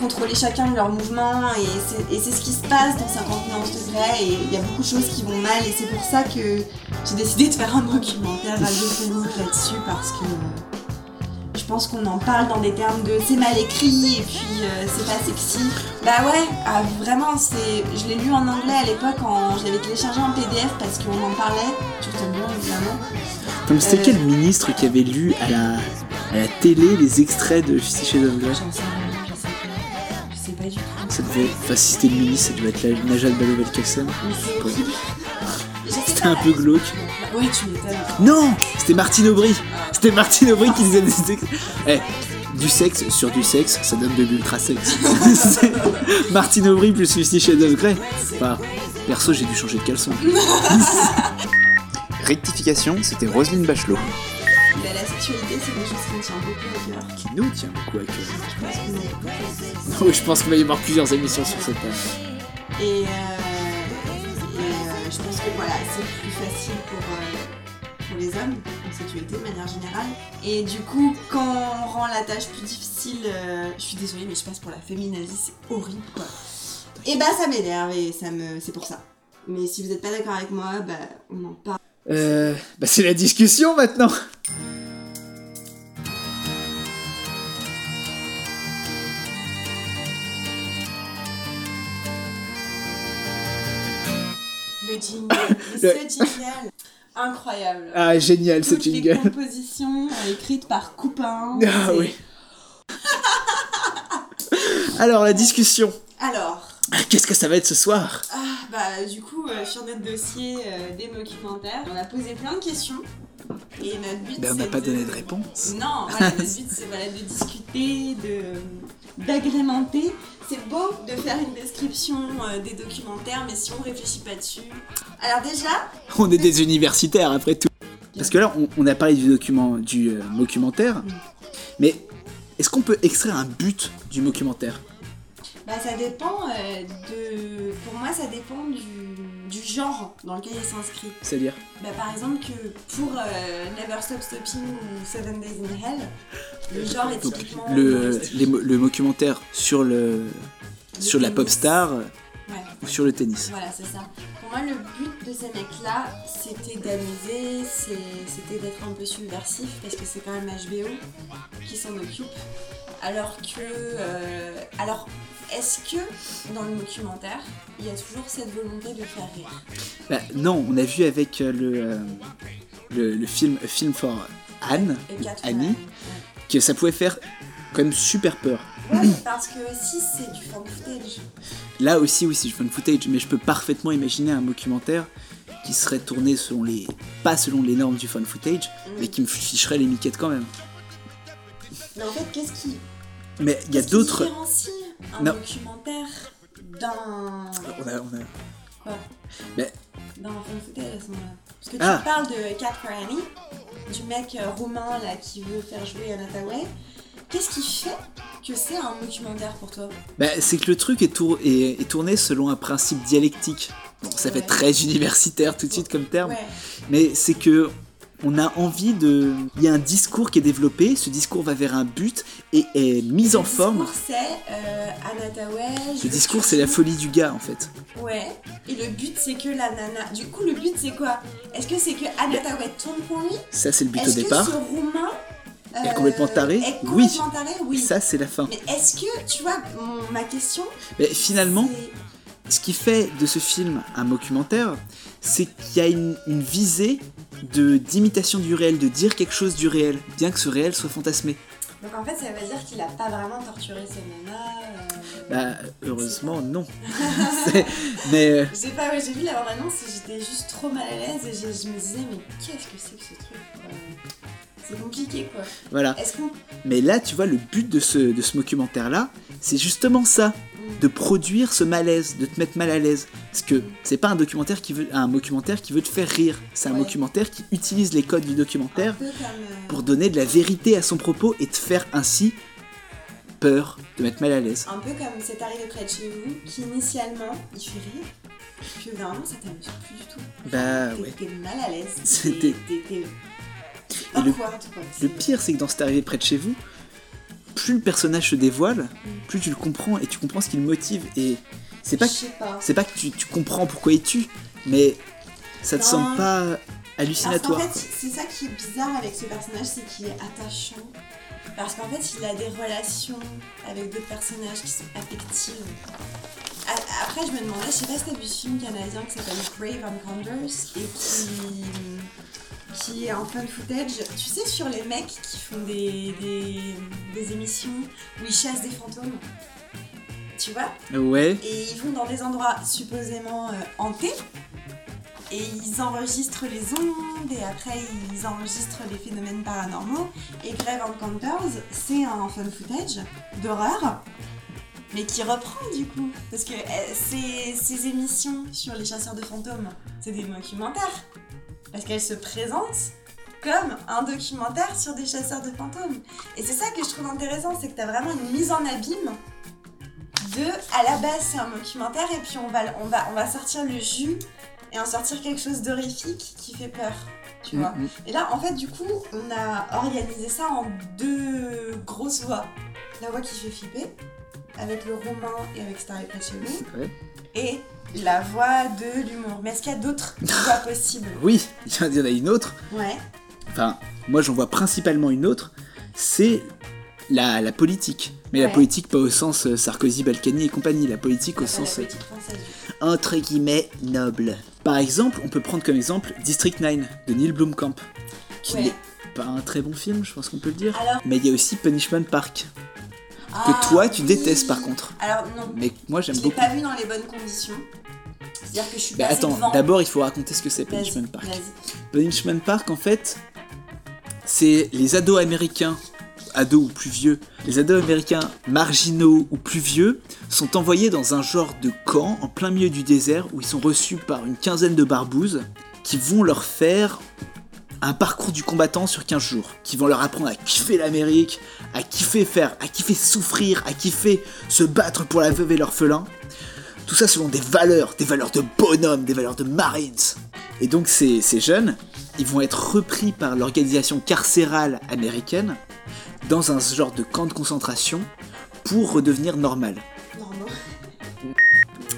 contrôler chacun de leurs mouvements, et c'est ce qui se passe dans 50 nuances de Grey, et il y a beaucoup de choses qui vont mal, et c'est pour ça que j'ai décidé de faire un documentaire radiophonique là-dessus, parce que euh, je pense qu'on en parle dans des termes de c'est mal écrit, et puis euh, c'est pas sexy. Bah ouais, ah, vraiment, c'est, je l'ai lu en anglais à l'époque, en... je l'avais téléchargé en PDF parce qu'on en parlait, sur Tumblr évidemment. C'était Euh, quel ministre qui avait lu à la, à la télé les extraits de of Grey? J'en sais pas. Du tout. Ça devait, enfin si c'était le ministre, ça devait être la Najat Vallaud-Belkacem. C'était un peu glauque. Oui, tu m'étonnes. Non C'était Martine Aubry C'était Martine Aubry qui disait des ex- Eh, du sexe sur du sexe, ça donne de l'ultra sexe. Martine Aubry plus Fifty Shades of Grey. Enfin, perso, j'ai dû changer de caleçon. Rectification, c'était Roselyne Bachelot. Qui me tiennent beaucoup à cœur. Qui nous tient beaucoup à cœur. Je pense je pense qu'il va y avoir plusieurs émissions sur cette page. Et, euh, et euh, je pense que voilà, c'est plus facile pour, euh, pour les hommes, en sexualité de manière générale. Et du coup, quand on rend la tâche plus difficile, je suis désolée, mais je passe pour la féminazie, c'est horrible quoi. Et bah ça m'énerve et ça me, c'est pour ça. Mais si vous n'êtes pas d'accord avec moi, bah on en parle. Euh, bah c'est la discussion maintenant. Le jingle, mais ce jingle, incroyable. Ah, génial ce Toutes les jingle. compositions euh, écrites par Coupin. Ah c'est- oui. Alors, la discussion. Alors, Ah, Qu'est-ce que ça va être ce soir? Ah, bah du coup, euh, sur notre dossier euh, des documentaires, on a posé plein de questions. Et notre but, Ben, on n'a c'est pas donné de réponse. Non, voilà, notre but, c'est voilà, de discuter, de d'agrémenter. C'est beau de faire une description euh, des documentaires, mais si on réfléchit pas dessus. Alors déjà, On est des universitaires après tout. Parce que là, on, on a parlé du document, du euh, documentaire. Mais est-ce qu'on peut extraire un but du documentaire? Bah, ça dépend euh, de. Pour moi, ça dépend du, du genre dans lequel il s'inscrit. C'est-à-dire Bah, par exemple, que pour euh, Never Stop Stopping ou Seven Days in Hell, Le genre est Donc, typiquement le, les le documentaire sur le sur la pop star Ouais. ou sur le tennis. Voilà, c'est ça. Pour moi, le but de ces mecs-là, c'était d'amuser, c'était d'être un peu subversif, parce que c'est quand même HBO qui s'en occupe. Alors que. euh, alors, est-ce que dans le documentaire, il y a toujours cette volonté de faire rire Bah, non, on a vu avec euh, le, euh, le, le film A Film for Anne, Annie, que ça pouvait faire quand même super peur. Ouais, parce que si c'est du fan footage. Là aussi, oui, c'est du fun footage, mais je peux parfaitement imaginer un documentaire qui serait tourné selon les. pas selon les normes du fun footage, mais qui me ficherait les miquettes quand même. Mais en fait, qu'est-ce qui. Mais il y a d'autres. différencie un Non. documentaire d'un. On a, on a- Quoi Mais D'un fan footage à ce moment-là. Parce que tu Ah. parles de Cat for Annie, du mec euh, roumain là qui veut faire jouer Anna Tawai. Qu'est-ce qui fait que c'est un documentaire pour toi? Bah, c'est que le truc est, tour- est- est tourné selon un principe dialectique. Bon, ça fait très universitaire tout de suite comme terme, Ouais. mais c'est que on a envie de. Il y a un discours qui est développé, ce discours va vers un but et est mis en forme. Le discours, c'est euh, Le discours, c'est la folie du gars en fait. Ouais. Et le but, c'est que la nana. Du coup, le but, c'est quoi? Est-ce que c'est que Anna Tawai tourne pour lui? Ça, c'est le but au Est-ce départ. que ce roumain. Est euh, complètement taré est Oui. complètement taré Oui. Ça, c'est la fin. Mais est-ce que, tu vois, ma question, Mais finalement, ce qui fait de ce film un documentaire, c'est qu'il y a une, une visée de d'imitation du réel, de dire quelque chose du réel, bien que ce réel soit fantasmé. Donc en fait, ça veut dire qu'il a pas vraiment torturé ses nanas. euh, Bah, heureusement, non. Mais euh, Je sais pas, ouais, j'ai vu la bande-annonce et j'étais juste trop mal à l'aise et je, je me disais, mais qu'est-ce que c'est que ce truc C'est compliqué quoi. voilà. Est-ce qu'on. Mais là, tu vois, le but de ce, de ce documentaire-là, c'est justement ça, de produire ce malaise, de te mettre mal à l'aise. Parce que c'est pas un documentaire qui veut, un documentaire qui veut te faire rire. C'est un Ouais. documentaire qui utilise les codes du documentaire comme, euh, pour donner de la vérité à son propos et te faire ainsi peur, te mettre mal à l'aise. Un peu comme c'est arrivé près de chez vous, qui initialement, il fait rire, puis vraiment ça t'amuse plus du tout. Bah ouais. T'es mal à l'aise. C'était- le, le pire, c'est que dans cet arrivé près de chez vous, plus le personnage se dévoile, plus tu le comprends et tu comprends ce qui le motive. Et c'est pas, Je sais pas. c'est pas que tu, tu comprends pourquoi il tue, mais ça te Non. semble pas Parce hallucinatoire. fait, c'est ça qui est bizarre avec ce personnage, c'est qu'il est attachant. Parce qu'en fait, il a des relations avec d'autres personnages qui sont affectives. Après, je me demandais, je sais pas si t'as vu ce film canadien qui s'appelle Grave Encounters et qui, qui est en fan footage. Tu sais, sur les mecs qui font des, des, des émissions où ils chassent des fantômes. Tu vois? Ouais. et ils vont dans des endroits supposément euh, hantés. Et ils enregistrent les ondes et après ils enregistrent les phénomènes paranormaux. Et Grave Encounters, c'est un fun footage d'horreur, mais qui reprend du coup. Parce que euh, ces, ces émissions sur les chasseurs de fantômes, c'est des documentaires. Parce qu'elles se présentent comme un documentaire sur des chasseurs de fantômes. Et c'est ça que je trouve intéressant, c'est que tu as vraiment une mise en abîme de à la base c'est un documentaire et puis on va, on va, on va sortir le jus et en sortir quelque chose d'horrifique qui fait peur, tu vois. Mhm. Et là en fait du coup on a organisé ça en deux grosses voix. La voix qui fait flipper avec le romain et avec Star près de chez vous Ouais. et la voix de l'humour. Mais est-ce qu'il y a d'autres voix possibles? Oui, il y en a une autre. Ouais. Enfin, moi j'en vois principalement une autre. C'est la, la politique. Mais la politique pas au sens euh, Sarkozy, Balkany et compagnie. La politique au Pas la sens euh, politique française. entre guillemets noble. Par exemple, on peut prendre comme exemple District 9 de Neil Blomkamp, qui Ouais. n'est pas un très bon film, je pense qu'on peut le dire. Alors- Mais il y a aussi Punishment Park, Ah, que toi tu oui. détestes par contre. Alors non. Mais moi j'aime Je l'ai beaucoup. pas vu dans les bonnes conditions. C'est-à-dire que je suis Bah passée attends, devant. d'abord il faut raconter ce que c'est Punishment Park. vas-y. Punishment Park, en fait, c'est les ados américains, ados ou plus vieux, les ados américains marginaux ou plus vieux sont envoyés dans un genre de camp en plein milieu du désert où ils sont reçus par une quinzaine de barbouzes qui vont leur faire un parcours du combattant sur 15 jours, qui vont leur apprendre à kiffer l'Amérique, à kiffer faire, à kiffer souffrir, à kiffer se battre pour la veuve et l'orphelin. Tout ça selon des valeurs, des valeurs de bonhomme, des valeurs de Marines. Et donc ces, ces jeunes, ils vont être repris par l'organisation carcérale américaine, dans un genre de camp de concentration pour redevenir normal.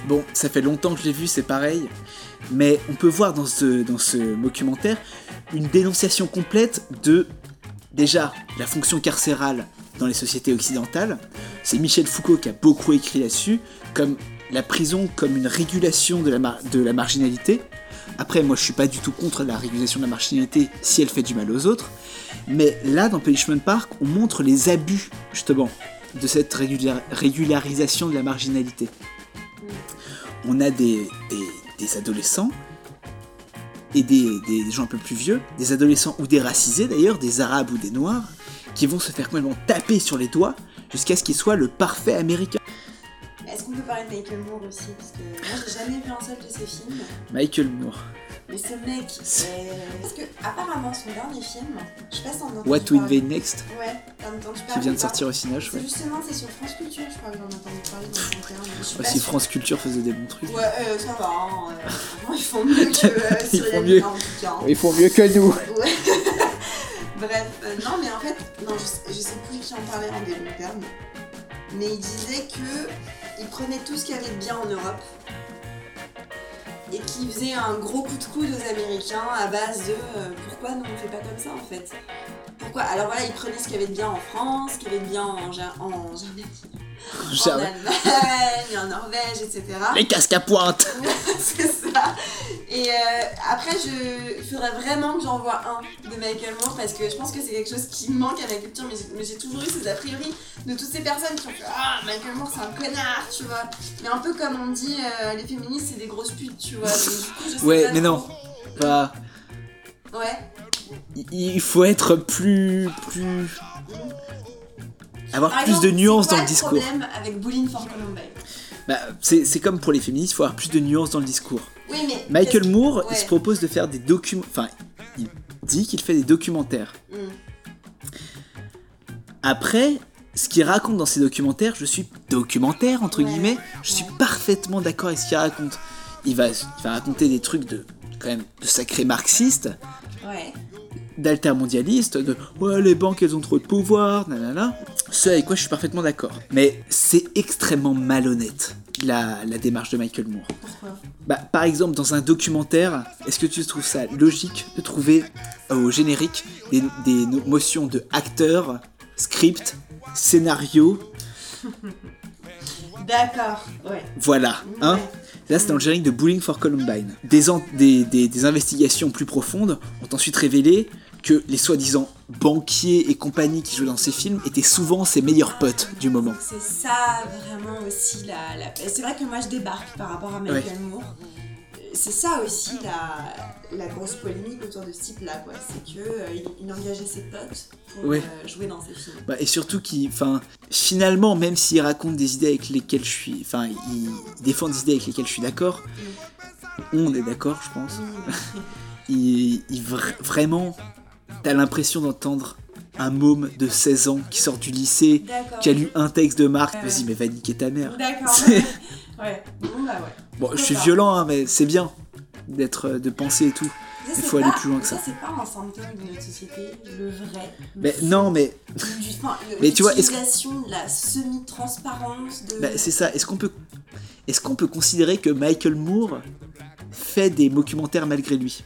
Bon, ça fait longtemps que je l'ai vu, c'est pareil, mais on peut voir dans ce, dans ce documentaire une dénonciation complète de, déjà, la fonction carcérale dans les sociétés occidentales. C'est Michel Foucault qui a beaucoup écrit là-dessus, comme la prison comme une régulation de la, marginalité. Après, moi, je suis pas du tout contre la régulation de la marginalité si elle fait du mal aux autres. Mais là, dans Punishment Park, on montre les abus, justement, de cette régula- régularisation de la marginalité. On a des, adolescents et des, des gens un peu plus vieux, des adolescents ou des racisés d'ailleurs, des arabes ou des noirs, qui vont se faire complètement taper sur les doigts jusqu'à ce qu'ils soient le parfait américain. Est-ce qu'on peut parler de Michael Moore aussi Parce que moi j'ai jamais vu un seul de ses films. Michael Moore. Mais ce mec, euh, parce que apparemment son dernier film, je sais pas si on What to. Invade Next Ouais, t'en entendu Qui parler vient de sortir au cinéma, C'est ouais. Justement, c'est sur France Culture, je crois que j'en ai entendu parler dans le mais je suis Oh, pas si. France Culture faisait des bons trucs. Ouais, euh, ça va, hein, euh, ils font mieux que euh, Ils sur font mieux. en tout cas. hein. Ils font mieux que nous. Ouais. Bref, euh, non, mais en fait, non, je, sais- je sais plus qui en parlait en des termes, mais il disait que il prenait tout ce qu'il y avait de bien en Europe et qu'il faisait un gros coup de coude aux Américains à base de euh, pourquoi nous on fait pas comme ça en fait? Pourquoi? Alors voilà, il prenait ce qu'il y avait de bien en France, ce qu'il y avait de bien en, en en Allemagne, en Norvège, etc. Les casques à pointe c'est ça. Et euh, après, je... il faudrait vraiment que j'en vois un de Michael Moore parce que je pense que c'est quelque chose qui manque à ma culture, mais j'ai- toujours eu ces a priori de toutes ces personnes qui ont fait Ah, Michael Moore c'est un connard, tu vois. Mais un peu comme on dit, euh, les féministes c'est des grosses putes, tu vois. Donc, du coup, je Ouais, mais non. Pas. Ouais. Il- Il faut être plus. plus. Avoir Par plus exemple, de nuances dans le discours. problème avec Bullying for Columbine Bah, c'est c'est comme pour les féministes, il faut avoir plus de nuances dans le discours. Oui, mais. Michael Moore, ouais. il se propose de faire des documents. Enfin, il dit qu'il fait des documentaires. Mm. Après, ce qu'il raconte dans ses documentaires, je suis documentaire entre guillemets, je suis parfaitement d'accord avec ce qu'il raconte. Il va, il va raconter des trucs de quand même de sacrés marxistes, Ouais. D'altermondialistes, de ouais les banques elles ont trop de pouvoir, nanana. Ce avec quoi je suis parfaitement d'accord. Mais c'est extrêmement malhonnête la, la démarche de Michael Moore. Pourquoi? Bah, par exemple, dans un documentaire, est-ce que tu trouves ça logique de trouver euh, au générique des, des motions de acteurs, script, scénario, D'accord, ouais. voilà, hein Là, c'est dans le générique de Bullying for Columbine. Des, des- des investigations plus profondes ont ensuite révélé que les soi-disant banquiers et compagnie qui jouaient dans ces films étaient souvent ses meilleurs potes du moment. C'est ça vraiment aussi la. la- C'est vrai que moi je débarque par rapport à Michael Ouais. Moore. Euh, C'est ça aussi la, la grosse polémique autour de ce type-là, quoi. C'est que euh, il, engageait ses potes pour Ouais. euh, jouer dans ses films. Bah, et surtout qu'il, finalement, même s'il raconte des idées avec lesquelles je suis, enfin, il, défend des idées avec lesquelles je suis d'accord, on est d'accord, je pense. il, il vra- vraiment, t'as l'impression d'entendre un môme de 16 ans qui sort du lycée, qui a lu un texte de Marx. Ouais. Vas-y, mais va niquer ta mère. D'accord. Ouais. Bon bah ouais. Bon, je suis violent, hein, mais c'est bien d'être, de penser et tout. Il faut aller plus loin que ça. Ça, c'est pas un symptôme de notre société, le vrai. le Mais non, mais Du- enfin, le- Mais tu vois, est-ce que- la semi-transparence de. Bah, c'est ça. Est-ce qu'on peut, est-ce qu'on peut considérer que Michael Moore fait des documentaires malgré lui?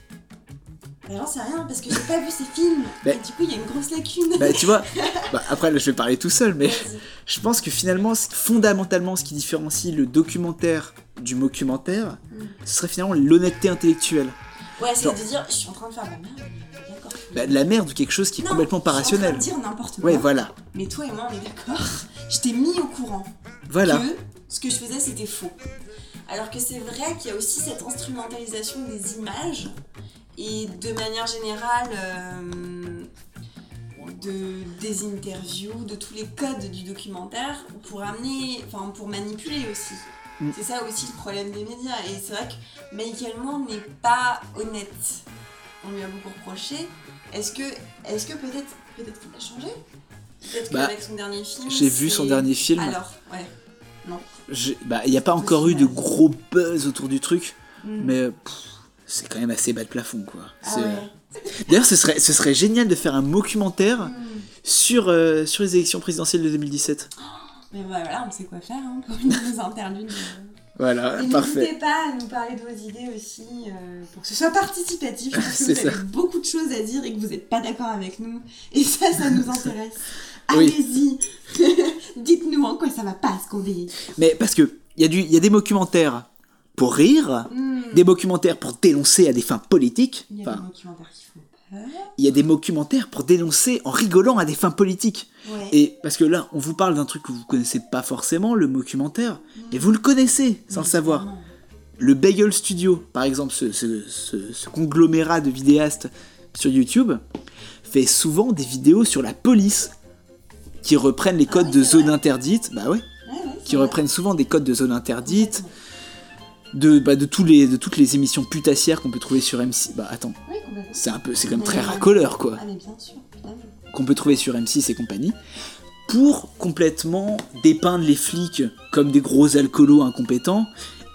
J'en sais rien parce que j'ai pas vu ces films. Bah- et du coup, il y a une grosse lacune. Bah tu vois, bah, après là je vais parler tout seul, mais je pense que finalement, fondamentalement, ce qui différencie le documentaire du mockumentaire, Mm. ce serait finalement l'honnêteté intellectuelle. Ouais, c'est de dire, je suis en train de faire de la merde. D'accord. Bah, de la merde ou quelque chose qui est Non, complètement pas je suis en rationnel. train de dire n'importe quoi. Ouais, voilà. Mais toi et moi, on est d'accord. Je t'ai mis au courant. Voilà. Que ce que je faisais, c'était faux. Alors que c'est vrai qu'il y a aussi cette instrumentalisation des images et de manière générale euh, de, des interviews, de tous les codes du documentaire pour amener, enfin pour manipuler aussi. Mm. C'est ça aussi le problème des médias. Et c'est vrai que Michael Moore n'est pas honnête. On lui a beaucoup reproché. Est-ce que, est-ce que peut-être, peut-être qu'il a changé? Peut-être Bah, qu'avec son dernier film. j'ai vu son dernier film. Alors, ouais. Non. Bah il n'y a pas encore eu de gros buzz autour du truc, Mm. mais pff, c'est quand même assez bas de plafond quoi. Ah ouais. D'ailleurs, ce serait, ce serait génial de faire un documentaire sur, euh, sur les élections présidentielles de 2017. Mais voilà, on sait quoi faire hein, pour une interludes. Voilà, Et parfait. n'hésitez pas à nous parler de vos idées aussi, euh, pour que ce soit participatif, parce que vous avez beaucoup de choses à dire et que vous n'êtes pas d'accord avec nous. Et ça, ça nous intéresse. Oui. Allez-y, dites-nous en quoi ça va pas ce qu'on dit. Mais parce que il y, a du- y a des documentaires pour rire, Hmm. des documentaires pour dénoncer à des fins politiques. Il y a Enfin, des documentaires qui font peur. il y a des documentaires pour dénoncer en rigolant à des fins politiques. Ouais. Et parce que là, on vous parle d'un truc que vous connaissez pas forcément, le documentaire, et vous le connaissez sans le savoir. Le Bagel Studio, par exemple, ce, ce- ce- ce conglomérat de vidéastes sur YouTube, fait souvent des vidéos sur la police qui reprennent les codes de zone interdite. Bah ouais. qui reprennent souvent des codes de zone interdite. De, bah, de, tous les, de toutes les émissions putassières qu'on peut trouver sur M6. Bah attends, Oui, c'est un peu, c'est comme Mais, très racoleur quoi Ah, mais bien sûr. évidemment. qu'on peut trouver sur M6 et compagnie, pour complètement dépeindre les flics comme des gros alcoolos incompétents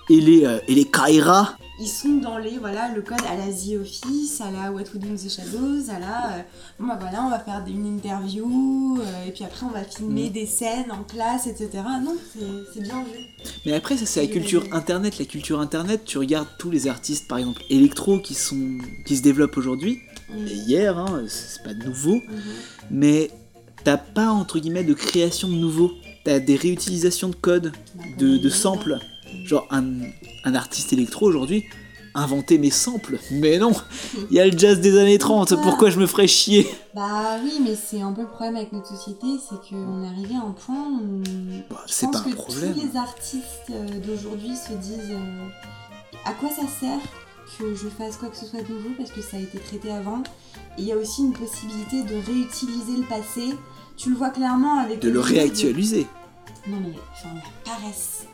et les, euh, et les Kaira. Ils sont dans les, voilà, le code à la The Office, à la What We Do in the Shadows, à la, euh, bon bah voilà, on va faire des- une interview, euh, et puis après on va filmer Mm. des scènes en classe, etc. Non, c'est- bien vu. Mais après, ça c'est la culture internet. La culture internet, tu regardes tous les artistes, par exemple électro, qui, sont, qui se développent aujourd'hui, Mm. et hier, hein, c'est pas nouveau, Mhm. mais t'as pas entre guillemets de création de nouveau. T'as des réutilisations de codes, de, de samples. Genre un, un artiste électro aujourd'hui inventer mes samples. Mais non, il y a le jazz des années 30, pourquoi je me ferais chier? Bah oui, mais c'est un peu le problème avec notre société, c'est qu'on est arrivé à un point où Bah, pense pas un que problème. tous les artistes euh, d'aujourd'hui se disent euh, à quoi ça sert que je fasse quoi que ce soit de nouveau parce que ça a été traité avant? Et il y a aussi une possibilité de réutiliser le passé. Tu le vois clairement avec De le de- réactualiser. Non mais enfin la paresse.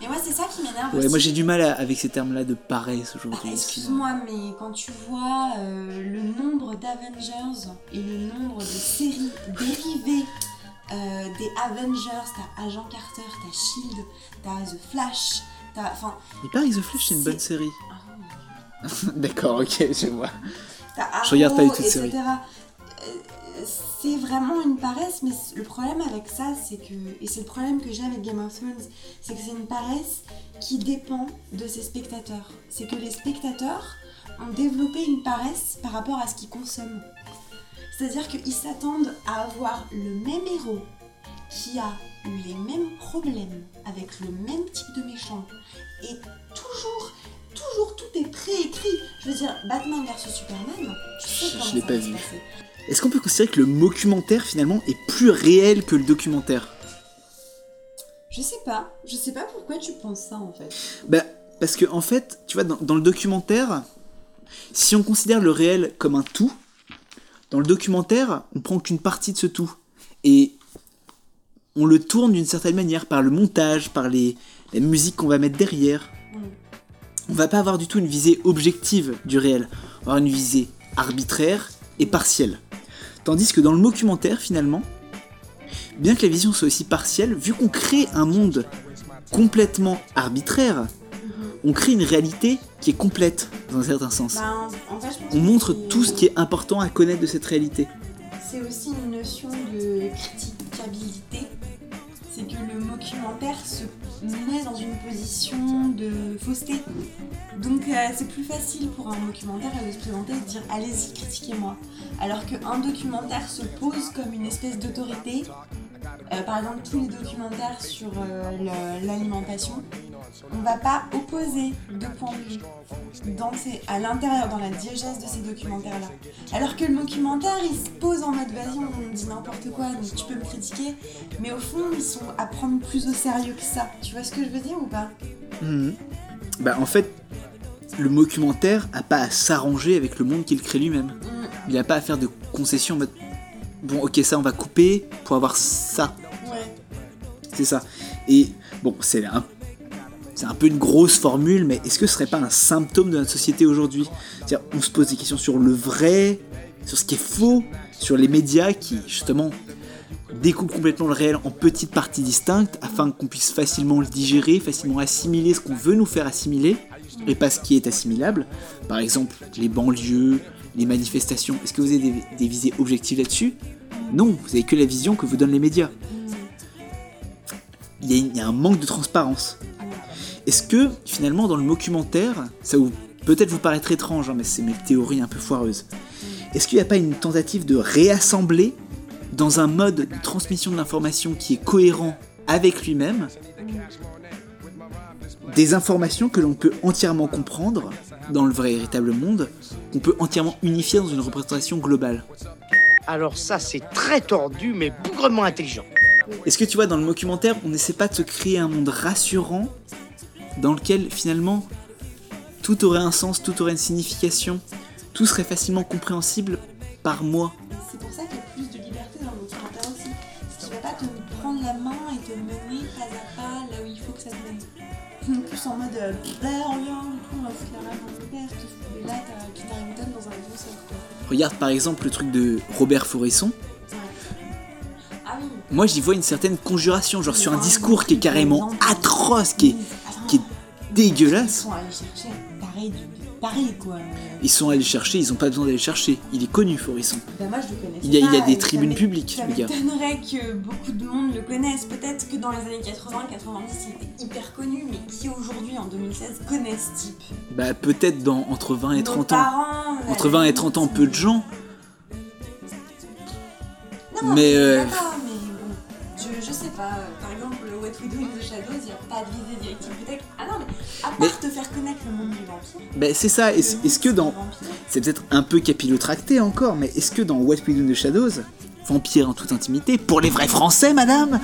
Mais moi c'est ça qui m'énerve Ouais, aussi. moi j'ai du mal à- avec ces termes-là de paresse Ah, aujourd'hui. Excuse-moi, mais quand tu vois euh, le nombre d'Avengers et le nombre de séries dérivées euh, des Avengers, t'as Agent Carter, t'as Shield, t'as The Flash, t'as. Enfin, Il paraît que The Flash c'est une bonne série. D'accord, ok, je vois. t'as Je regarde pas etc. séries. Euh, C'est vraiment une paresse, mais le problème avec ça, c'est que. Et c'est le problème que j'ai avec Game of Thrones, c'est que c'est une paresse qui dépend de ses spectateurs. C'est que les spectateurs ont développé une paresse par rapport à ce qu'ils consomment. C'est-à-dire qu'ils s'attendent à avoir le même héros qui a eu les mêmes problèmes avec le même type de méchant et toujours, toujours tout est préécrit. Je veux dire, Batman vs Superman, tu sais comment Je l'ai ça pas va se vu. passer. Est-ce qu'on peut considérer que le documentaire finalement est plus réel que le documentaire? Je sais pas, je sais pas pourquoi tu penses ça en fait. Bah, parce que en fait, tu vois, dans, dans le documentaire, si on considère le réel comme un tout, dans le documentaire, on prend qu'une partie de ce tout. Et on le tourne d'une certaine manière, par le montage, par les, la musique qu'on va mettre derrière. On va pas avoir du tout une visée objective du réel. On va avoir une visée arbitraire et partielle. Tandis que dans le documentaire, finalement, bien que la vision soit aussi partielle, vu qu'on crée un monde complètement arbitraire, on crée une réalité qui est complète dans un certain sens. Bah, en, en fait, je pense On montre tout ce qui est important à connaître de cette réalité. C'est aussi une notion de critiquabilité. C'est que le documentaire se met dans une position de fausseté. Donc euh, c'est plus facile pour un documentaire de se présenter et de dire allez-y, critiquez-moi. Alors qu'un documentaire se pose comme une espèce d'autorité. Euh, par exemple, tous les documentaires sur euh, l'alimentation, on va pas opposer deux points de vue dans ces- à l'intérieur, dans la diégèse de ces documentaires-là. Alors que le documentaire, il se pose en mode vas-y, on dit n'importe quoi, donc tu peux me critiquer, mais au fond, ils sont à prendre plus au sérieux que ça. Tu vois ce que je veux dire ou pas? Mhm. Bah en fait, le documentaire a pas à s'arranger avec le monde qu'il crée lui-même. Il a pas à faire de concessions en mode bon ok ça on va couper pour avoir ça. Ouais. C'est ça. Et bon c'est un c'est un peu une grosse formule, mais est-ce que ce serait pas un symptôme de notre société aujourd'hui? C'est-à-dire, on se pose des questions sur le vrai, sur ce qui est faux, sur les médias qui, justement, découpent complètement le réel en petites parties distinctes afin qu'on puisse facilement le digérer, facilement assimiler ce qu'on veut nous faire assimiler et pas ce qui est assimilable. Par exemple, les banlieues, les manifestations. Est-ce que vous avez des, visées objectives là-dessus? Non, vous avez que la vision que vous donnent les médias. Il y, a, un manque de transparence. Est-ce que finalement dans le documentaire, ça peut-être vous paraître étrange, hein, mais c'est mes théories un peu foireuses. Est-ce qu'il n'y a pas une tentative de réassembler dans un mode de transmission de l'information qui est cohérent avec lui-même des informations que l'on peut entièrement comprendre dans le vrai véritable monde, qu'on peut entièrement unifier dans une représentation globale. Alors ça, c'est très tordu, mais bougrement intelligent. Est-ce que tu vois, dans le documentaire, on n'essaie pas de se créer un monde rassurant dans lequel finalement tout aurait un sens, tout aurait une signification, tout serait facilement compréhensible par moi? C'est pour ça qu'il y a plus de liberté dans le documentaire aussi. Parce qu'il va pas te prendre la main et te mener pas à pas là où il faut que ça te mène. Plus en mode, euh, bah, regarde, du coup, on va foutre la dans le père, et là t'as Kit Harington dans un concert. quoi. Regarde par exemple le truc de Robert Foresson. Ah oui. Moi j'y vois une certaine conjuration, genre sur un discours qui est carrément atroce, qui est, qui est Ils dégueulasse. sont allés chercher pareil du pareil quoi. Ils sont allés chercher, ils ont pas besoin d'aller le chercher. Il est connu Foresson. Bah moi je le connais. Il y a- il y a des tribunes publiques, le gars. m'étonnerait que beaucoup de monde le connaisse. Peut-être que dans les années 80, 90, il était hyper connu, mais qui aujourd'hui, en 2016, connaissent ce type? Bah peut-être dans entre 20 et Nos 30 ans. parents, Entre à 20 et la 30 ans, peu de gens. Non, Mais, euh, mais je, je sais pas. Le What We Do in the Shadows, il n'y a pas de visée directive peut-être. Ah non, mais à part Mais- te faire connaître le monde du vampire, Bah c'est ça, est-ce est-ce que dans... C'est peut-être un peu capillotracté encore, mais est-ce que dans What We Do in the Shadows, Vampire en toute intimité, pour les vrais Français, madame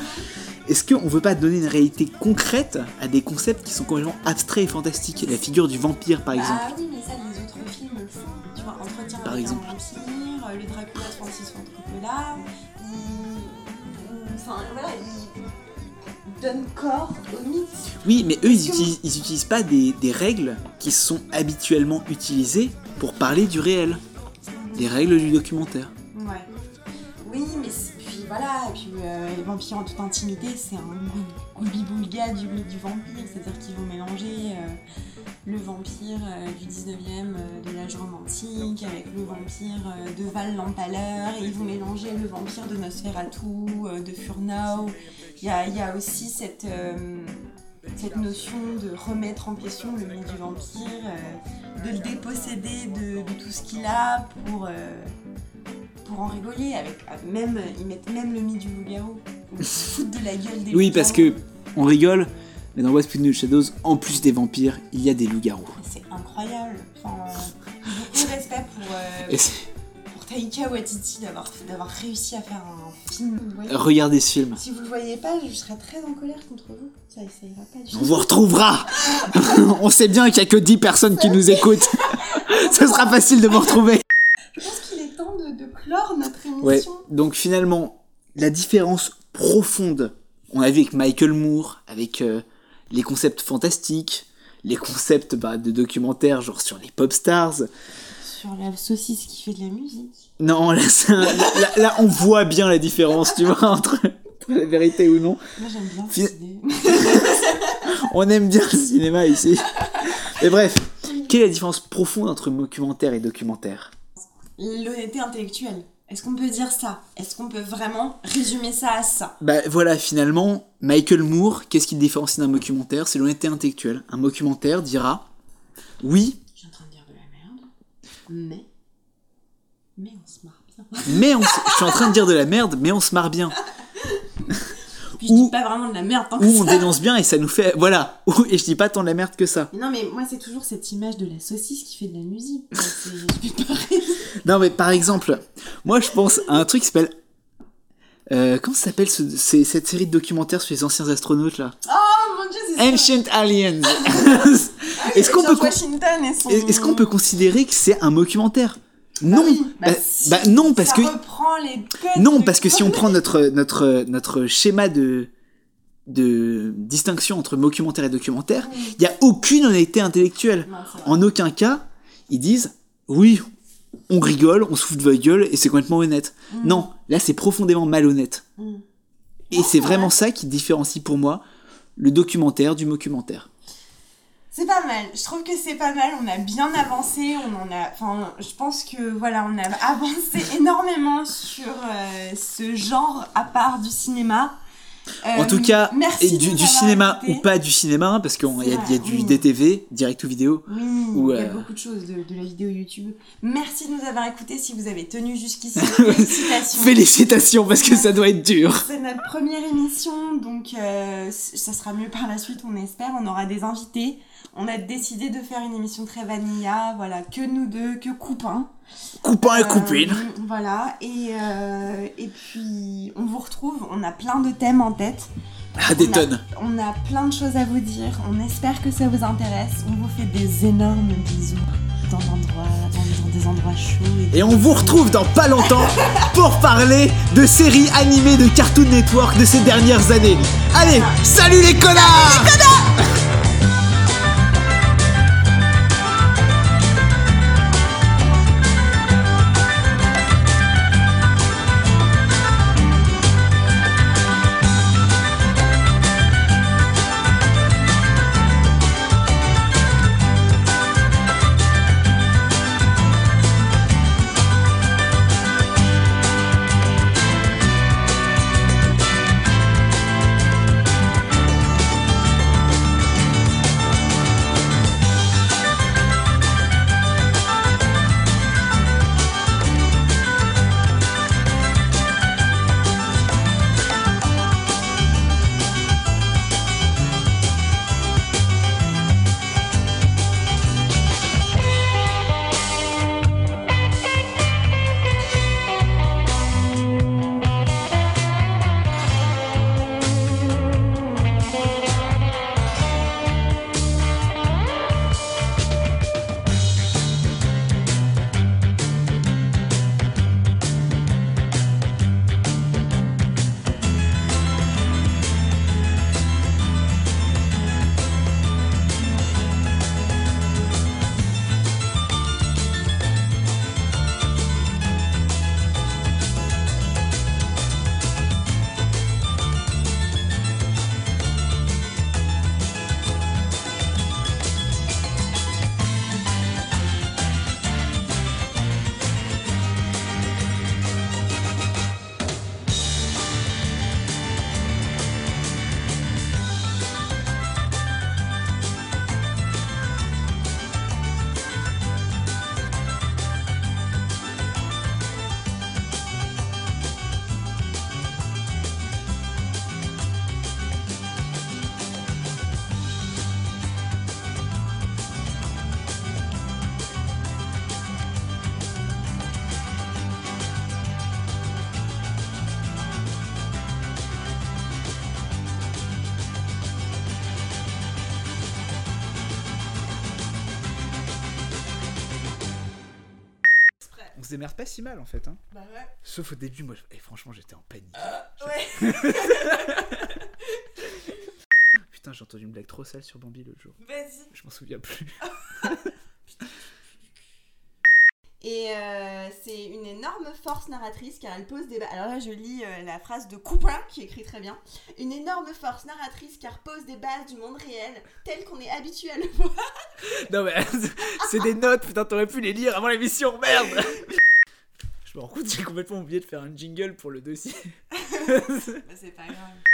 Est-ce qu'on veut pas donner une réalité concrète à des concepts qui sont complètement abstraits et fantastiques? La figure du vampire, par exemple. Ah oui, mais ça, les autres films le font. Tu vois, Entretien Par avec exemple. un vampire, euh, le Dracula de Francis Ford Coppola. Enfin, voilà, ils corps au mythe. Oui, mais eux, ils utilisent, ils utilisent pas des, des règles qui sont habituellement utilisées pour parler du réel. Les règles du documentaire. Ouais. Oui, mais c'est- voilà, et puis euh, les vampires en toute intimité, c'est un goubi-boulga du du vampire, c'est-à-dire qu'ils vont mélanger euh, le vampire euh, du 19e euh, de l'âge romantique avec le vampire de Val l'Empaleur, et ils vont mélanger le vampire de Nosferatu, de Furnau. Il y a, aussi cette, cette notion de remettre en question le mythe du vampire, de le déposséder de, tout ce qu'il a pour... pour en rigoler avec ah, même ils mettent même le mythe du loup-garou ils foutent de la gueule des Oui, parce que on rigole, mais dans West Point Shadows, en plus des vampires, il y a des loups-garous. c'est incroyable enfin beaucoup de respect pour euh, pour Taika Waititi d'avoir d'avoir réussi à faire un film. Regardez ce film. si vous le voyez pas je serais très en colère contre vous ça, ça ira pas du tout On vous retrouvera On sait bien qu'il y a que 10 personnes qui nous écoutent. Ce sera facile de vous retrouver. je pense temps de, de clore notre émission Ouais, donc finalement, la différence profonde, on a vu avec Michael Moore, avec euh, les concepts fantastiques, les concepts bah, de documentaires, genre sur les pop stars. sur la saucisse qui fait de la musique Non, là, on voit bien la différence, tu vois, entre, entre la vérité ou non. moi j'aime bien On aime bien le cinéma ici. Et bref, quelle est la différence profonde entre documentaire et documentaire? L'honnêteté intellectuelle est-ce qu'on peut dire ça? Est-ce qu'on peut vraiment résumer ça à ça? Bah voilà, finalement, Michael Moore, qu'est-ce qui différencie d'un documentaire? C'est l'honnêteté intellectuelle. Un documentaire dira oui, Je suis en train de dire de la merde, mais. Mais on se marre bien. mais on s- je suis en train de dire de la merde, mais on se marre bien. Puis je dis pas vraiment de la merde tant que on dénonce bien et ça nous fait. Voilà. Et je dis pas tant de la merde que ça. Mais non, mais moi, c'est toujours cette image de la saucisse qui fait de la musique. Non, mais par exemple, moi je pense à un truc qui s'appelle. Euh, comment ça s'appelle ce- cette série de documentaires sur les anciens astronautes là? Oh mon dieu, c'est ça. Ancient Aliens Est-ce qu'on peut, con- peut considérer que c'est un documentaire? Non bah Bah, si, bah non, parce ça que. reprend les codes Non, de parce que si on prend notre, notre, notre schéma de, de distinction entre documentaire et documentaire, il n'y a aucune honnêteté intellectuelle. Non. En aucun cas, ils disent oui, on rigole, on se fout de votre gueule et c'est complètement honnête. Mm. Non, là c'est profondément malhonnête. Mm. Et c'est vraiment ça qui différencie pour moi le documentaire du documentaire. C'est pas mal. Je trouve que c'est pas mal. On a bien avancé. On en a. Enfin, je pense que voilà, on a avancé énormément sur euh, ce genre à part du cinéma. en Euh, tout cas, merci et du, cinéma ou pas du cinéma, parce qu'il y, y a du oui. DTV, direct to vidéo. Oui, ou, il y a euh, beaucoup de choses de, de la vidéo YouTube. Merci de nous avoir écoutés. Si vous avez tenu jusqu'ici, félicitations. Félicitations, parce que ça doit être dur. C'est notre première émission, donc euh, ça sera mieux par la suite, on espère. On aura des invités. On a décidé de faire une émission très vanilla, voilà, que nous deux, que coupins. Coupin et Euh, coupine. Voilà, et, euh, et puis on vous retrouve, on a plein de thèmes en tête. Ah, des On a- tonnes. On a plein de choses à vous dire, on espère que ça vous intéresse. On vous fait des énormes bisous dans, l'endroit, dans, dans des endroits chauds. Et on vous retrouve dans pas longtemps pour parler de séries animées de Cartoon Network de ces dernières années. Allez, salut les connards On se démerde pas si mal en fait. Hein. Bah ouais. Sauf au début, moi, je- eh, franchement, j'étais en panique. Ouais. Putain, j'ai entendu une blague trop sale sur Bambi l'autre jour. Vas-y. Je m'en souviens plus. Et euh, c'est une énorme force narratrice car elle pose des bases. Alors là, je lis euh, la phrase de Couperin qui écrit très bien. Une énorme force narratrice car pose des bases du monde réel tel qu'on est habitué à le voir. non mais c'est des notes, putain, t'aurais pu les lire avant l'émission, merde Je me rends j'ai complètement oublié de faire un jingle pour le dossier. Bah, c'est pas grave.